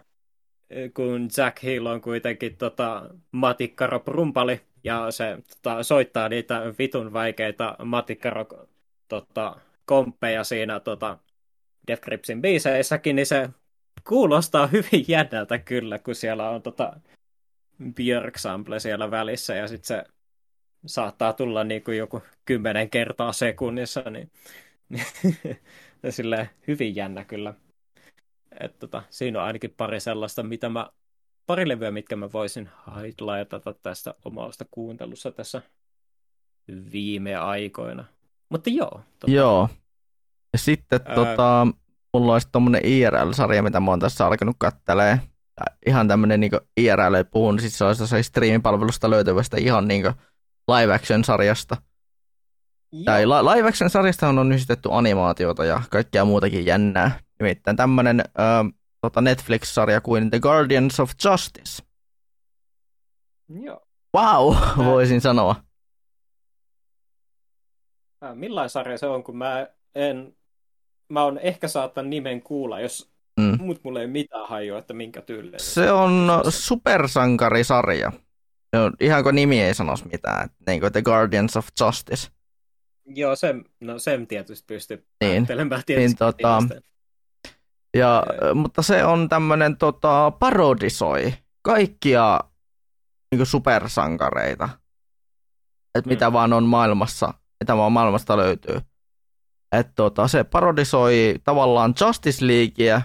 kun Jack Hill on kuitenkin tota, matikkaro rumpali, ja se tota, soittaa niitä vitun vaikeita matikkaro tota, komppeja siinä tota, Death Gripsin biiseissäkin, niin se kuulostaa hyvin jännältä kyllä, kun siellä on tota Björk-sample siellä välissä ja sitten se saattaa tulla niin kuin joku kymmenen kertaa sekunnissa, niin sille hyvin jännä kyllä. Et tota, siinä on ainakin pari sellaista, mitä mä, pari levyä, mitkä mä voisin highlightata tästä omasta kuuntelussa tässä viime aikoina. Mutta joo.
Tota. Joo. Ja sitten ää... tota, mulla olisi tommonen IRL-sarja, mitä mä oon tässä alkanut kattelee. Ihan tämmönen niinku IRL puhun, siis se olisi streaming-palvelusta löytyvästä ihan niinku live action-sarjasta. Tai live action-sarjasta on yhdistetty animaatiota ja kaikkea muutakin jännää. Nimittäin tämmönen äh, tota Netflix-sarja kuin The Guardians of Justice.
Joo.
Wow, voisin sanoa.
Millainen sarja se on, kun mä en mä oon ehkä saattanut nimen kuulla, jos mm. mut mulle ei mitään hajua, että minkä tyylinen.
Se on supersankarisarja. No, ihan kuin nimi ei sanoisi mitään, niin kuin The Guardians of Justice.
Joo, sen, no sen tietysti pystyy niin. tietysti.
Niin, tota, ja, mutta se on tämmöinen tota, parodisoi kaikkia niin supersankareita, että mm. mitä vaan on maailmassa, mitä vaan maailmasta löytyy. Että tota, se parodisoi tavallaan Justice Leagueä,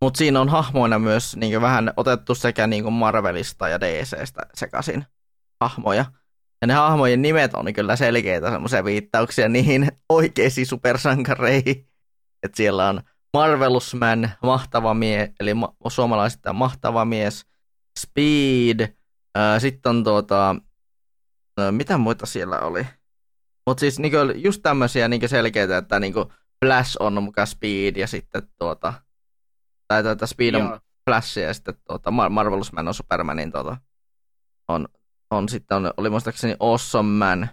mutta siinä on hahmoina myös niin vähän otettu sekä niin Marvelista ja DCstä sekaisin hahmoja. Ja ne hahmojen nimet on kyllä selkeitä semmoisia viittauksia niihin oikeisiin supersankareihin. Että siellä on Marvelous Man, mahtava mies, eli ma- suomalaisista mahtava mies, Speed, sitten on tuota, mitä muita siellä oli? Mutta siis niinku, just tämmöisiä niinku selkeitä, että niinku Flash on mukaan Speed ja sitten tuota, tai tuota Speed on Flash ja sitten tuota, Marvelous Man on Superman, niin tuota, on, on sitten, on, oli muistaakseni Awesome Man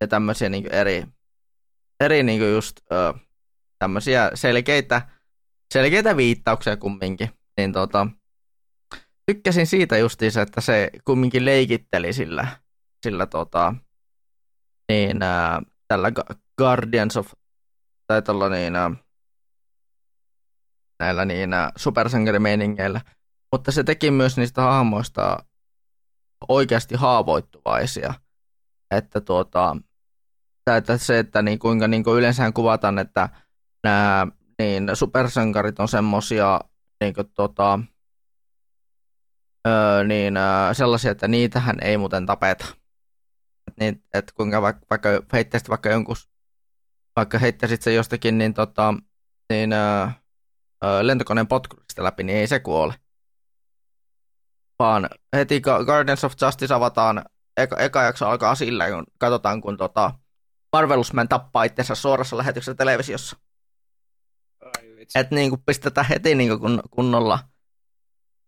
ja tämmöisiä niinku eri, eri niinku just ö, tämmöisiä selkeitä, selkeitä viittauksia kumminkin, niin tuota, tykkäsin siitä justiinsa, että se kumminkin leikitteli sillä, sillä tota, niin äh, tällä Guardians of, tai tällä niin, äh, näillä niin äh, supersankarimeiningeillä, mutta se teki myös niistä hahmoista oikeasti haavoittuvaisia. Että tuota, että se, että niin kuinka niin kuin yleensä kuvataan, että nämä niin supersankarit on semmosia niin kuin, tota, öö, niin, öö, sellaisia, että niitähän ei muuten tapeta niin, että kuinka vaikka, vaikka heittäisit vaikka jonkun, vaikka heittäisit se jostakin, niin, tota, niin ää, lentokoneen potkurista läpi, niin ei se kuole. Vaan heti Guardians of Justice avataan, eka, eka jakso alkaa sillä, kun katsotaan, kun tota, Marvelous Man tappaa itsensä suorassa lähetyksessä televisiossa. Että niin pistetään heti niin kun, kunnolla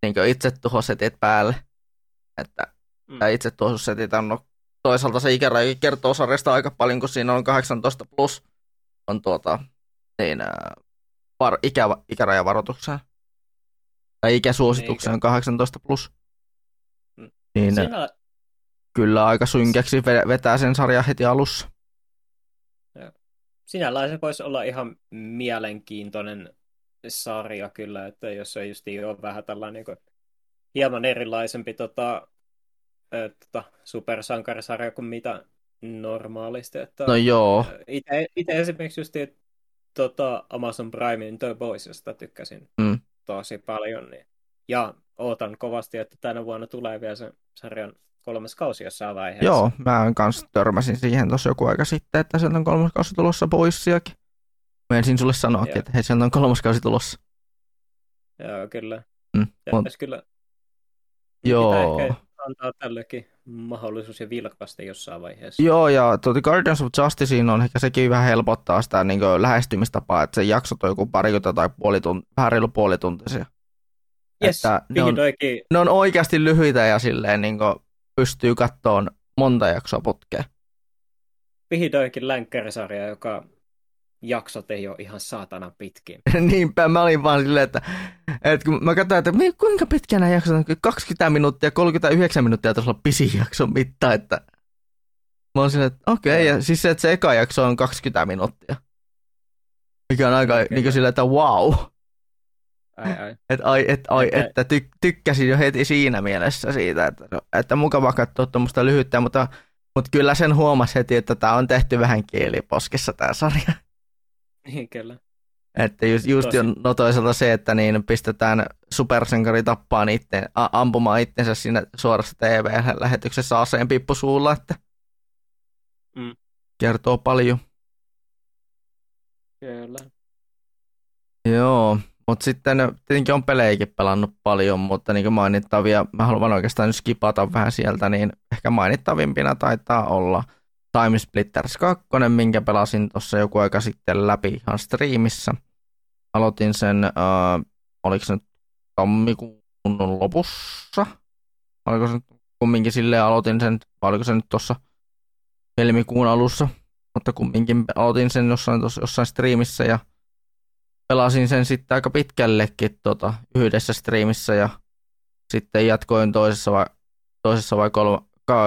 niin itse tuhosetit päälle. Että mm. itse tuhosetit on toisaalta se ikäraja kertoo sarjasta aika paljon, kun siinä on 18 plus on tuota, niin, var, ikä, ikärajavaroitukseen. Tai ikäsuosituksen on 18 plus. Mm. Niin siinä... kyllä aika synkäksi vetää sen sarjan heti alussa.
Sinällään se voisi olla ihan mielenkiintoinen sarja kyllä, että jos se just ole vähän tällainen niin hieman erilaisempi tota, tota, supersankarisarja kuin mitä normaalisti. Että,
no joo.
Itse esimerkiksi just tota, Amazon Primein The Boysista tykkäsin mm. tosi paljon. Niin. Ja ootan kovasti, että tänä vuonna tulee vielä sen sarjan kolmas kausi jossain vaiheessa.
Joo, mä kanssa törmäsin siihen tuossa joku aika sitten, että sieltä on kolmas kausi tulossa poissiakin. Mä ensin sulle sanoakin,
Joo.
että hei, sieltä on kolmas kausi tulossa.
Joo, kyllä.
Mm,
Pitäisi kyllä
joo.
ehkä antaa tällekin mahdollisuus ja vilkasta jossain vaiheessa.
Joo, ja tuota Guardians of Justiceen on ehkä sekin vähän helpottaa sitä niin lähestymistapaa, että se jaksot on joku parikymmentä tai puoli tunti, vähän reilu puolituntisia.
Yes,
että ne on-
vihdoinkin.
Ne on oikeasti lyhyitä ja silleen niin pystyy kattoon monta jaksoa putkeen.
vihdoinkin länkkärisarja, joka jaksot ei ole ihan saatana pitkin.
Niinpä mä olin vaan silleen, että, että kun mä katsoin, että kuinka pitkä nämä jaksot on, 20 minuuttia, 39 minuuttia taisi olla pisin jakson mitta, että mä oon silleen, että okei, okay, ja siis se, että se eka jakso on 20 minuuttia. Mikä on aika
Okei.
niin kuin silleen, että wow,
Ai, ai.
että ai, et, ai,
Okei.
että ty, tykkäsin jo heti siinä mielessä siitä, että, että mukava katsoa tuommoista lyhyttä, mutta, mutta kyllä sen huomasi heti, että tämä on tehty vähän kieliposkessa tämä sarja.
Niin kyllä.
Että just, just
Tosi.
jo, no toisaalta se, että niin pistetään supersankari tappaan itse, ampumaan itsensä siinä suorassa TV-lähetyksessä aseen pippusuulla, että
Mm.
kertoo paljon.
Kyllä.
Joo, mutta sitten tietenkin on pelejäkin pelannut paljon, mutta niin kuin mainittavia, mä haluan oikeastaan nyt skipata vähän sieltä, niin ehkä mainittavimpina taitaa olla Time Splitters 2, minkä pelasin tuossa joku aika sitten läpi ihan striimissä. Aloitin sen, äh, oliko se nyt tammikuun lopussa? Oliko se nyt kumminkin silleen aloitin sen, vai oliko se nyt tuossa helmikuun alussa? Mutta kumminkin aloitin sen jossain, tuossa, jossain striimissä ja pelasin sen sitten aika pitkällekin tota, yhdessä striimissä ja sitten jatkoin toisessa vai, toisessa vai kolme,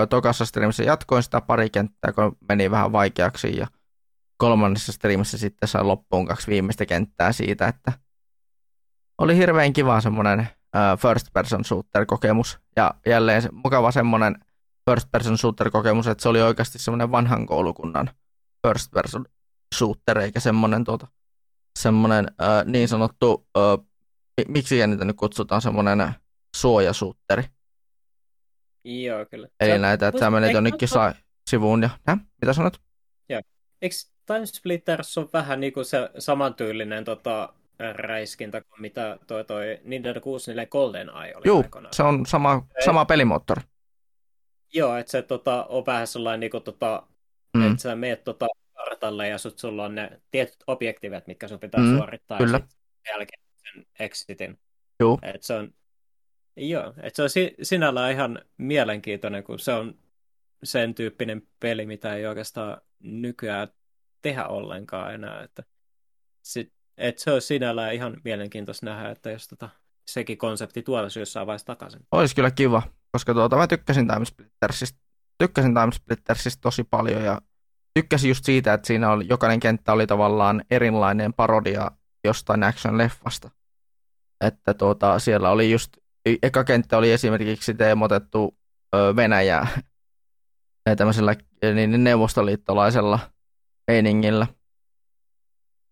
tokassa striimissä jatkoin sitä pari kenttää, kun meni vähän vaikeaksi ja kolmannessa striimissä sitten sain loppuun kaksi viimeistä kenttää siitä, että oli hirveän kiva semmoinen first person shooter kokemus ja jälleen se, mukava semmoinen first person shooter kokemus, että se oli oikeasti semmoinen vanhan koulukunnan first person shooter eikä semmoinen tuota, semmoinen niin sanottu, mi- miksi niitä nyt kutsutaan semmoinen suojasuutteri.
Joo, kyllä.
Eli
Sä-
näitä, että
eikö
jonnekin sa- sivuun ja, Hä? mitä sanot?
Eikö Time Splitters on vähän niin kuin se samantyylinen tota, räiskintä kuin mitä toi, toi Nintendo 64 Golden Eye oli
Juu,
aikanaan?
se on sama, sama pelimoottori.
Joo, että se tota, on vähän sellainen, niin kuin, tota,
Mm.
että sä meet tota, kartalle ja sut, sulla on ne tietyt objektiivit, mitkä sun pitää
Mm,
suorittaa.
kyllä.
Ja jälkeen sen exitin.
Juu.
Et se on, joo, et se on si- sinällään ihan mielenkiintoinen, kun se on sen tyyppinen peli, mitä ei oikeastaan nykyään tehdä ollenkaan enää. Että sit, et se on sinällään ihan mielenkiintoista nähdä, että jos tota, sekin konsepti tuotaisiin jossain vaiheessa takaisin.
Olisi kyllä kiva, koska tuota, mä tykkäsin Time Splittersistä, tykkäsin Time Splittersistä tosi paljon ja tykkäsin just siitä, että siinä oli, jokainen kenttä oli tavallaan erilainen parodia jostain action-leffasta. Että tuota, siellä oli just, eka kenttä oli esimerkiksi teemotettu Venäjää tämmöisellä niin neuvostoliittolaisella meiningillä.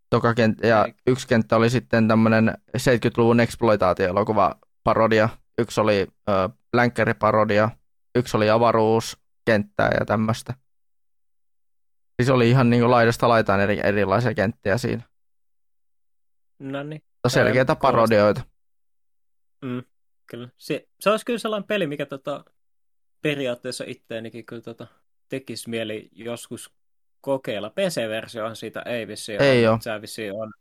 Toka kenttä, ja yksi kenttä oli sitten tämmöinen 70-luvun exploitaatio-elokuva parodia. Yksi oli ö, länkkäriparodia, yksi oli avaruuskenttää ja tämmöistä. Siis oli ihan niin kuin laidasta laitaan eri, erilaisia kenttiä siinä.
No niin.
Selkeitä parodioita.
Mm, kyllä. Se, se olisi kyllä sellainen peli, mikä tota, periaatteessa itteenikin kyllä tota, tekisi mieli joskus kokeilla. PC-versiohan siitä ei vissiin
Ei
ole. Se vissiin on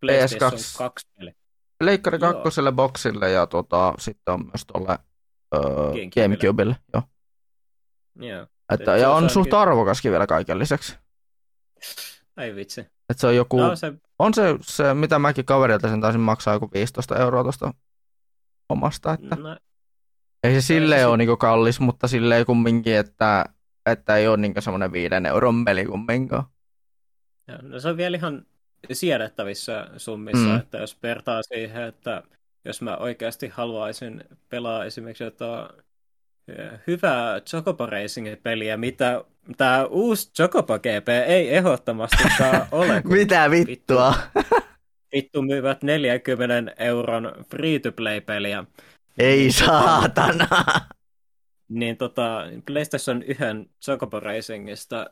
PlayStation 2, 2 peli.
Leikkari kakkoselle boksille ja tota, sitten on myös tuolle öö,
Gamecubelle.
Joo.
Joo.
Että, ja
on
suht arvokaskin vielä kaiken lisäksi.
Ei vitsi.
Että se on joku,
No, se,
on se, se, mitä mäkin kaverilta sen taisin maksaa joku 15 euroa tuosta omasta, että
no,
ei se silleen
si-
ole niinku kallis, mutta silleen kumminkin, että, että ei ole niinku semmoinen viiden euron peli kumminkaan.
joo, no, se on vielä ihan siedettävissä summissa,
Mm.
että jos vertaa siihen, että jos mä oikeasti haluaisin pelaa esimerkiksi jotain eh, hyvää Chocobo Racing-peliä, mitä tämä uusi Chocobo GP ei ehdottomastikaan ole.
Mitä vittua?
Vittu myyvät 40 euron free-to-play-peliä.
Ei saatana.
niin tota, PlayStation yhden Chocobo Racingista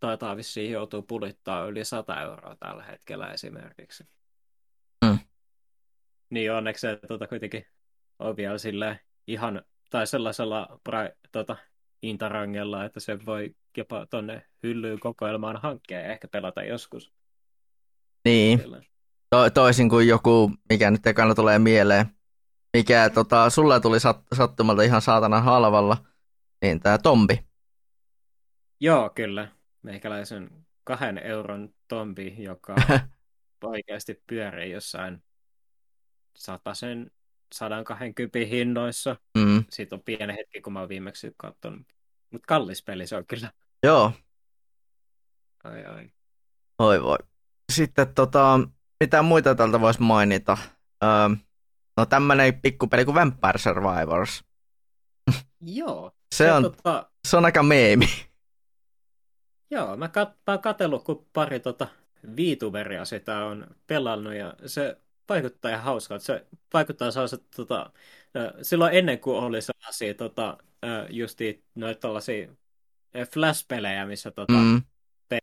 taitaa vissiin joutuu pulittaa yli 100 euroa tällä hetkellä esimerkiksi.
Mm.
Niin onneksi se tota, kuitenkin on vielä sille ihan, tai sellaisella pra, tota, intarangella, että se voi jopa tonne hyllyyn kokoelmaan hankkeen ja ehkä pelata joskus.
Niin, to, toisin kuin joku, mikä nyt ekana tulee mieleen, mikä tota, sulle tuli sat, sattumalta ihan saatana halvalla, niin tämä Tombi.
Joo, kyllä. Meikäläisen kahden euron tombi, joka oikeasti pyörii jossain sen 120 hinnoissa.
Mm.
Siitä on pieni hetki, kun mä oon viimeksi katsonut. Mutta kallis peli se on kyllä.
Joo.
Ai ai.
Oi voi. Sitten tota, mitä muita tältä voisi mainita? Öö, no tämmönen pikkupeli kuin Vampire Survivors.
Joo.
se, on, tota... se on aika meemi.
Joo, mä, kat, mä oon katsellut, kun pari tota, viituveria sitä on pelannut ja se vaikuttaa ihan hauskalta. Se vaikuttaa sellaiset, tota, silloin ennen kuin oli sellaisia tota, justi noita tällaisia flash-pelejä, missä tota, mm. pe-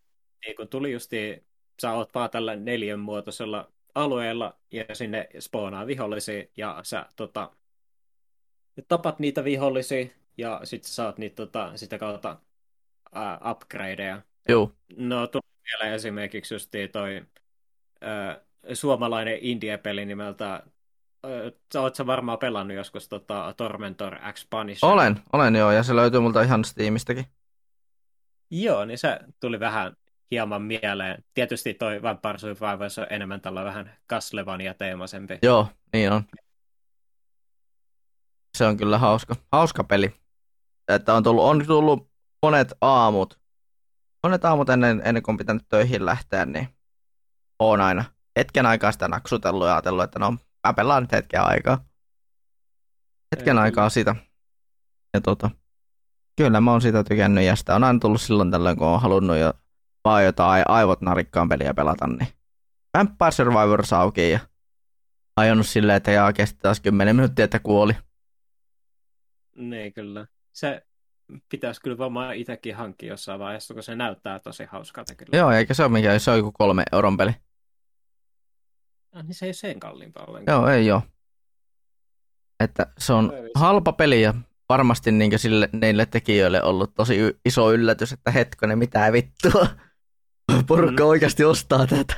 niin kun tuli justi, sä oot vaan tällä neljän muotoisella alueella ja sinne spoonaa vihollisia ja sä tota, tapat niitä vihollisia ja sitten sä saat niitä tota, sitä kautta uh, upgradeja.
Joo.
No tuli vielä esimerkiksi just toi uh, suomalainen indie-peli nimeltä Sä oot sä varmaan pelannut joskus tota Tormentor X Punisher.
Olen, olen joo, ja se löytyy multa ihan Steamistäkin.
Joo, niin se tuli vähän hieman mieleen. Tietysti toi Vampire Survivors on enemmän tällä vähän Castlevania teemaisempi.
Joo, niin on. Se on kyllä hauska, hauska peli. Että on tullut, on tullut monet aamut, monet aamut ennen, ennen kuin on pitänyt töihin lähteä, niin on aina hetken aikaa sitä naksutellut ja ajatellut, että no mä pelaan nyt hetken aikaa. Hetken Ei, aikaa sitä. Ja tota, kyllä mä oon sitä tykännyt ja sitä on aina tullut silloin tällöin, kun on halunnut jo vaan jotain aivot narikkaan peliä pelata, niin Vampire Survivors auki ja ajonut silleen, että jaa kesti taas 10 minuuttia, että kuoli.
Niin kyllä. Se pitäisi kyllä varmaan itsekin hankkia jossain vaiheessa, kun se näyttää tosi hauskalta kyllä.
Joo, eikä se ole mikään, se on joku kolme euron peli.
Ah, niin se ei ole sen kalliimpaa
ollenkaan. Joo, ei ole. Että se on halpa peli ja varmasti niin sille, neille tekijöille ollut tosi iso yllätys, että hetkonen, mitä vittua. Porukka mm. oikeasti ostaa tätä.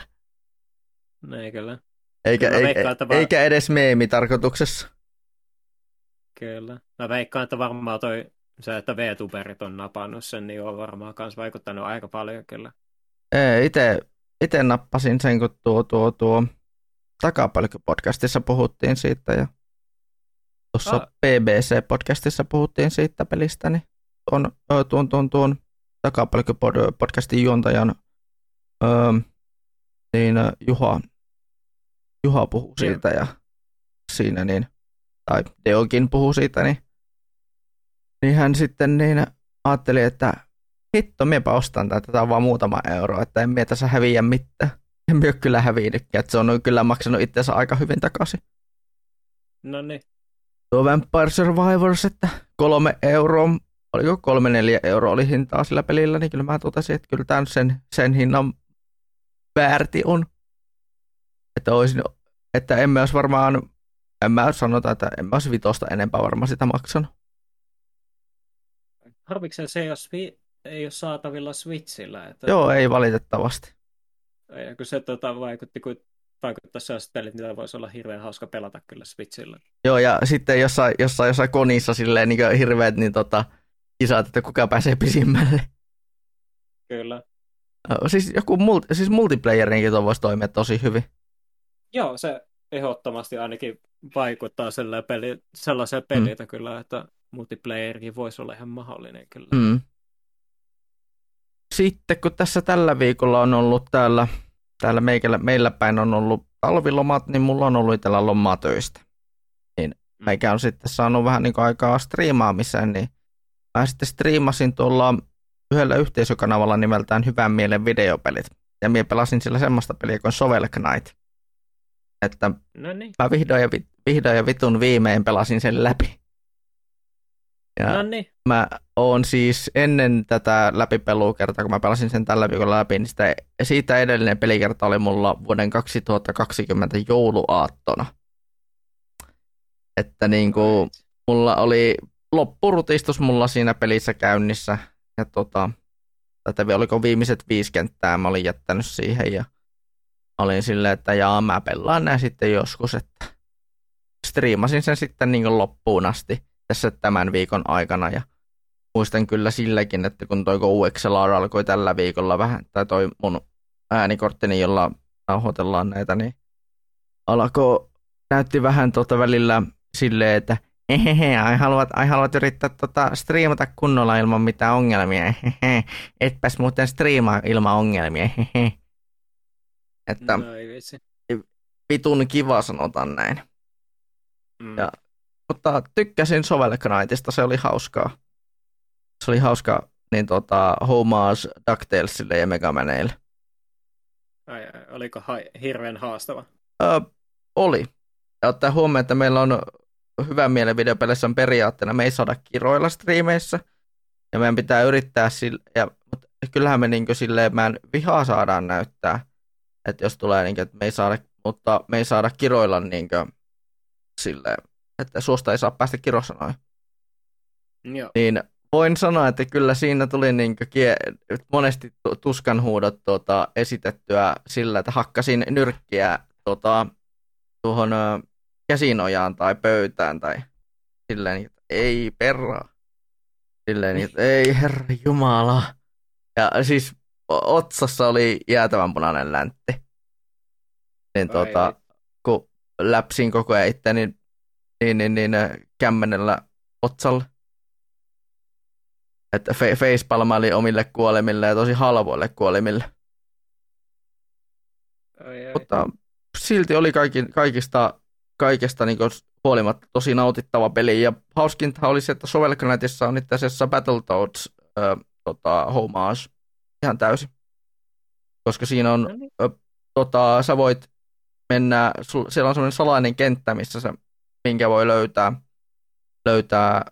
No ei kyllä.
Eikä, kyllä eikä, vaan... eikä edes meemi tarkoituksessa.
Kyllä. Mä veikkaan, että varmaan toi se, että VTuberit on napannut sen, niin on varmaan myös vaikuttanut aika paljon kyllä.
Ei, ite, ite nappasin sen, kun tuo, tuo, tuo Takapalkki-podcastissa puhuttiin siitä ja tuossa ah. BBC-podcastissa puhuttiin siitä pelistä, niin tuon, tuon, tuon, tuon Takapalkki-podcastin juontajan öö, niin Juha, Juha puhuu siitä ja siinä niin, tai Deokin puhuu siitä, niin, niin hän sitten niin ajatteli, että hitto, miepä ostan tätä, tätä on vaan muutama euro, että en mie tässä häviä mitään en ole kyllä hävinnytkään, että se on kyllä maksanut itsensä aika hyvin takaisin.
No niin.
Tuo Vampire Survivors, että kolme euroa, oliko kolme neljä euroa oli hintaa sillä pelillä, niin kyllä mä totesin, että kyllä tämän sen, sen hinnan väärti on. Että, olisin, että en mä olisi varmaan, en mä sanota, että en mä olisi vitosta enempää varmaan sitä maksanut.
Harviksen se, jos ei ole saatavilla Switchillä. Että...
Joo, ei valitettavasti.
Ja kun se tota, vaikutti, kun vaikuttaa sellaiset pelit, niitä voisi olla hirveän hauska pelata kyllä Switchillä.
Joo, ja sitten jossain, jossain, jossain konissa silleen niin hirveät niin tota, kisat, että kuka pääsee pisimmälle.
Kyllä.
Siis joku multi, siis multiplayerinkin tuo voisi toimia tosi hyvin.
Joo, se ehdottomasti ainakin vaikuttaa sellaiseen, peli, sellaiseen pelitä mm. kyllä, että multiplayerikin voisi olla ihan mahdollinen kyllä.
Mm sitten kun tässä tällä viikolla on ollut täällä, täällä meillä, meillä päin on ollut talvilomat, niin mulla on ollut itsellä lomaa töistä. Niin mm. meikä on sitten saanut vähän niin aikaa striimaamiseen, niin mä sitten striimasin tuolla yhdellä yhteisökanavalla nimeltään Hyvän mielen videopelit. Ja minä pelasin sillä semmoista peliä kuin Sovel Knight. Että
no niin.
mä vihdoin ja, vihdoin ja vitun viimein pelasin sen läpi. Ja
No niin.
mä oon siis ennen tätä läpipelukertaa, kun mä pelasin sen tällä viikolla läpi, niin sitä, siitä edellinen pelikerta oli mulla vuoden 2020 jouluaattona. Että niin kuin, mulla oli loppurutistus mulla siinä pelissä käynnissä. Ja tota, tätä oliko viimeiset viisi kenttää mä olin jättänyt siihen ja olin silleen, että jaa mä pelaan nää sitten joskus, että striimasin sen sitten niin loppuun asti tässä tämän viikon aikana ja muistan kyllä silläkin, että kun toi GoXLR alkoi tällä viikolla vähän, tai toi mun äänikorttini, jolla nauhoitellaan näitä, niin alkoi, näytti vähän tuota välillä silleen, että hehehe, ai haluat, ai haluat yrittää tota, striimata kunnolla ilman mitään ongelmia, hehe, etpäs muuten striimaa ilman ongelmia, hehe. Että
No
vitun kiva sanotaan näin.
Mm.
Ja- Mutta tykkäsin Sovel Knightista, se oli hauskaa. Se oli hauska niin tota, homage DuckTalesille ja Megamaneille.
Ai, ai, oliko ha- hirveän haastava?
Öö, oli. Ja ottaa huomioon, että meillä on hyvä mielen videopeleissä on periaatteena, me ei saada kiroilla striimeissä. Ja meidän pitää yrittää sille, ja, mutta kyllähän me niin silleen, mä en vihaa saadaan näyttää. Että jos tulee niin kuin, että me ei saada, mutta me ei saada kiroilla niin kuin, silleen, että suosta ei saa päästä kirosanoihin.
Joo.
Niin voin sanoa, että kyllä siinä tuli niin kie- monesti tu- tuskanhuudot tuota, esitettyä sillä, että hakkasin nyrkkiä tuota, tuohon käsinojaan tai pöytään tai silleen, että ei perra. Silleen, että ei herra jumala. Ja siis otsassa oli jäätävän punainen läntti. Niin
Ai
tuota, kun läpsin koko ajan itteni niin, niin, niin, ö, kämmenellä otsalle. Että fe- facepalmaili omille kuolemille ja tosi halvoille kuolemille.
Ai, ai.
Mutta silti oli kaikki, kaikista, kaikesta niin huolimatta tosi nautittava peli. Ja hauskinta oli se, että Sovel Knightissa on itse asiassa Battletoads ö, tota, homage ihan täysin. Koska siinä on,
niin.
tota, sä voit mennä, sul, siellä on semmoinen salainen kenttä, missä se, minkä voi löytää, löytää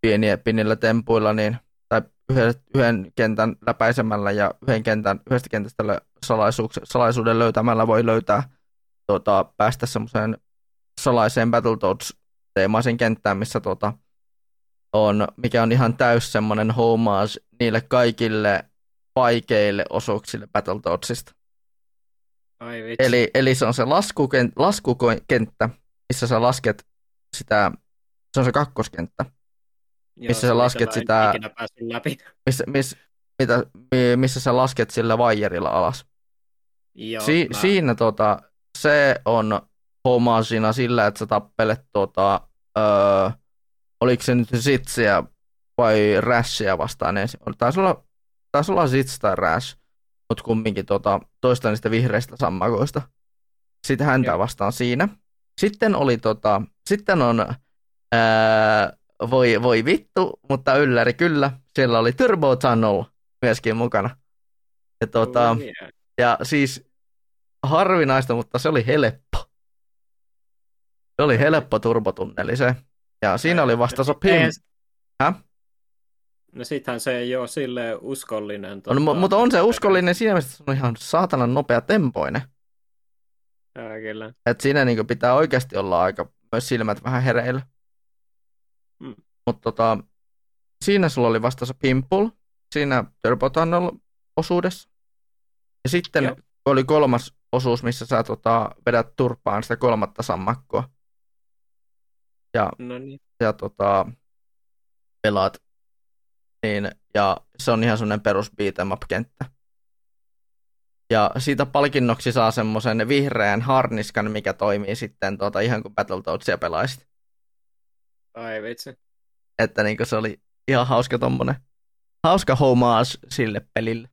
pieniä, pienillä tempuilla, niin, tai yhden, yhden kentän läpäisemällä ja yhden kentän, yhdestä kentästä salaisuuden löytämällä voi löytää tota, päästä semmoiseen salaiseen Battletoads-teemaisen kenttään, missä tota, on, mikä on ihan täys semmoinen homage niille kaikille vaikeille osuuksille Battletoadsista.
Ai vitsi.
Eli, eli se on se laskukent, laskukenttä, missä sä lasket sitä, se on se kakkoskenttä,
Joo,
missä sä lasket sitä-
läpi.
missä, missä, mitä, mi- missä sä lasket sillä vaijerilla alas.
Joo,
si-
mä-
Siinä tota, se on homaasina sillä, että sä tappelet tota, öö, oliko se nyt Zitsiä vai Rashia vastaan ensin. Taisi olla, taisi olla Zits tai Rash, mutta kumminkin tota, toista niistä vihreistä sammakoista. Sitten häntä
Joo.
vastaan siinä. Sitten oli tota, sitten on öö, voi, voi vittu, mutta ylläri kyllä. Siellä oli Turbo Tunnel myöskin mukana. Ja, tota,
Oh, yeah.
ja siis harvinaista, mutta se oli helppo. Se oli helppo turbotunneli se. Ja siinä oli vastassa Pim.
Eihän-
Häh?
No sittenhän se ei ole silleen uskollinen.
On, mu- mutta on se uskollinen siinä mielessä, että se on ihan saatanan nopea tempoinen.
Joo, kyllä.
Että siinä niin pitää oikeasti olla aika myös silmät vähän hereillä.
Mm.
Mutta tota, siinä sulla oli vastassa Pimple, siinä Turbo Tunnel osuudessa. Ja sitten
Joo.
oli kolmas osuus, missä sä tota, vedät turpaan sitä kolmatta sammakkoa. Ja,
No niin.
ja tota, pelaat. Niin, ja se on ihan semmoinen perus beat 'em up-kenttä. Ja siitä palkinnoksi saa semmoisen vihreän harniskan, mikä toimii sitten tota, ihan kuin Battletoadsia pelaisit.
Ai vitsi.
Että niin se oli ihan hauska tommonen, hauska homage sille pelille.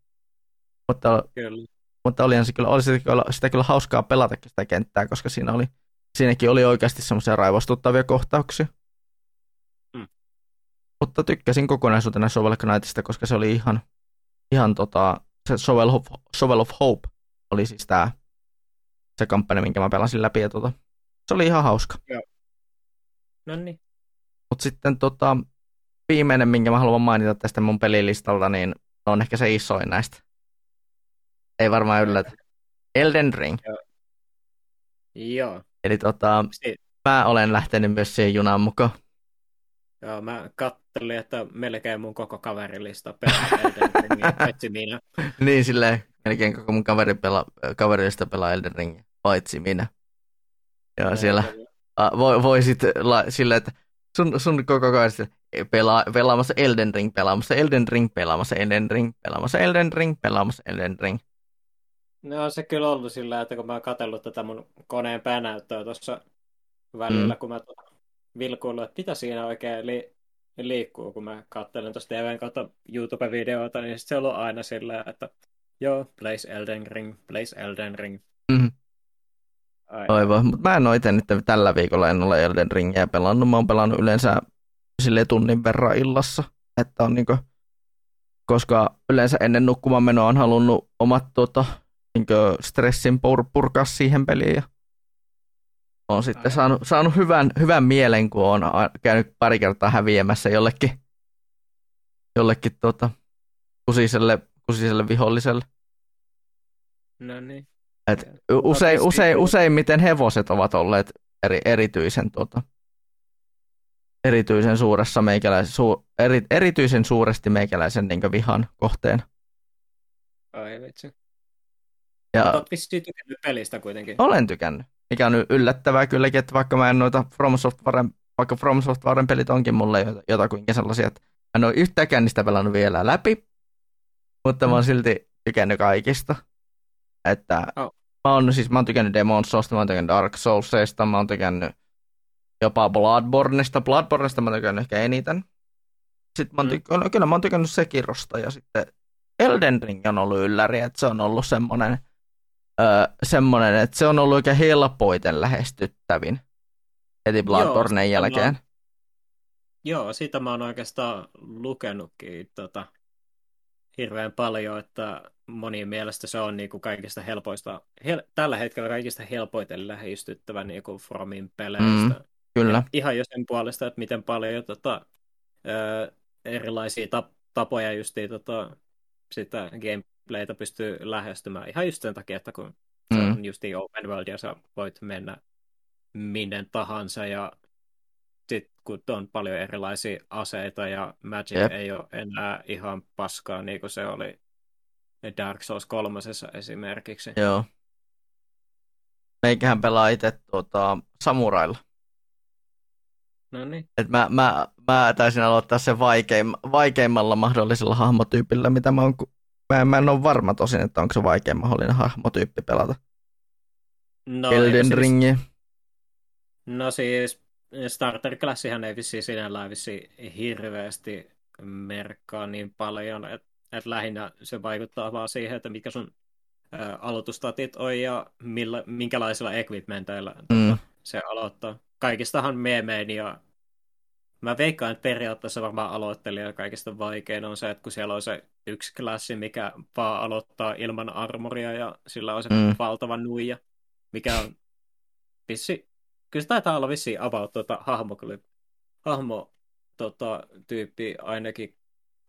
Mutta,
Kyllä.
mutta olihan se kyllä, oli sitä kyllä, sitä kyllä hauskaa pelatakin sitä kenttää, koska siinä oli, siinäkin oli oikeasti semmoisia raivostuttavia kohtauksia.
Mm.
Mutta tykkäsin kokonaisuutena Shovel Knightista, koska se oli ihan, ihan tota, se Shovel of, Shovel of Hope oli siis tää, se kampanja, minkä mä pelasin läpi. Ja tota, se oli ihan hauska.
No niin.
Mutta sitten tota, viimeinen, minkä mä haluan mainita tästä mun pelilistalta, niin on ehkä se isoin näistä. Ei varmaan yllätä. Elden Ring.
Joo. Joo.
Eli tota,
Si-
mä olen lähtenyt myös siihen junaan mukaan.
Joo, mä kattelin, että melkein mun koko kaverilista pelaa Elden minä.
niin silleen, melkein koko mun kaveri pela, kaverista pelaa Elden Ring, paitsi minä. Ja siellä a, voi, voi sitten la, silleen, että sun, sun koko kaverista pelaa, pelaamassa Elden Ring, pelaamassa Elden Ring, pelaamassa Elden Ring, pelaamassa Elden Ring, pelaamassa Elden Ring.
No on se kyllä ollut sillä, että kun mä oon katsellut tätä mun koneen päänäyttöä tuossa välillä,
Mm.
kun mä tuota vilkuillut, että mitä siinä oikein li- liikkuu, kun mä katselen tuosta TVn kautta YouTube-videoita, niin sit se on ollut aina sillä, että joo, Blaze Elden Ring, Blaze Elden Ring.
Mm.
Ai,
Oi voi, mutta mä en ole itse nyt tällä viikolla en ole Elden Ringiä pelannut. Mä oon pelannut yleensä sille tunnin verran illassa, että on niinku, koska yleensä ennen nukkumaan menoa on halunnut omat tota, niinku stressin pur- purkaa siihen peliin ja on sitten saanut, saanut hyvän, hyvän mielen, kun on käynyt pari kertaa häviämässä jollekin, jollekin tota, kusiselle, kusiselle viholliselle.
No niin.
Et usein, usein, useimmiten hevoset ovat olleet eri, erityisen, tuota, erityisen suuressa meikäläisen, su, eri, erityisen suuresti meikäläisen niin vihan kohteen.
Ai vitsi.
Ja
Olet vissiin tykännyt pelistä kuitenkin.
olen tykännyt, mikä on yllättävää kylläkin, että vaikka mä en noita From Softwaren, vaikka From Softwaren pelit onkin mulle jota- jotakuinkin sellaisia, että mä en ole yhtäkään niistä pelannut vielä läpi, mutta mä oon silti tykännyt kaikista. Että
Oh.
mä oon, siis mä oon tykännyt Demon's Soulsista, mä oon tykännyt Dark Soulsista, mä oon tykännyt jopa Bloodborneista. Bloodborneista mä oon tykännyt ehkä eniten. Sitten mä oon
Mm.
tykännyt, kyllä mä oon tykännyt Sekirosta ja sitten Elden Ring on ollut ylläri, että se on ollut semmoinen, öö, semmoinen että se on ollut oikein helpoiten lähestyttävin heti Bloodbornen
sitä
jälkeen.
mä- Joo, siitä mä oon oikeastaan lukenutkin tota, hirveän paljon, että monien mielestä se on niinku kaikista helpoista, hel, tällä hetkellä kaikista helpoiten lähestyttävä niinku Fromin peleistä.
Mm, Kyllä.
Ja ihan jo sen puolesta, että miten paljon tota, ö, erilaisia tap- tapoja justiin tota, sitä gameplaytä pystyy lähestymään. Ihan just sen takia, että kun se
Mm.
on justiin open world ja sä voit mennä minne tahansa ja sit kun on paljon erilaisia aseita ja Magic
Jep.
ei ole enää ihan paskaa niin kuin se oli Dark Souls kolmosessa esimerkiksi.
Joo. Meikähän pelaa itse tuota, samurailla.
No niin.
Et mä, mä, mä taisin aloittaa sen vaikeim, vaikeimmalla mahdollisella hahmotyypillä, mitä mä oon, mä, mä en ole varma tosin, että onko se vaikein mahdollinen hahmotyyppi pelata.
No,
Elden
siis,
Ringi.
No siis starter-klassihan ei vissiin sinällään vissiin hirveästi merkkaa niin paljon, että et lähinnä se vaikuttaa vaan siihen, että mikä sun ä, aloitustatit on ja millä, minkälaisilla equipmenteillä
Mm.
tota, se aloittaa. Kaikistahan meemein ja mä veikkaan, että periaatteessa varmaan aloittelija kaikista vaikein on se, että kun siellä on se yksi klassi, mikä vaan aloittaa ilman armoria ja sillä on se
Mm.
valtava nuija, mikä on vissi, kyllä se taitaa olla vissiin about tuota hahmo, hahmo tota, tyyppi ainakin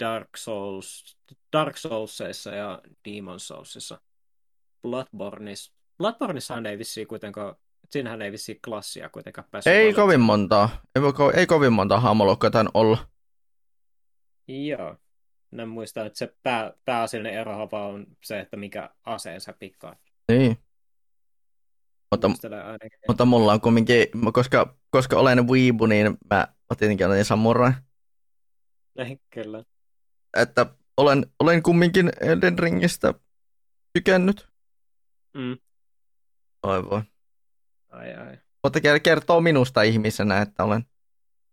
Dark Souls, Dark Soulsissa ja Demon Soulsissa. Bloodborneissa. Bloodborneissahan ei vissiin kuitenkaan, siinähän ei vissiin klassia kuitenkaan päässyt
Ei
valitsemaan.
kovin montaa. Ei, ko- ei kovin montaa hahmolukkoa tainnut olla.
Joo. Mä muistan, että se pää, pääasiallinen erohan vaan on se, että mikä aseen sä pikkaat.
Niin. Mutta, mutta mulla on kumminkin, koska, koska olen weebu, niin mä tietenkin olen samurai.
Ei, kyllä.
Että olen, olen kumminkin Elden Ringistä tykännyt.
Mm.
Oi voi.
Ai ai.
Mutta ker- kertoo minusta ihmisenä, että olen,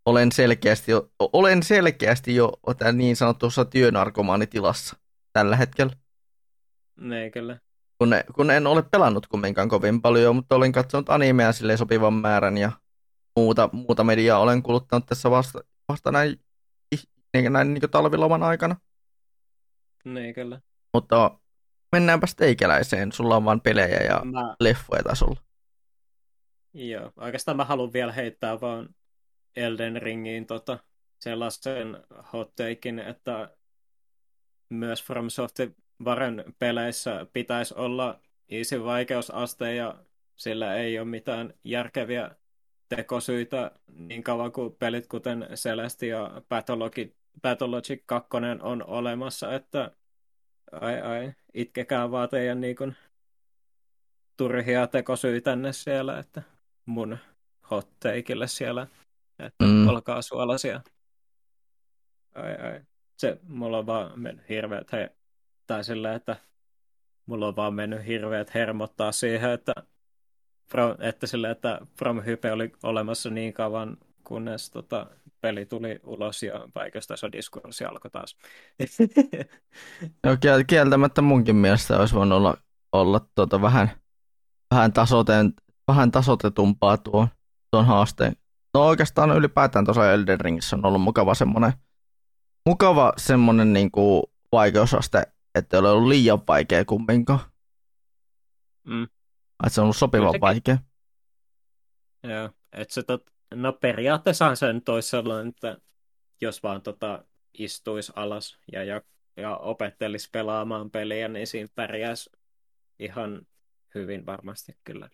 olen, selkeästi jo, olen selkeästi jo tää niin sanotussa työnarkomaanitilassa tällä hetkellä.
Ei kyllä.
Kun, kun en ole pelannut kumminkaan kovin paljon, mutta olen katsonut animea sille sopivan määrän ja muuta, muuta mediaa olen kuluttanut tässä vasta, vasta näin, näin, näin niin talviloman aikana.
Ei kyllä.
Mutta mennäänpä teikäläiseen. Sulla on vain pelejä ja
Mä,
leffoja tasolla.
joo. Oikeastaan mä haluan vielä heittää vaan Elden Ringiin tota, sellaisen hot takein, että myös From Softwaren peleissä pitäisi olla easy vaikeusaste ja sillä ei ole mitään järkeviä tekosyitä niin kauan kuin pelit kuten Celeste ja Pathologic, Pathologic 2 on olemassa, että ai ai, itkekää vaan teidän niin kuin, turhia tekosyitänne siellä, että mun hot takeille siellä, että mm. olkaa suolaisia. Ai ai. Se, mulla on vaan mennyt hirveät, he, tai sillä, että mulla on vaan mennyt hirveät hermottaa siihen, että From, että sillä, että From Hype oli olemassa niin kauan, kunnes tota, peli tuli ulos ja vaikeasta diskurssi alkoi taas.
no, kieltämättä munkin mielestä olisi voinut olla, olla tuota vähän, vähän, tasoten, vähän tasotetumpaa tuon, tuon haasteen. No oikeastaan ylipäätään tuossa Elden Ringissä on ollut mukava semmoinen, mukava semmoinen niin kuin vaikeusaste, että ei ole ollut liian vaikea kumminkaan. Mm. Että se on ollut sopivan Sekin... vaikea.
Joo, että se tot, no periaatteessa se nyt olisi sellainen, että jos vaan tota, istuisi alas ja, ja, ja opettelisi pelaamaan peliä, niin siinä pärjäisi ihan hyvin varmasti kyllä.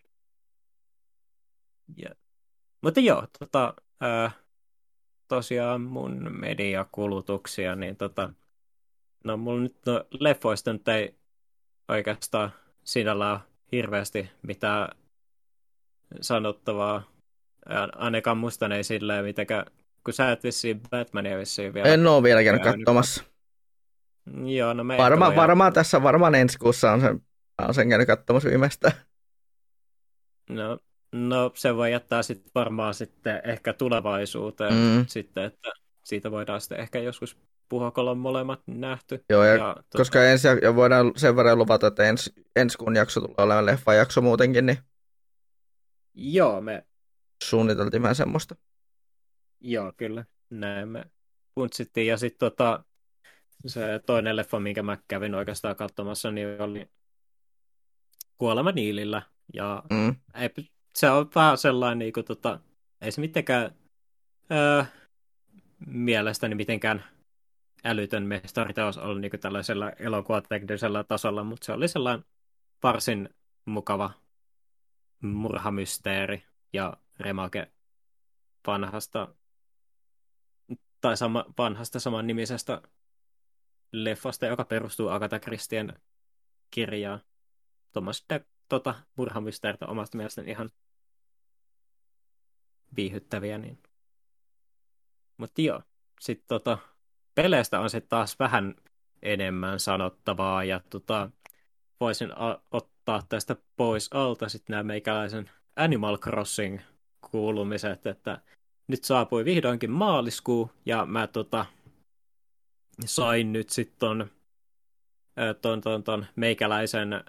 Ja. Mutta joo, tota, ää, tosiaan mun mediakulutuksia, niin tota, no mulla nyt no, leffoista nyt ei oikeastaan sinällään hirveästi mitään sanottavaa. Ainakaan musta ei silleen mitenkään, kun sä et vissiin Batmania vissiin vielä.
En oo vielä käynyt katsomassa.
Joo, no me
Varma, varmaan tässä, varmaan ensi kuussa on sen, on sen käynyt katsomassa viimeistä.
No, no se voi jättää sitten varmaan sitten ehkä tulevaisuuteen mm. sitten, että siitä voidaan sitten ehkä joskus puhua, on molemmat nähty.
Joo, ja, ja koska tota... ensi, ja voidaan sen verran luvata, että ens, ensi kuun jakso tulee olemaan leffajakso muutenkin, niin
Joo, me...
Suunniteltiin vähän semmoista.
Joo, kyllä. Näin me puntsittiin. Ja sitten tota, se toinen leffa, minkä mä kävin oikeastaan katsomassa, niin oli Kuolema Niilillä. Ja mm. ei, se on vähän sellainen, niin kuin, tota, ei se mitenkään öö, mielestäni mitenkään älytön mestariteos ollut niin tällaisella elokuvateknisellä tasolla, mutta se oli sellainen varsin mukava murhamysteeri ja remake vanhasta tai sama, vanhasta saman nimisestä leffasta, joka perustuu Agatha Christien kirjaan. Tuommoista tota, murhamysteeritä omasta mielestäni ihan viihyttäviä. Niin. Mutta joo, sitten tota, peleistä on sitten taas vähän enemmän sanottavaa ja tota, voisin a- ottaa tästä pois alta sitten nämä meikäläisen Animal Crossing kuulumiset, että nyt saapui vihdoinkin maaliskuu ja mä tota, sain nyt sitten ton, ton, ton, ton meikäläisen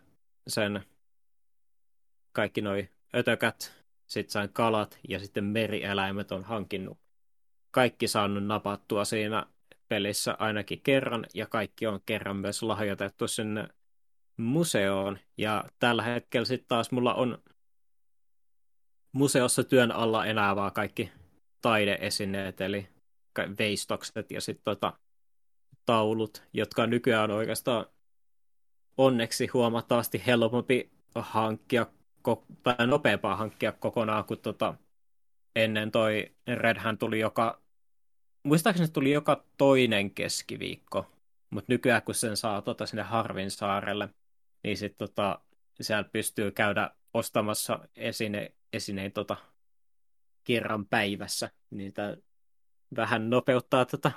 sen kaikki noi ötökät, sitten sain kalat ja sitten merieläimet on hankinnut. Kaikki saanut napattua siinä pelissä ainakin kerran ja kaikki on kerran myös lahjoitettu sinne museoon. Ja tällä hetkellä sitten taas mulla on museossa työn alla enää vaan kaikki taideesineet, eli veistokset ja sitten tota, taulut, jotka nykyään on oikeastaan onneksi huomattavasti helpompi hankkia, tai nopeampaa hankkia kokonaan, kun tota, ennen toi Redhän tuli joka, muistaakseni tuli joka toinen keskiviikko, mutta nykyään kun sen saa tota, sinne Harvin saarelle, niin sitten tota, siellä pystyy käydä ostamassa esine, esineen tota, kerran päivässä. Niin tämä vähän nopeuttaa tätä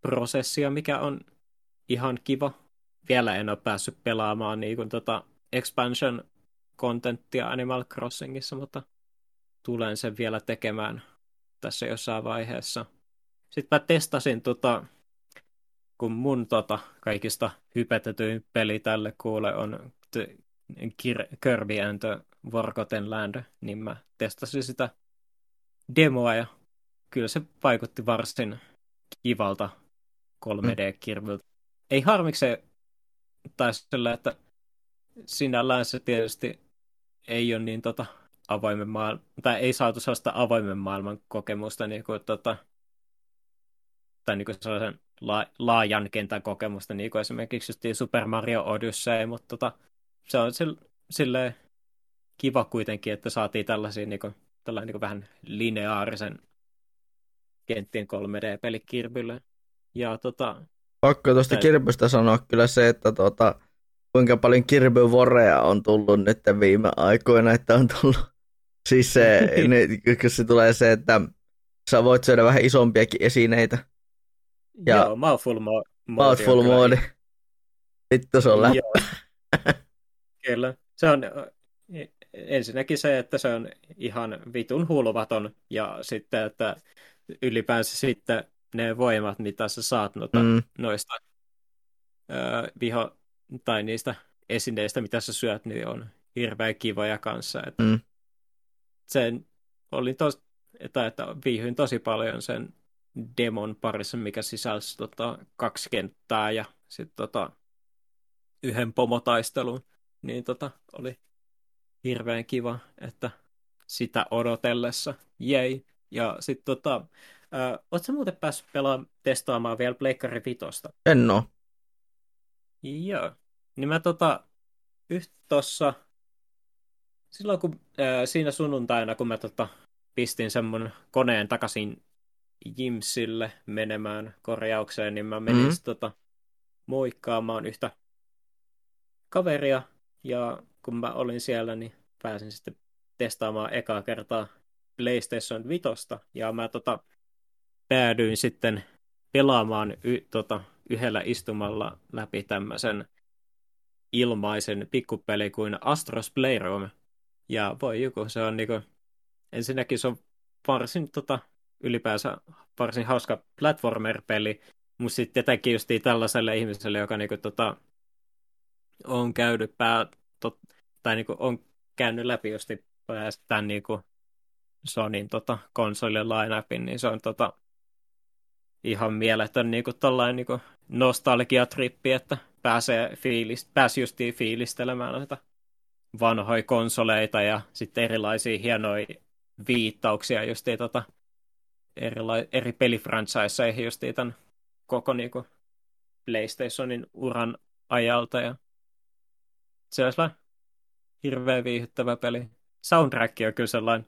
prosessia, mikä on ihan kiva. Vielä en ole päässyt pelaamaan niin kuin, tota, expansion contenttia Animal Crossingissa, mutta tulen sen vielä tekemään tässä jossain vaiheessa. Sitten mä testasin tota, kun mun tota, kaikista hypetetyin peli tälle kuule on The Kirby and the Forgotten Land, niin mä testasin sitä demoa ja kyllä se vaikutti varsin kivalta 3D-kirvyltä. Ei harmiksi tai sillä, että sinällään se tietysti ei ole niin tota, avoimen maailman, tai ei saatu sellaista avoimen maailman kokemusta niin kuin tota, tai niin kuin sellaisen la, laajan kentän kokemusta, niin kuin esimerkiksi just Super Mario Odyssey, mutta tota, se on sille kiva kuitenkin, että saatiin tällaisia niin kuin, tällainen niin kuin vähän lineaarisen kenttien 3D-peli Kirbylle. Ja tota,
Pakko tuosta Kirbystä sanoa kyllä se, että tota, kuinka paljon Kirby Vorea on tullut nyt viime aikoina, että on tullut siis se, nyt, kun se tulee se, että sä voit syödä vähän isompiakin esineitä.
Ja Joo, mouthful, mo-
mouthful moodi. Vittu se on läppä.
Kyllä. Se on ensinnäkin se, että se on ihan vitun hulvaton ja sitten, että ylipäänsä sitten ne voimat, mitä sä saat noita, mm. noista öö, viho, tai niistä esineistä, mitä sä syöt, niin on hirveän kivoja kanssa. Että mm. Sen oli tos, että, että viihyin tosi paljon sen demon parissa, mikä sisälsi tota, kaksi kenttää ja sitten tota, yhden pomotaistelun, niin tota, oli hirveän kiva, että sitä odotellessa, jei. Ja sitten tota, äh, ootko muuten päässyt pelaamaan, testaamaan vielä Pleikkari Vitosta?
En oo.
Joo. Niin mä tota, yht tossa, silloin kun äh, siinä sunnuntaina, kun mä tota, pistin sen mun koneen takaisin Jimsille menemään korjaukseen, niin mä menin mm-hmm. tota, moikkaamaan yhtä kaveria, ja kun mä olin siellä, niin pääsin sitten testaamaan ekaa kertaa PlayStation 5, ja mä tota, päädyin sitten pelaamaan y, tota, yhdellä istumalla läpi tämmöisen ilmaisen pikkupeli kuin Astros Playroom. Ja voi joku, se on niinku, ensinnäkin se on varsin tota, ylipäänsä varsin hauska platformer-peli, mutta sitten tietenkin just tällaiselle ihmiselle, joka niinku, tota, on käynyt pää, tot, tai niinku, on käynyt läpi just tämän niinku, Sonin tota, konsolin line niin se on tota, ihan mieletön niinku, niinku, nostalgiatrippi, että pääsee fiilist, pääsi justiin fiilistelemään noita vanhoja konsoleita ja sitten erilaisia hienoja viittauksia justiin tota, erila- eri pelifranchiseihin justiin tämän koko niinku, PlayStationin uran ajalta ja se olisi hirveän viihyttävä peli. Soundtrack on kyllä sellainen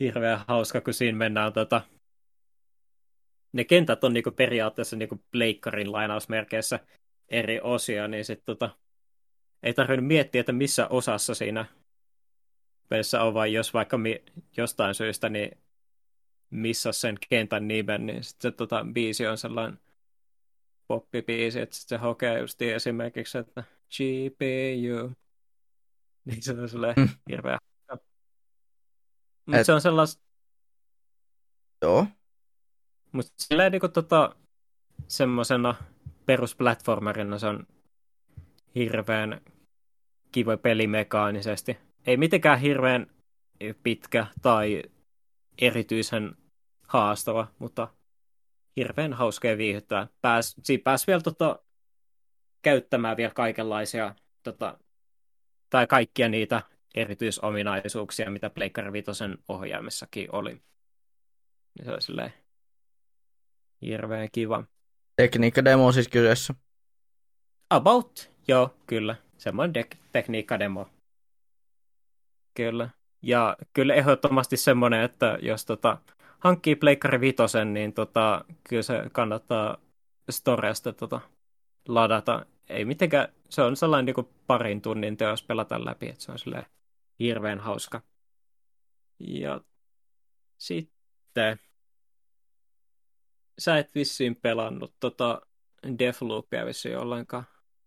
hirveän hauska, kun siinä mennään tota, ne kentät on niinku periaatteessa niinku pleikkarin lainausmerkeissä eri osia, niin sitten tota, ei tarvinnut miettiä, että missä osassa siinä pelissä on, vai jos vaikka mi- jostain syystä niin missä sen kentän nimen, niin sitten se tota, biisi on sellainen poppibiisi, että sit se hokee just esimerkiksi, että GPU. Niin se on silleen mm. hirveä. Mutta Et... se on sellaista...
Joo.
Mutta silleen niin tota, semmoisena perusplatformerina se on hirveän kiva peli mekaanisesti. Ei mitenkään hirveän pitkä tai erityisen haastava, mutta hirveän hauska ja viihdyttävä. Pääs, siinä pääsi vielä tota, käyttämään vielä kaikenlaisia, tota, tai kaikkia niitä erityisominaisuuksia, mitä Pleikkari Vitosen ohjaimissakin oli. Se oli silleen hirveän kiva.
Tekniikka-demo siis kyseessä.
About, joo, kyllä. Semmoinen de- tekniikka-demo. Kyllä. Ja kyllä ehdottomasti semmoinen, että jos tota, hankkii Pleikkari Vitosen, niin tota, kyllä se kannattaa Storesta tota, ladata. Ei mitenkään, se on sellainen niin kuin parin tunnin teos pelata läpi, että se on silleen hirveän hauska. Ja sitten sä et vissiin pelannut tota Deathloopia vissiin ollenkaan.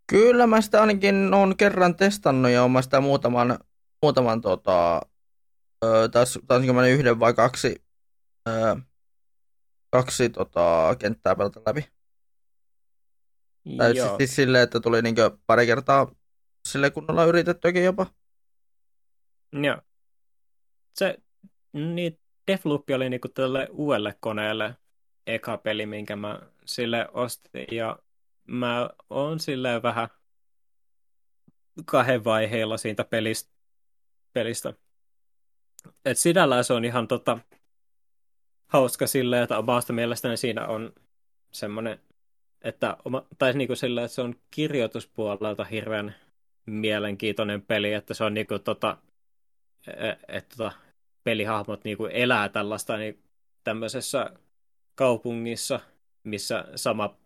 Kyllä mä sitä ainakin on kerran testannut ja olen sitä muutaman, muutaman tota, taas, taisinko mä yhden vai kaksi, öö, kaksi tota, kenttää pelata läpi. Tai siis, siis silleen, että tuli niinkö pari kertaa sille kunnolla yritettyäkin jopa.
Joo. Se, niin Deathloop oli niinku tälle uudelle koneelle eka peli, minkä mä sille ostin. Ja mä oon silleen vähän kahden vaiheilla siitä pelistä. pelistä. Et sinällään se on ihan tota, hauska silleen, että omasta mielestäni siinä on semmoinen, että, tai niin kuin sillä, että se on kirjoituspuolelta hirveän mielenkiintoinen peli, että se on niin kuin, tota, että tota, pelihahmot niin kuin elää tällaista niin tämmöisessä kaupungissa, missä sama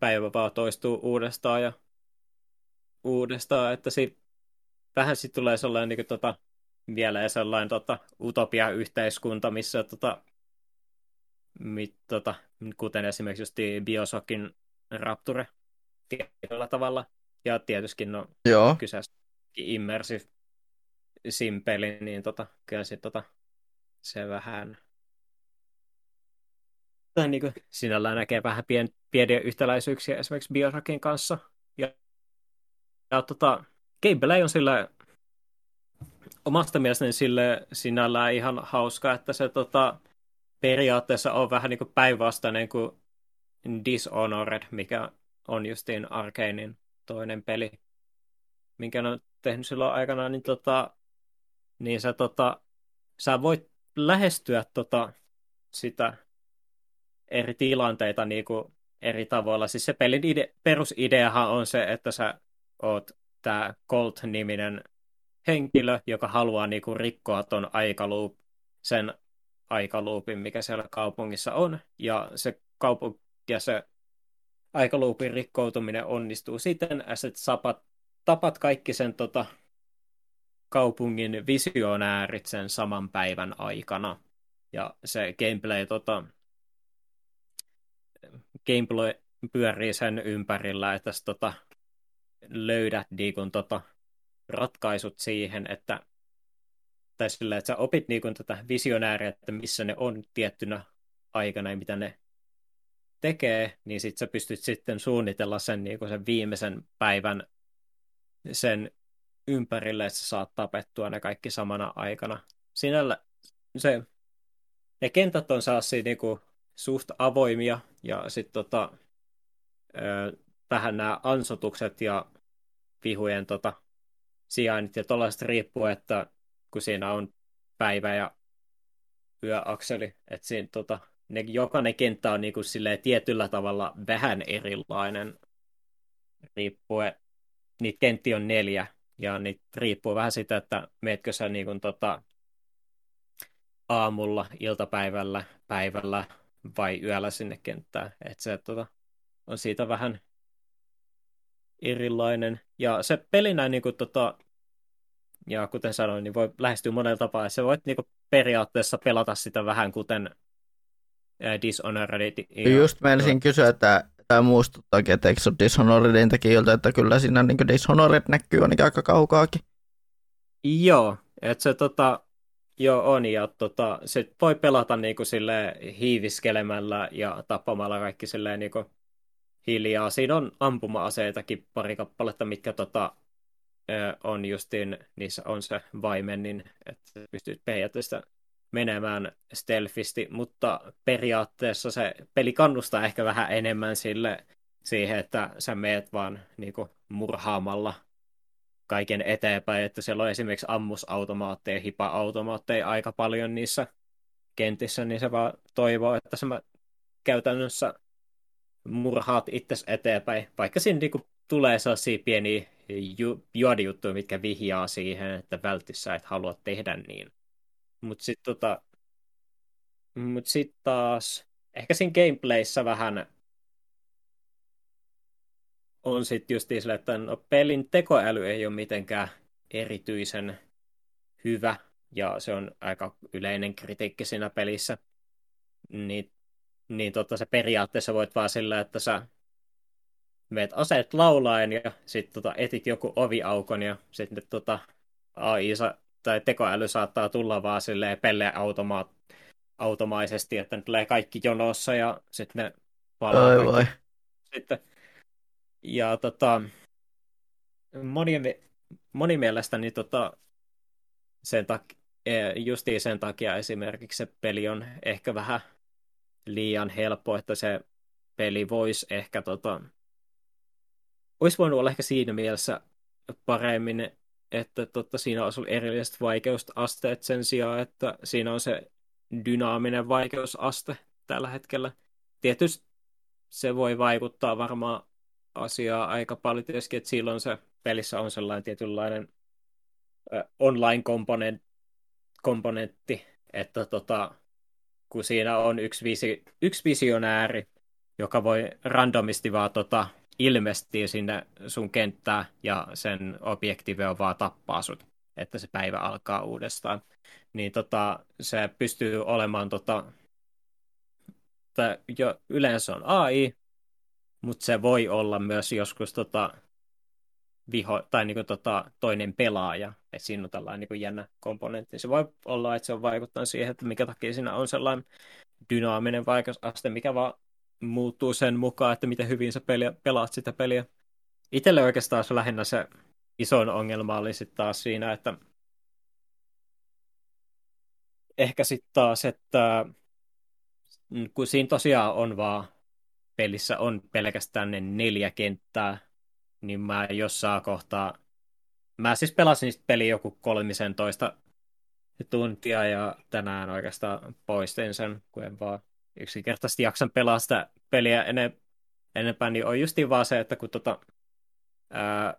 päivä vaan toistuu uudestaan ja uudestaan, että si, vähän sitten tulee sellainen niin kuin, tota, vielä sellainen tota, utopia-yhteiskunta, missä tota, mit, tota, kuten esimerkiksi just Bioshockin Rapture tietyllä tavalla. Ja tietysti no, Joo. kyseessä immersive simpeli, niin tota, kyllä sit, tota, se vähän tai niin kuin, sinällään näkee vähän pien, pieniä yhtäläisyyksiä esimerkiksi Bioshockin kanssa. Ja, ja tota, gameplay on sillä omasta mielestäni sille sinällään ihan hauska, että se tota, periaatteessa on vähän niin kuin päinvastainen kuin Dishonored, mikä on justiin Arkanein toinen peli, minkä on tehnyt silloin aikana, niin, tota, niin sä, tota, sä voit lähestyä tota, sitä eri tilanteita niin kuin eri tavoilla. Siis se pelin ide- perusideahan on se, että sä oot tämä Colt-niminen henkilö, joka haluaa niin kuin rikkoa ton aikaluup, sen aikaluupin, mikä siellä kaupungissa on, ja se kaupunki ja se aikaluupin rikkoutuminen onnistuu siten, että sapat, tapat kaikki sen tota, kaupungin visionäärit sen saman päivän aikana. Ja se gameplay, tota, gameplay pyörii sen ympärillä, että sä, tota, löydät niin tota, ratkaisut siihen, että tai sillä, että sä opit niin tätä visionääriä, että missä ne on tiettynä aikana ja mitä ne tekee, niin sit sä pystyt sitten suunnitella sen, niin sen viimeisen päivän sen ympärille, että sä saat tapettua ne kaikki samana aikana. Sinällä se, ne kentät on sellaisia niin kuin, suht avoimia ja sitten tota, vähän nämä ansotukset ja vihujen tota, sijainnit ja tuollaiset riippuu, että kun siinä on päivä ja yöakseli, että siinä tota, ne, jokainen kenttä on niinku tietyllä tavalla vähän erilainen riippuen. Niitä kenttiä on neljä, ja niitä riippuu vähän sitä, että meetkö sä niinku, tota, aamulla, iltapäivällä, päivällä vai yöllä sinne kenttään. Että se tota, on siitä vähän erilainen. Ja se peli näin niin kuin, tota, ja kuten sanoin, niin voi lähestyä monella tapaa. Se voit niin kuin, periaatteessa pelata sitä vähän kuten Dishonored.
Ja... Just menisin kysyä, että tämä muistuttaakin, että eikö se ole Dishonoredin tekijöiltä, että kyllä siinä niin Dishonored näkyy ainakin aika kaukaakin.
Joo, että se tota, joo on, ja tota, se voi pelata niin kuin, sille hiiviskelemällä ja tappamalla kaikki silleen niin kuin, hiljaa. Siinä on ampuma-aseitakin pari kappaletta, mitkä tota, on justiin, niissä on se vaimennin, että pystyt periaatteessa menemään stealthisti, mutta periaatteessa se peli kannustaa ehkä vähän enemmän sille siihen, että sä meet vaan niin kuin, murhaamalla kaiken eteenpäin, että siellä on esimerkiksi ammusautomaatteja, hipa-automaatteja aika paljon niissä kentissä, niin se vaan toivoo, että sä käytännössä murhaat itse eteenpäin, vaikka siinä niin kuin, tulee sellaisia pieniä ju- juodijuttuja, mitkä vihjaa siihen, että välttyssä et halua tehdä niin. Mutta sitten tota, mut sit taas, ehkä siinä gameplayssä vähän on sitten just sille, että no, pelin tekoäly ei ole mitenkään erityisen hyvä, ja se on aika yleinen kritiikki siinä pelissä. Niin, niin tota, se periaatteessa voit vaan sillä, että sä meet aseet laulaen ja sitten tota, etit joku oviaukon ja sitten tota, AI tai tekoäly saattaa tulla vaan silleen pelle automaat, automaisesti, että ne tulee kaikki jonossa ja sitten ne palaa
Ai vai.
Sitten, ja tota, moni, moni mielestä niin tota, sen tak- e, justiin sen takia esimerkiksi se peli on ehkä vähän liian helppo, että se peli voisi ehkä tota, olisi voinut olla ehkä siinä mielessä paremmin, että totta, siinä olisi ollut erilliset vaikeusasteet sen sijaan, että siinä on se dynaaminen vaikeusaste tällä hetkellä. Tietysti se voi vaikuttaa varmaan asiaa aika paljon, tietysti, että silloin se pelissä on sellainen tietynlainen online-komponentti, että tota, kun siinä on yksi, visi, yksi visionääri, joka voi randomisti vaan tota, ilmestyä sinne sun kenttään ja sen objektiivi on vaan tappaa sut, että se päivä alkaa uudestaan. Niin tota, se pystyy olemaan tota, jo yleensä on AI, mutta se voi olla myös joskus tota, viho, tai niin kuin, tota, toinen pelaaja, että siinä on tällainen niin jännä komponentti. Se voi olla, että se on vaikuttanut siihen, että mikä takia siinä on sellainen dynaaminen vaikeusaste, mikä vaan muuttuu sen mukaan, että miten hyvin sä peliä, pelaat sitä peliä. Itselle oikeastaan se lähinnä se isoin ongelma oli sitten taas siinä, että ehkä sitten taas, että kun siinä tosiaan on vaan pelissä on pelkästään ne neljä kenttää, niin mä jossain kohtaa, mä siis pelasin peli joku kolmisen toista tuntia ja tänään oikeastaan poistin sen, kun en vaan yksinkertaisesti jaksan pelaa sitä peliä ene, enempää, niin on justiin vaan se, että kun, tota, ää,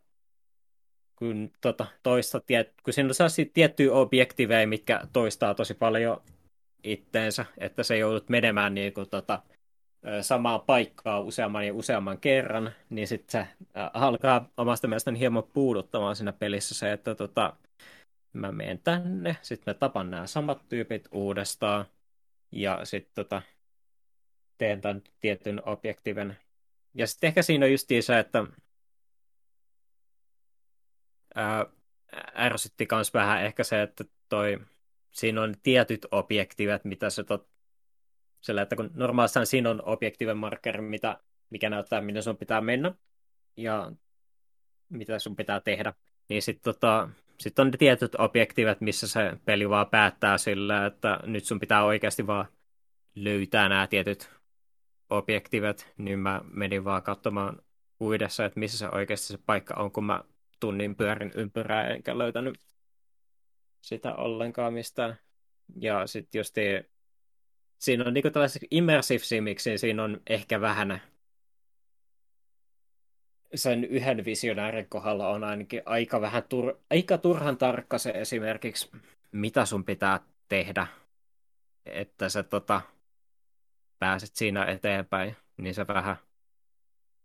kun tota, toista, tiet, kun siinä on sellaisia tiettyjä objektiveja, mitkä toistaa tosi paljon itteensä, että se joudut menemään niin kuin, tota, samaa paikkaa useamman ja useamman kerran, niin sitten se alkaa omasta mielestäni hieman puuduttamaan siinä pelissä se, että tota, mä menen tänne, sitten mä tapan nämä samat tyypit uudestaan, ja sitten tota, teen tämän tietyn objektiivin. Ja sitten ehkä siinä on just se, että ää, ärsytti myös vähän ehkä se, että toi, siinä on tietyt objektiivit, mitä se tot, sillä, että kun normaalisti siinä on objektiivinen markeri, mitä, mikä näyttää, minne sun pitää mennä ja mitä sun pitää tehdä, niin sitten tota, sit on ne tietyt objektiivit, missä se peli vaan päättää sillä, että nyt sun pitää oikeasti vaan löytää nämä tietyt objektiivit, niin mä menin vaan katsomaan uudessa, että missä se oikeasti se paikka on, kun mä tunnin pyörin ympyrää enkä löytänyt sitä ollenkaan mistään. Ja sitten just siinä on niinku tällaiset immersive simiksi, niin siinä on ehkä vähän sen yhden visionäärin kohdalla on ainakin aika vähän tur- aika turhan tarkka se esimerkiksi, mitä sun pitää tehdä, että sä tota, pääset siinä eteenpäin, niin se vähän,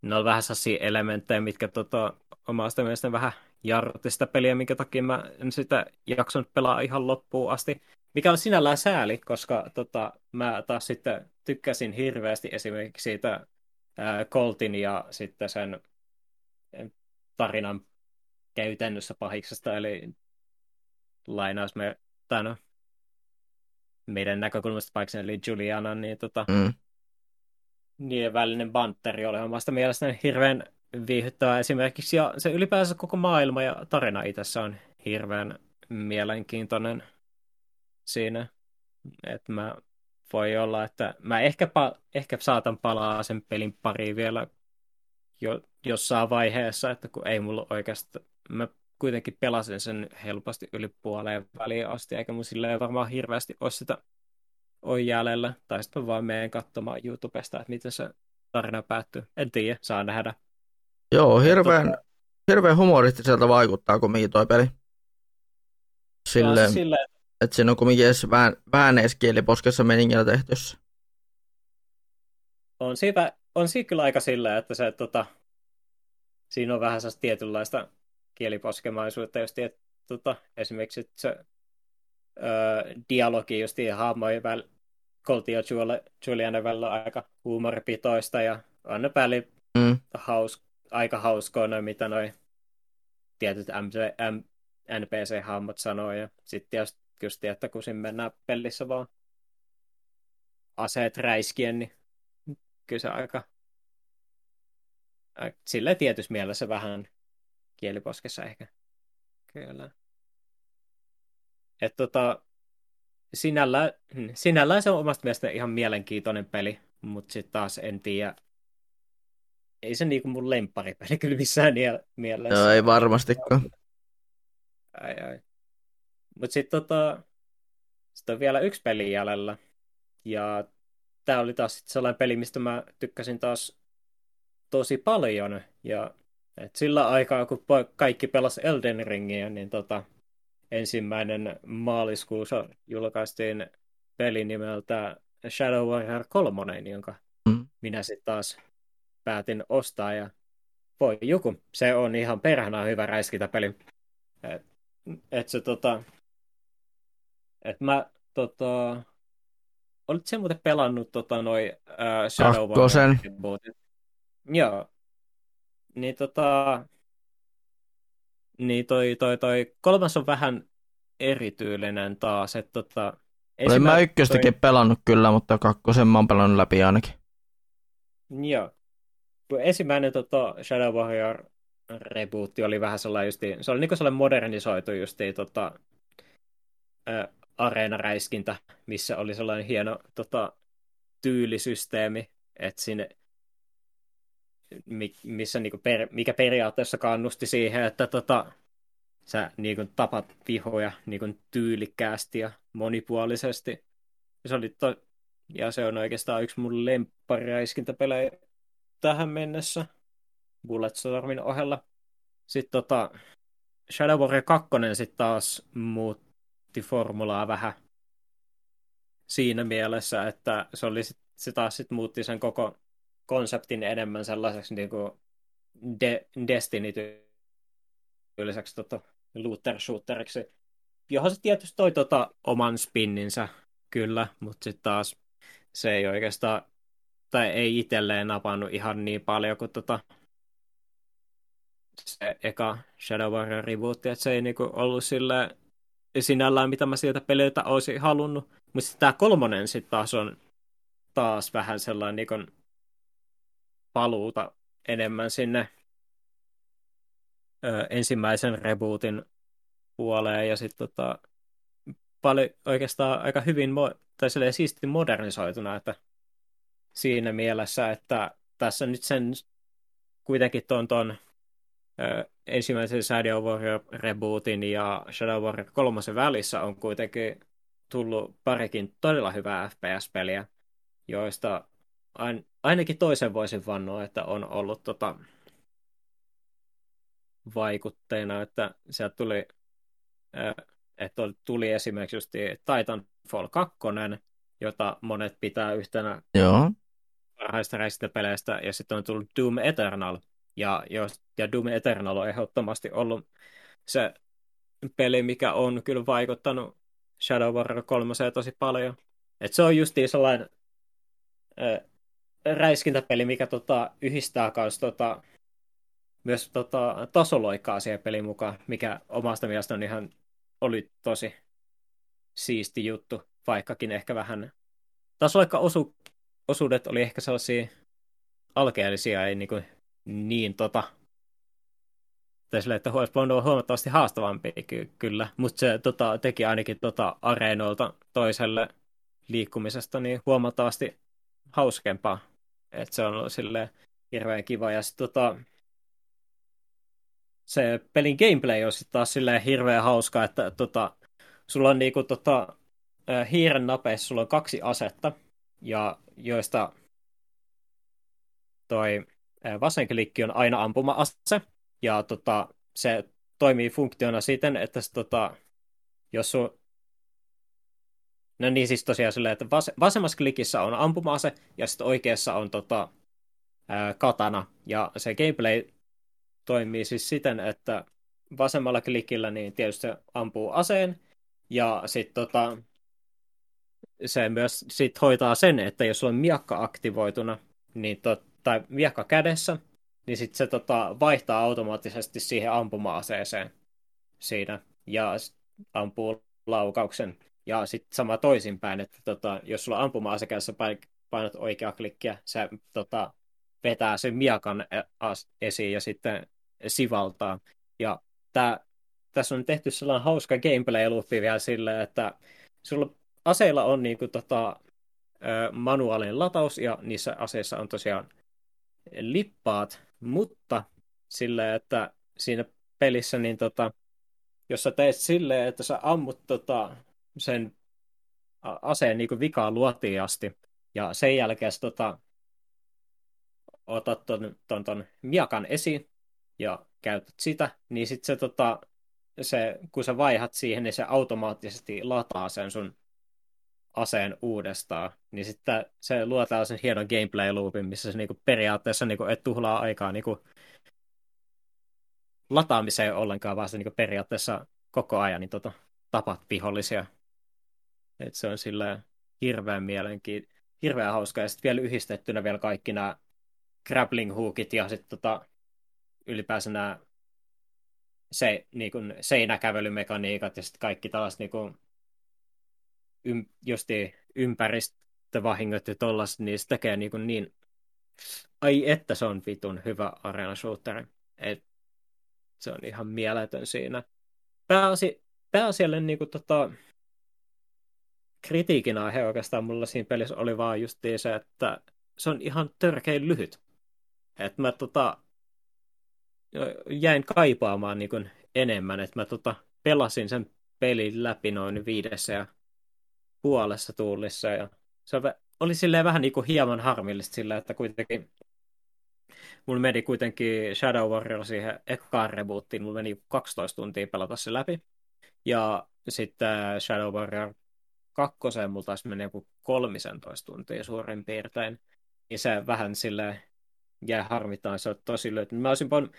ne on vähän sellaisia elementtejä, mitkä tota, omasta mielestäni vähän jarrutti sitä peliä, minkä takia mä en sitä jaksanut pelaa ihan loppuun asti. Mikä on sinällään sääli, koska tota, mä taas sitten tykkäsin hirveästi esimerkiksi siitä ää, Coltin ja sitten sen tarinan käytännössä pahiksesta, eli lainaus me, tai no, meidän näkökulmasta paikassa, eli Juliana, niin tota, mm. niiden välinen banteri oli omasta mielestäni hirveän viihyttävä esimerkiksi, ja se ylipäänsä koko maailma ja tarina itse on hirveän mielenkiintoinen siinä, että mä voi olla, että mä ehkä, pa- ehkä saatan palaa sen pelin pariin vielä jo, jossain vaiheessa, että kun ei mulla oikeastaan, mä kuitenkin pelasin sen helposti yli puoleen väliin asti, eikä mun silleen varmaan hirveästi ole sitä on jäljellä, tai sitten mä vaan menen katsomaan YouTubesta, että miten se tarina päättyy. En tiedä, saa nähdä.
Joo, hirveän, hirveän humoristiselta vaikuttaa kumminkin toi peli. Silleen, silleen että siinä on kumminkin edes vähän edes kieliposkessa meningillä tehty.
On siitä, on siitä kyllä aika sillä, että se, tota, siinä on vähän tietynlaista kieliposkemaisuutta, jos tiedät, tota, esimerkiksi se öö, dialogi just hahmojen välillä, Colti ja Julianen välillä on aika huumoripitoista ja on ne päälle mm. haus, aika hauskoa noin, mitä noin tietyt NPC-hahmot sanoo. Ja sitten just, että kun siinä mennään pellissä vaan aseet räiskien, niin kyllä se aika sillä tietyssä mielessä vähän kieliposkessa ehkä. Kyllä. Et tota, sinällään, sinällään se on omasta mielestä ihan mielenkiintoinen peli, mutta sitten taas en tiedä, ei se niinku mun lempparipeli kyllä missään mielessä.
No ei varmastikaan.
Ai ai. Mutta sitten tota, sit on vielä yksi peli jäljellä. Ja tämä oli taas sellainen peli, mistä mä tykkäsin taas tosi paljon. Ja et sillä aikaa, kun kaikki pelas Elden Ringiä, niin tota, ensimmäinen maaliskuussa julkaistiin peli nimeltä Shadow Warrior 3, jonka mm. minä sitten taas päätin ostaa. Ja voi joku, se on ihan perhana hyvä räiskintäpeli. Et, et se tota, et mä tota, olit se muuten pelannut tota noi uh, Shadow Warrior Joo. Niin tota, niin toi, toi, toi kolmas on vähän erityylinen taas, että tota,
olen mä ykköstäkin toi... pelannut kyllä, mutta kakkosen mä oon pelannut läpi ainakin.
Joo. Ensimmäinen tota, Shadow Warrior rebootti oli vähän sellainen justi, se oli niinku sellainen modernisoitu justi tota, ä, areenaräiskintä, missä oli sellainen hieno tota, tyylisysteemi, että sinne missä niinku per, mikä periaatteessa kannusti siihen, että tota, sä niinku tapat vihoja niinku tyylikkäästi ja monipuolisesti. Se, oli to... ja se on oikeastaan yksi mun lemppariräiskintäpelejä tähän mennessä Bulletstormin ohella. Sitten tota, Shadow Warrior 2 sitten taas muutti formulaa vähän siinä mielessä, että se, oli sit, se taas sitten muutti sen koko konseptin enemmän sellaiseksi niin kuin de- Destiny-tyyliseksi tota, looter-shooteriksi, johon se tietysti toi tota, oman spinninsä kyllä, mutta sitten taas se ei oikeastaan, tai ei itselleen napannut ihan niin paljon kuin tota, se eka Shadow Warrior reboot, että se ei niinku ollut sille sinällään, mitä mä sieltä peliltä olisin halunnut. Mutta tämä kolmonen sitten taas on taas vähän sellainen niinku paluuta enemmän sinne ö, ensimmäisen rebootin puoleen ja sitten tota, paljon oikeastaan aika hyvin mo- tai siisti modernisoituna, että siinä mielessä, että tässä nyt sen kuitenkin ton, ton ensimmäisen Shadow Warrior rebootin ja Shadow Warrior 3 välissä on kuitenkin tullut parikin todella hyvää FPS-peliä, joista ain, ainakin toisen voisin vannoa, että on ollut tota, vaikutteena, että sieltä tuli, että tuli esimerkiksi just Titanfall 2, jota monet pitää yhtenä
Joo.
parhaista peleistä, ja sitten on tullut Doom Eternal, ja, jos, ja Doom Eternal on ehdottomasti ollut se peli, mikä on kyllä vaikuttanut Shadow Warrior 3 tosi paljon. Et se on justiin sellainen räiskintäpeli, mikä tota, yhdistää kanssa tota, myös tota, tasoloikkaa siihen pelin mukaan, mikä omasta mielestäni ihan oli tosi siisti juttu, vaikkakin ehkä vähän tasoloikka osu, osuudet oli ehkä sellaisia alkeellisia, ei niin, kuin, niin tota, tai sille, että olisi voinut olla huomattavasti haastavampi ky- kyllä, mutta se tota, teki ainakin tota, areenoilta toiselle liikkumisesta niin huomattavasti hauskempaa. Et se on ollut silleen hirveän kiva. Ja sit, tota, se pelin gameplay on sitten taas silleen hirveän hauska, että tota, sulla on niinku tota, hiiren napeissa sulla on kaksi asetta, ja joista toi vasen klikki on aina ampuma-ase, ja tota, se toimii funktiona siten, että se, tota, jos sun No niin, siis tosiaan silleen, että vas- vasemmassa klikissä on ampuma-ase ja sitten oikeassa on tota, ää, katana. Ja se gameplay toimii siis siten, että vasemmalla klikillä niin tietysti se ampuu aseen ja sitten tota, se myös sit hoitaa sen, että jos on miakka aktivoituna niin to, tai miakka kädessä, niin sitten se tota, vaihtaa automaattisesti siihen ampuma-aseeseen siinä ja ampuu laukauksen ja sitten sama toisinpäin, että tota, jos sulla ampuma-ase painat oikea klikkiä, se tota, vetää sen miakan esiin ja sitten sivaltaa. Ja tää, tässä on tehty sellainen hauska gameplay-loopi vielä silleen, että sulla aseilla on niinku tota, manuaalinen lataus ja niissä aseissa on tosiaan lippaat, mutta silleen, että siinä pelissä niin tota, jos sä teet silleen, että sä ammut tota, sen aseen niin vikaa luotiasti Ja sen jälkeen tota, otat ton, ton, ton miakan esiin ja käytät sitä, niin sitten se, tota, se, kun sä vaihat siihen, niin se automaattisesti lataa sen sun aseen uudestaan, niin sitten se luo tällaisen hienon gameplay-loopin, missä se niinku periaatteessa niinku et tuhlaa aikaa niinku lataamiseen ollenkaan, vaan se niinku periaatteessa koko ajan niin tota, tapat vihollisia. Et se on sillä hirveän mielenkiintoinen, hirveän hauska, ja sitten vielä yhdistettynä vielä kaikki nämä grappling hookit ja sitten tota, ylipäänsä nämä se, niin kuin seinäkävelymekaniikat ja sitten kaikki tällaiset niin ym, justi ympäristövahingot ja tollaset, niin se tekee niin, niin ai että se on vitun hyvä arena shooteri. Et se on ihan mieletön siinä. Pääasi, pääasiallinen niin kuin, tota, kritiikin aihe oikeastaan mulla siinä pelissä oli vaan just se, että se on ihan törkein lyhyt. Että mä tota, jäin kaipaamaan niin kuin enemmän, että mä tota, pelasin sen pelin läpi noin viidessä ja puolessa tuulissa ja se oli silleen vähän niin kuin hieman harmillista sillä, että kuitenkin mulla meni kuitenkin Shadow Warrior siihen ekaan rebootiin, mulla meni 12 tuntia pelata se läpi. Ja sitten Shadow Warrior kakkoseen mulla taisi meni joku 13 tuntia suurin piirtein. Niin se vähän sille jäi harmittaa, se on tosi löytynyt. Mä olisin voinut,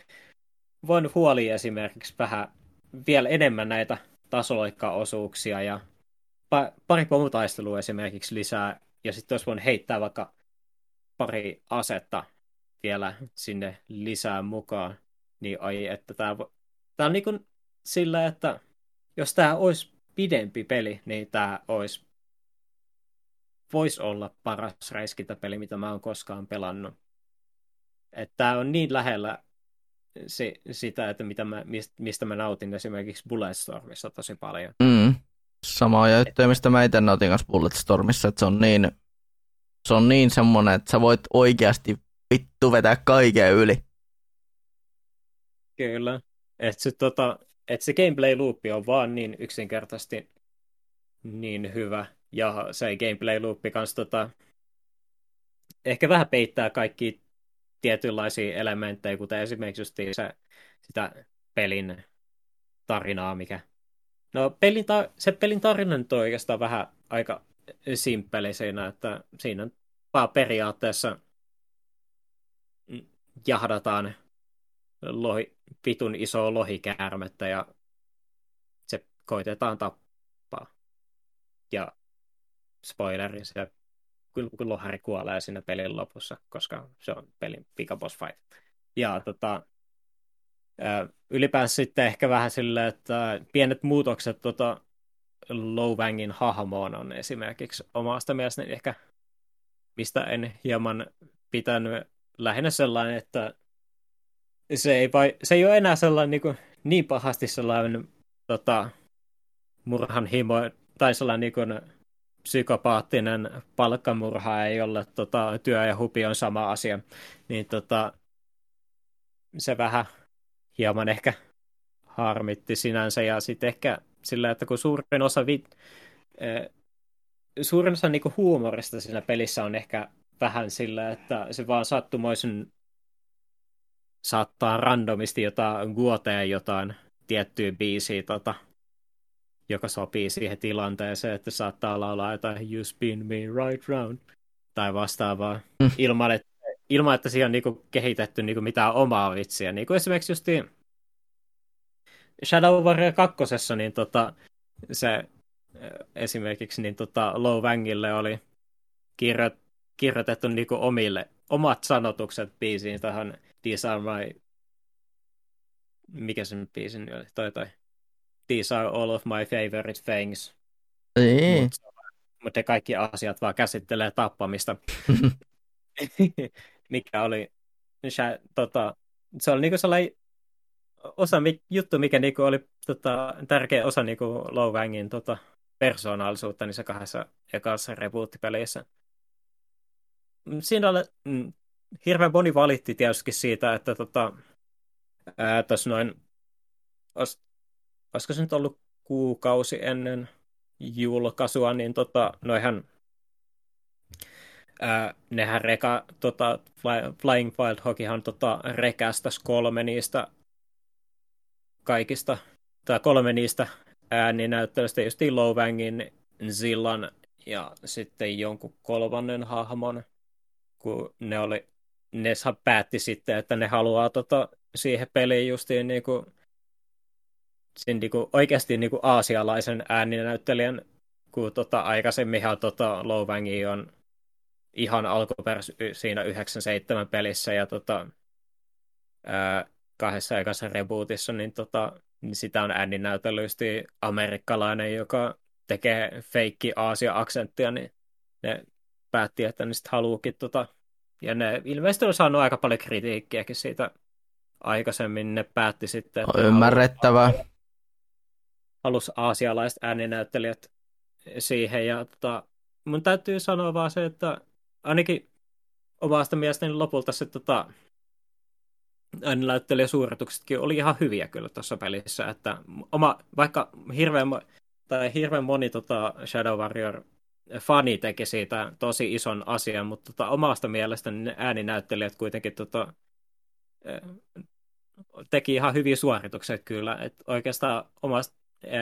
voinut huolia esimerkiksi vähän vielä enemmän näitä tasoloikkaosuuksia ja pari pomutaistelua esimerkiksi lisää, ja sitten olisi voinut heittää vaikka pari asetta vielä sinne lisää mukaan, niin ai, että tämä tämä on niin kuin sillä, että jos tämä olisi pidempi peli, niin tämä olisi voisi olla paras räiskintäpeli, mitä mä oon koskaan pelannut. Että tämä on niin lähellä se, sitä, että mitä mä, mistä mä nautin esimerkiksi Bulletstormissa tosi paljon.
Mm. Samaa juttuja, mistä mä itse nautin kanssa Bulletstormissa, että se on niin, se on niin semmoinen, että sä voit oikeasti vittu vetää kaiken yli.
Kyllä. Että se, tota, et se gameplay loopi on vaan niin yksinkertaisesti niin hyvä. Ja se gameplay loopi kanssa tota, ehkä vähän peittää kaikki tietynlaisia elementtejä, kuten esimerkiksi just se, sitä pelin tarinaa, mikä... No, pelin ta- se pelin tarina nyt on oikeastaan vähän aika simppeli siinä, että siinä vaan periaatteessa jahdataan lohi, pitun iso lohikäärmettä ja se koitetaan tappaa. Ja spoileri, se lohari kuolee siinä pelin lopussa, koska se on pelin pikaboss fight. Ja tota, ylipäänsä sitten ehkä vähän silleen, että pienet muutokset tota, Lowvangin hahmoon on esimerkiksi omasta mielestäni ehkä, mistä en hieman pitänyt lähinnä sellainen, että se ei, vai, se ei ole enää sellainen niin, kuin, niin pahasti sellainen tota, murhan himo tai sellainen niin kuin, psykopaattinen palkkamurha ei ole tota, työ ja hupi on sama asia, niin tota, se vähän hieman ehkä harmitti sinänsä ja sitten ehkä sillä, että kun suurin osa, vi- eh, suurin osa niinku huumorista siinä pelissä on ehkä vähän sillä, että se vaan sattumoisen saattaa randomisti jotain guotea jotain tiettyä biisiä, tota, joka sopii siihen tilanteeseen, että saattaa laulaa jotain You spin me right round tai vastaavaa mm. ilman, että, ilman, että siihen on niinku kehitetty niinku mitään omaa vitsiä. Niinku esimerkiksi justiin Shadow Warrior 2, niin tota, se esimerkiksi niin tota, Low Wangille oli kirjo, kirjoitettu niinku omille, omat sanotukset biisiin tähän These are my... Mikä sen biisin oli? Toi toi. These are all of my favorite things.
Niin.
Mutta mut ne kaikki asiat vaan käsittelee tappamista. mikä oli... Tota, se oli niinku sellainen osa, juttu, mikä niinku oli tota, tärkeä osa niinku Low Wangin tota, persoonallisuutta niissä kahdessa ekassa reboot-peleissä. Siinä oli, mm, hirveän moni valitti tietysti siitä, että tota, tuossa noin, os, olisiko se nyt ollut kuukausi ennen julkaisua, niin tota, noihän ää, nehän reka, tota, Flying Wild Hockeyhan tota, rekästäs kolme niistä kaikista, tai kolme niistä ääninäyttelystä, just Lowangin, Zillan ja sitten jonkun kolmannen hahmon, kun ne oli, ne päätti sitten, että ne haluaa tota, siihen peliin justiin niinku, sen niinku, oikeasti niinku aasialaisen ääninäyttelijän, kun tota, aikaisemminhan tota, Lowvangi on ihan alkuperäis siinä 97 pelissä ja tota, ää, kahdessa aikassa rebootissa, niin, tota, niin sitä on ääninäytellysti amerikkalainen, joka tekee feikki Aasia-aksenttia, niin ne päätti, että ne sitten haluukin tota, ja ne ilmeisesti on saanut aika paljon kritiikkiäkin siitä aikaisemmin, ne päätti sitten,
että ymmärrettävää.
Halus aasialaiset ääninäyttelijät siihen, ja tota, mun täytyy sanoa vaan se, että ainakin omasta mielestäni lopulta se tota, ääninäyttelijäsuorituksetkin oli ihan hyviä kyllä tuossa pelissä, että oma, vaikka hirveän, tai hirveän moni tota Shadow Warrior fani teki siitä tosi ison asian, mutta tota, omasta mielestäni ne ääninäyttelijät kuitenkin tota, teki ihan hyviä suorituksia kyllä. Et oikeastaan omasta,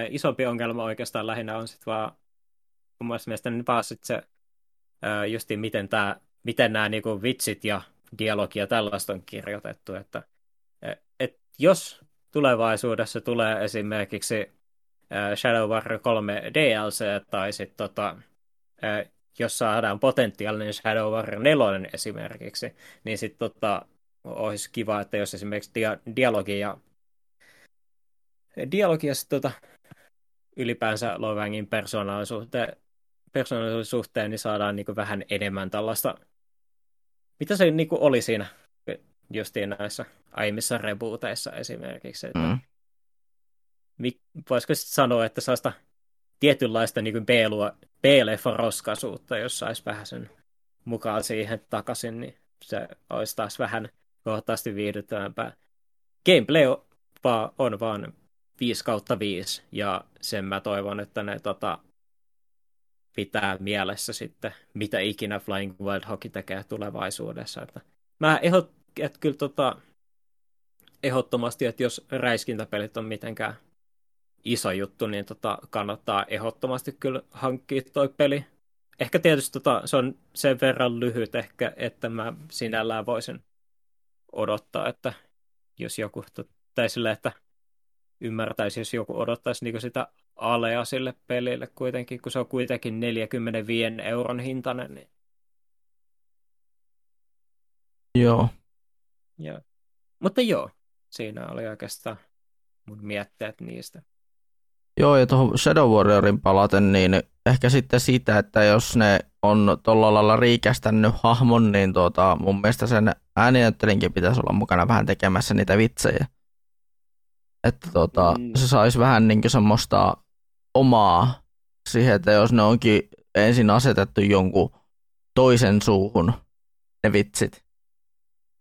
isompi ongelma oikeastaan lähinnä on sitten vaan omasta mielestäni vaan sit se justi miten, tää, miten nämä niinku vitsit ja dialogi ja tällaista on kirjoitettu. Että, et jos tulevaisuudessa tulee esimerkiksi Shadow Warrior 3 DLC tai sitten tota, jos saadaan potentiaalinen Shadow Warrior 4 esimerkiksi, niin sitten tota, olisi kiva, että jos esimerkiksi dia- dialogi ja dialogi ja sitten tota, ylipäänsä Lovangin persoonallisuuteen, persoonallisuuteen, niin saadaan niin vähän enemmän tällaista, mitä se niin oli siinä justiin näissä aiemmissa rebooteissa esimerkiksi. Että mm. Voisiko sitten sanoa, että sellaista tietynlaista niin B-leffa-roskaisuutta, jos saisi vähän sen mukaan siihen takaisin, niin se olisi taas vähän kohtaasti viihdyttävämpää. Gameplay on vaan, on vaan 5 kautta 5, ja sen mä toivon, että ne tota, pitää mielessä sitten, mitä ikinä Flying Wild Hockey tekee tulevaisuudessa. Että mä ehdot, että kyllä tota, ehdottomasti, että jos räiskintäpelit on mitenkään iso juttu, niin tota, kannattaa ehdottomasti kyllä hankkia toi peli. Ehkä tietysti tota, se on sen verran lyhyt ehkä, että mä sinällään voisin odottaa, että jos joku, tai sille, että ymmärtäisi, jos joku odottaisi niin sitä alea sille pelille kuitenkin, kun se on kuitenkin 45 euron hintainen. Niin...
Joo.
joo. Mutta joo, siinä oli oikeastaan mun mietteet niistä.
Joo, ja tuohon Shadow Warriorin palaten, niin ehkä sitten sitä, että jos ne on tuolla lailla riikästänyt hahmon, niin tuota, mun mielestä sen ääninäyttelinkin pitäisi olla mukana vähän tekemässä niitä vitsejä. Että tuota, mm. se saisi vähän niin semmoista omaa siihen, että jos ne onkin ensin asetettu jonkun toisen suuhun ne vitsit,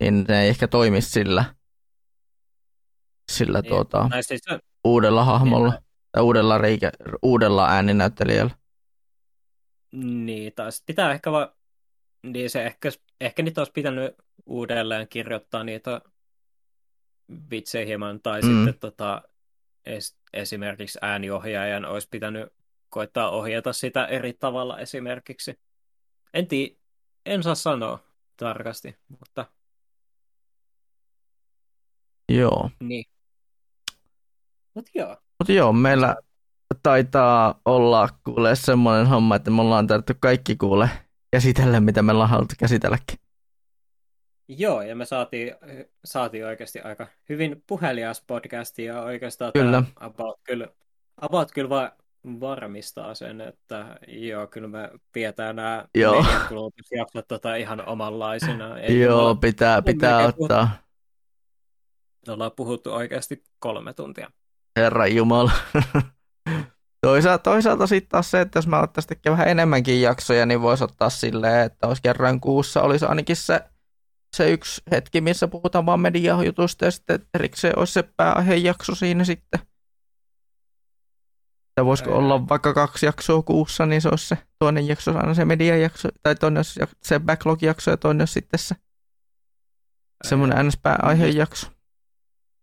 niin ne ei ehkä toimisi sillä, sillä niin, tuota, siis, uudella hahmolla. Niin, tai uudella, reikä, uudella ääninäyttelijällä.
Niin, taas pitää ehkä vaan, niin se ehkä, ehkä niitä olisi pitänyt uudelleen kirjoittaa niitä vitsejä hieman, tai mm. sitten tota, es, esimerkiksi ääniohjaajan olisi pitänyt koittaa ohjata sitä eri tavalla esimerkiksi. En, tii, en saa sanoa tarkasti, mutta...
Joo.
Niin. Mutta joo.
Mutta joo, meillä taitaa olla kuule semmoinen homma, että me ollaan tarvittu kaikki kuule käsitellä, mitä me ollaan haluttu käsitelläkin.
Joo, ja me saatiin, saatiin oikeasti aika hyvin puhelias podcasti ja oikeastaan
kyllä.
about, kyllä, about kyllä va, varmistaa sen, että joo, kyllä me pidetään nämä jaksot tota ihan omanlaisina.
Ei joo, olla, pitää, pitää ottaa.
Puhuttu, ollaan puhuttu oikeasti kolme tuntia.
Herra Jumala. toisaalta, toisaalta sitten taas se, että jos mä ottaisin vähän enemmänkin jaksoja, niin voisi ottaa silleen, että olisi kerran kuussa olisi ainakin se, se yksi hetki, missä puhutaan vaan mediajutusta ja sitten erikseen olisi se pääaihejakso siinä sitten. Tai voisiko
Ei.
olla vaikka kaksi jaksoa kuussa, niin se olisi se toinen jakso aina se mediajakso, tai toinen olisi se backlog-jakso ja toinen olisi sitten se semmoinen NS-pääaihejakso.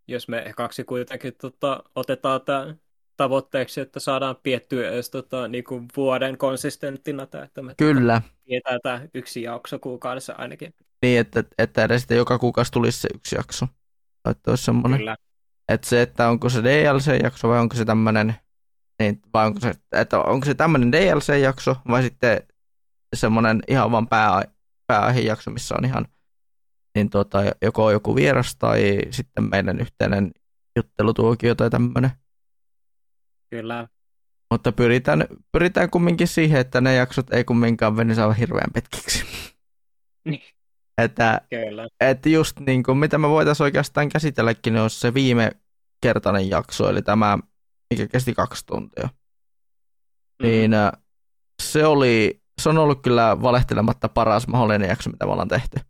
Jos me kaksi kuitenkin tota, otetaan tämä tavoitteeksi, että saadaan piettyä edes tota, niinku vuoden konsistenttina, tää, että me
Kyllä,
pidetään tämä yksi jakso kuukaudessa ainakin.
Niin että, että edes sitten joka kuukausi tulisi se yksi jakso. Tai että olisi semmoinen,
Kyllä.
että se, että onko se DLC-jakso vai onko se tämmöinen, niin, vai onko se, että onko se tämmöinen DLC-jakso vai sitten semmoinen ihan vaan pää, pääaihejakso, missä on ihan niin tota, joko joku vieras tai sitten meidän yhteinen juttelutuokio tai tämmöinen.
Kyllä.
Mutta pyritään, pyritään kumminkin siihen, että ne jaksot ei kumminkaan venisi aivan hirveän pitkiksi.
Niin.
Että,
Kyllä.
että just niin kuin, mitä me voitaisiin oikeastaan käsitelläkin, niin olisi se viime kertainen jakso, eli tämä, mikä kesti kaksi tuntia.
Mm.
Niin äh, se oli, se on ollut kyllä valehtelematta paras mahdollinen jakso, mitä me ollaan tehty.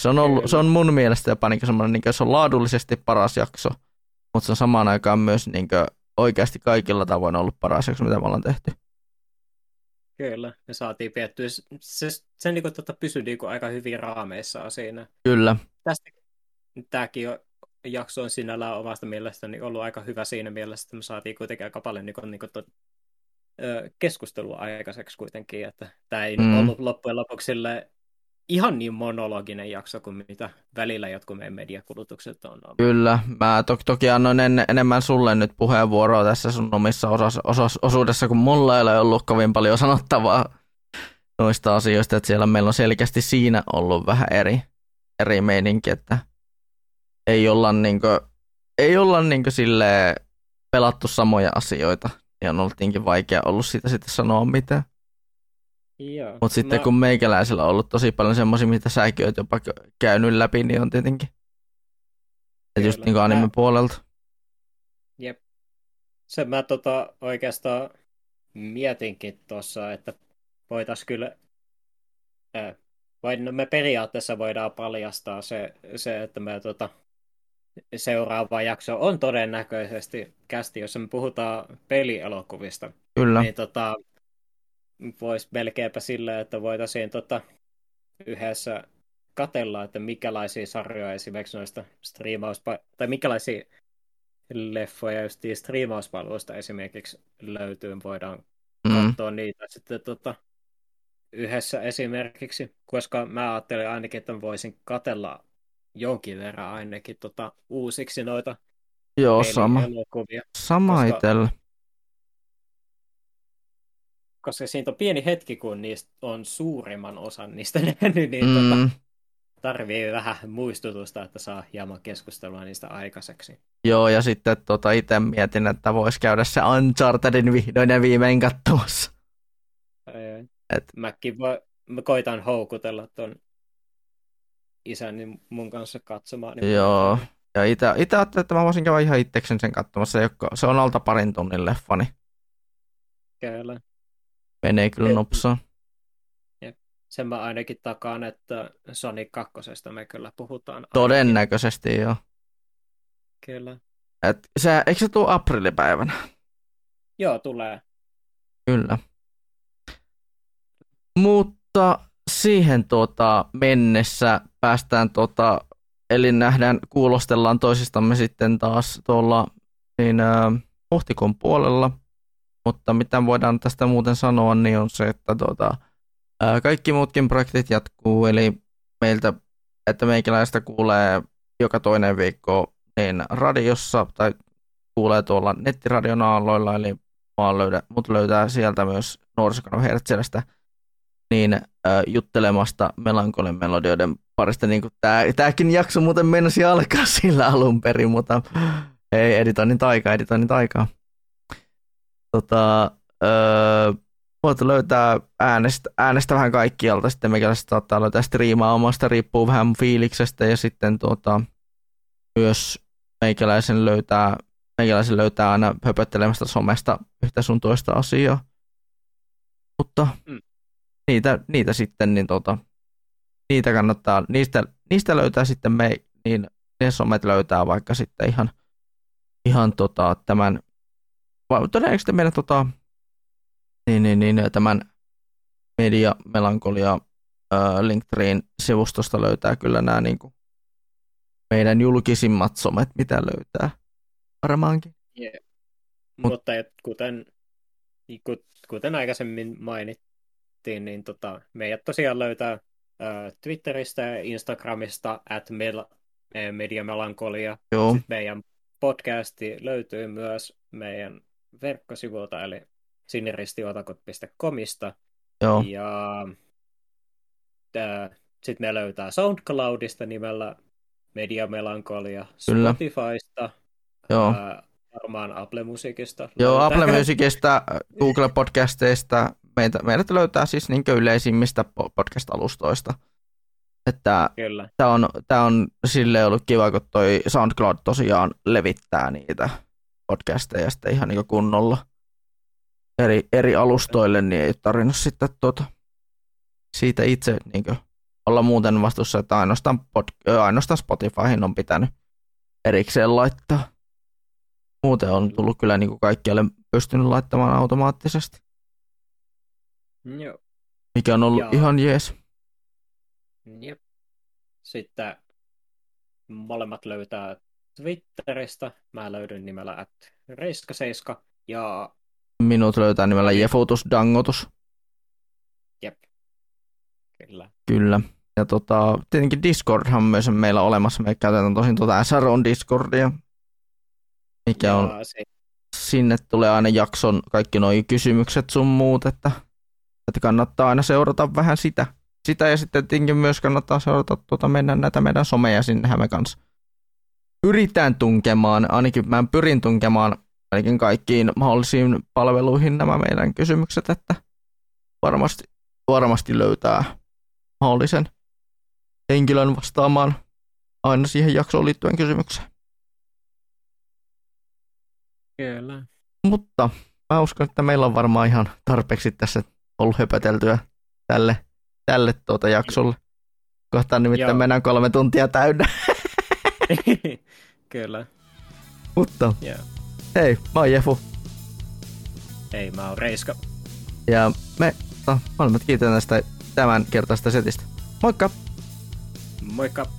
Se on, ollut,
Kyllä.
se on mun mielestä jopa niin semmoinen, niin se on laadullisesti paras jakso, mutta se on samaan aikaan myös niin oikeasti kaikilla tavoin ollut paras jakso, mitä me ollaan tehty.
Kyllä, me saatiin piettyä. Se, se, se niin kuin, tota, pysyi niin kuin, aika hyvin raameissa siinä.
Kyllä,
Tästä tämäkin on, jakso on sinällään omasta mielestäni ollut aika hyvä siinä mielessä, että me saatiin kuitenkin aika paljon niin kuin, niin kuin, tot, ö, keskustelua aikaiseksi kuitenkin, että tämä ei
mm.
ollut loppujen lopuksi sille ihan niin monologinen jakso kuin mitä välillä jotkut meidän mediakulutukset on ollut.
kyllä. Mä to- toki annoin en- enemmän sulle nyt puheenvuoroa tässä sun omissa osas- osas- osuudessa, kun mulla ei ole ollut kovin paljon sanottavaa noista asioista, että siellä meillä on selkeästi siinä ollut vähän eri, eri meininki, että ei olla niinkö, ei olla niinkö pelattu samoja asioita, ja on ollut niinkin vaikea ollut siitä sitten sanoa mitään.
Joo.
Mutta sitten
Mä-
kun meikäläisellä on ollut tosi paljon semmoisia, mitä säkin oot jopa käynyt läpi, niin on tietenkin. Et just niin anime
Mä-
puolelta.
Jep. Se mä tota oikeastaan mietinkin tuossa, että voitais kyllä, äh, vai no me periaatteessa voidaan paljastaa se, se että me tota, seuraava jakso on todennäköisesti kästi, jossa me puhutaan pelielokuvista.
Kyllä.
Niin tota, voisi melkeinpä silleen, että voitaisiin tota, yhdessä katella, että mikälaisia sarjoja esimerkiksi noista striimauspa- tai mikälaisia leffoja just striimauspalveluista esimerkiksi löytyy, voidaan
Mm.
katsoa niitä sitten tota, yhdessä esimerkiksi, koska mä ajattelin ainakin, että voisin katella jonkin verran ainakin tota, uusiksi noita
Joo, sama.
elokuvia,
Sama
koska-
itsellä.
Koska siitä on pieni hetki, kun niistä on suurimman osan niistä nähnyt, niin tota,
Mm.
tarvii vähän muistutusta, että saa hieman keskustelua niistä aikaiseksi.
Joo, ja sitten tota, itse mietin, että vois käydä se Unchartedin vihdoin ja viimein katsomassa. Et-
Mäkin voi, mä koitan houkutella ton isäni mun kanssa katsomaan. Niin
Joo. Ja itse, ajattelin, että mä voisin käydä ihan itseksen sen katsomassa. Se, on alta parin tunnin leffa, niin
Kyllä.
Menee kyllä nopsaa.
Sen mä ainakin takaan, että Sonic 2. me kyllä puhutaan. ainakin.
Todennäköisesti joo.
Kyllä.
Et se, eikö se tule aprillipäivänä?
Joo, tulee.
Kyllä. Mutta siihen tuota, mennessä päästään, tuota, eli nähdään, kuulostellaan toisistamme sitten taas tuolla niin, ä, huhtikuun puolella. Mutta mitä voidaan tästä muuten sanoa, niin on se, että tuota, kaikki muutkin projektit jatkuu, eli meiltä, että meikäläistä kuulee joka toinen viikko niin radiossa tai kuulee tuolla nettiradion aalloilla, eli vaan löydä, mut löytää sieltä myös nuorisokanava Hertzelästä niin äh, juttelemasta melankolin melodioiden parista, niin tää, tääkin jakso muuten mennäisi alkaa sillä alun perin, mutta ei, editoinnin taika, editoinnin taikaa. Tota, öö, voit löytää äänestä, äänestä vähän kaikkialta, sitten meikäläiset saattaa löytää striimaa omasta, riippuu vähän fiiliksestä, ja sitten tuota, myös meikäläisen löytää meikäläisen löytää aina höpöttelemästä somesta yhtä sun toista asiaa. Mutta
Mm.
niitä, niitä sitten, niin tota, niitä kannattaa, niistä, niistä löytää sitten me, niin ne somet löytää vaikka sitten ihan, ihan tota, tämän todennäköisesti meidän tota, niin, niin, niin, tämän media melankolia Linktreen sivustosta löytää kyllä nämä niin kuin, meidän julkisimmat somet, mitä löytää varmaankin.
Yeah. Mut, Mutta et, kuten, kuten aikaisemmin mainittiin, niin tota, meidät tosiaan löytää äh, Twitteristä ja Instagramista at mediamelankolia.
Joo.
Sitten meidän podcasti löytyy myös meidän verkkosivulta, eli siniristiotakot.comista.
Joo.
Ja sitten me löytää SoundCloudista nimellä Media Melankolia, Kyllä. Spotifysta,
Joo.
Ää, varmaan Apple Musicista.
Joo, löytää. Apple Musicista, Google Podcasteista, meitä, meidät löytää siis niin yleisimmistä podcast-alustoista. Että
Kyllä.
Tämä on, tämä on silleen ollut kiva, kun toi SoundCloud tosiaan levittää niitä podcasteja sitten ihan niin kunnolla eri, eri alustoille, niin ei tarvinnut sitten tuota, siitä itse niin olla muuten vastuussa, että ainoastaan, pod, ainoastaan Spotifyhin on pitänyt erikseen laittaa. Muuten on tullut kyllä niin kuin kaikkialle pystynyt laittamaan automaattisesti.
Joo.
Mikä on ollut ja... ihan jees.
Jep. Sitten molemmat löytää Twitteristä. Mä löydyn nimellä at reiskaseiska ja
Minut löytää nimellä Jefutus Dangotus.
Jep. Kyllä.
Kyllä. Ja tota, tietenkin Discordhan myös on meillä olemassa. Me käytetään tosin tuota SROn Discordia, mikä on, se. sinne tulee aina jakson kaikki nuo kysymykset sun muut, että, että kannattaa aina seurata vähän sitä. Sitä ja sitten tietenkin myös kannattaa seurata tuota meidän, näitä meidän someja sinnehän me kanssa pyritään tunkemaan, ainakin mä pyrin tunkemaan ainakin kaikkiin mahdollisiin palveluihin nämä meidän kysymykset, että varmasti, varmasti löytää mahdollisen henkilön vastaamaan aina siihen jaksoon liittyen kysymykseen.
Kyllä.
Mutta mä uskon, että meillä on varmaan ihan tarpeeksi tässä ollut höpöteltyä tälle, tälle tuota jaksolle. Kohtaan nimittäin Joo. mennään kolme tuntia täynnä.
Kyllä.
Mutta yeah. hei, mä oon Jefu.
Hei, mä oon Reiska.
Ja me no, molemmat kiitän tästä tämän kertaista setistä. Moikka!
Moikka!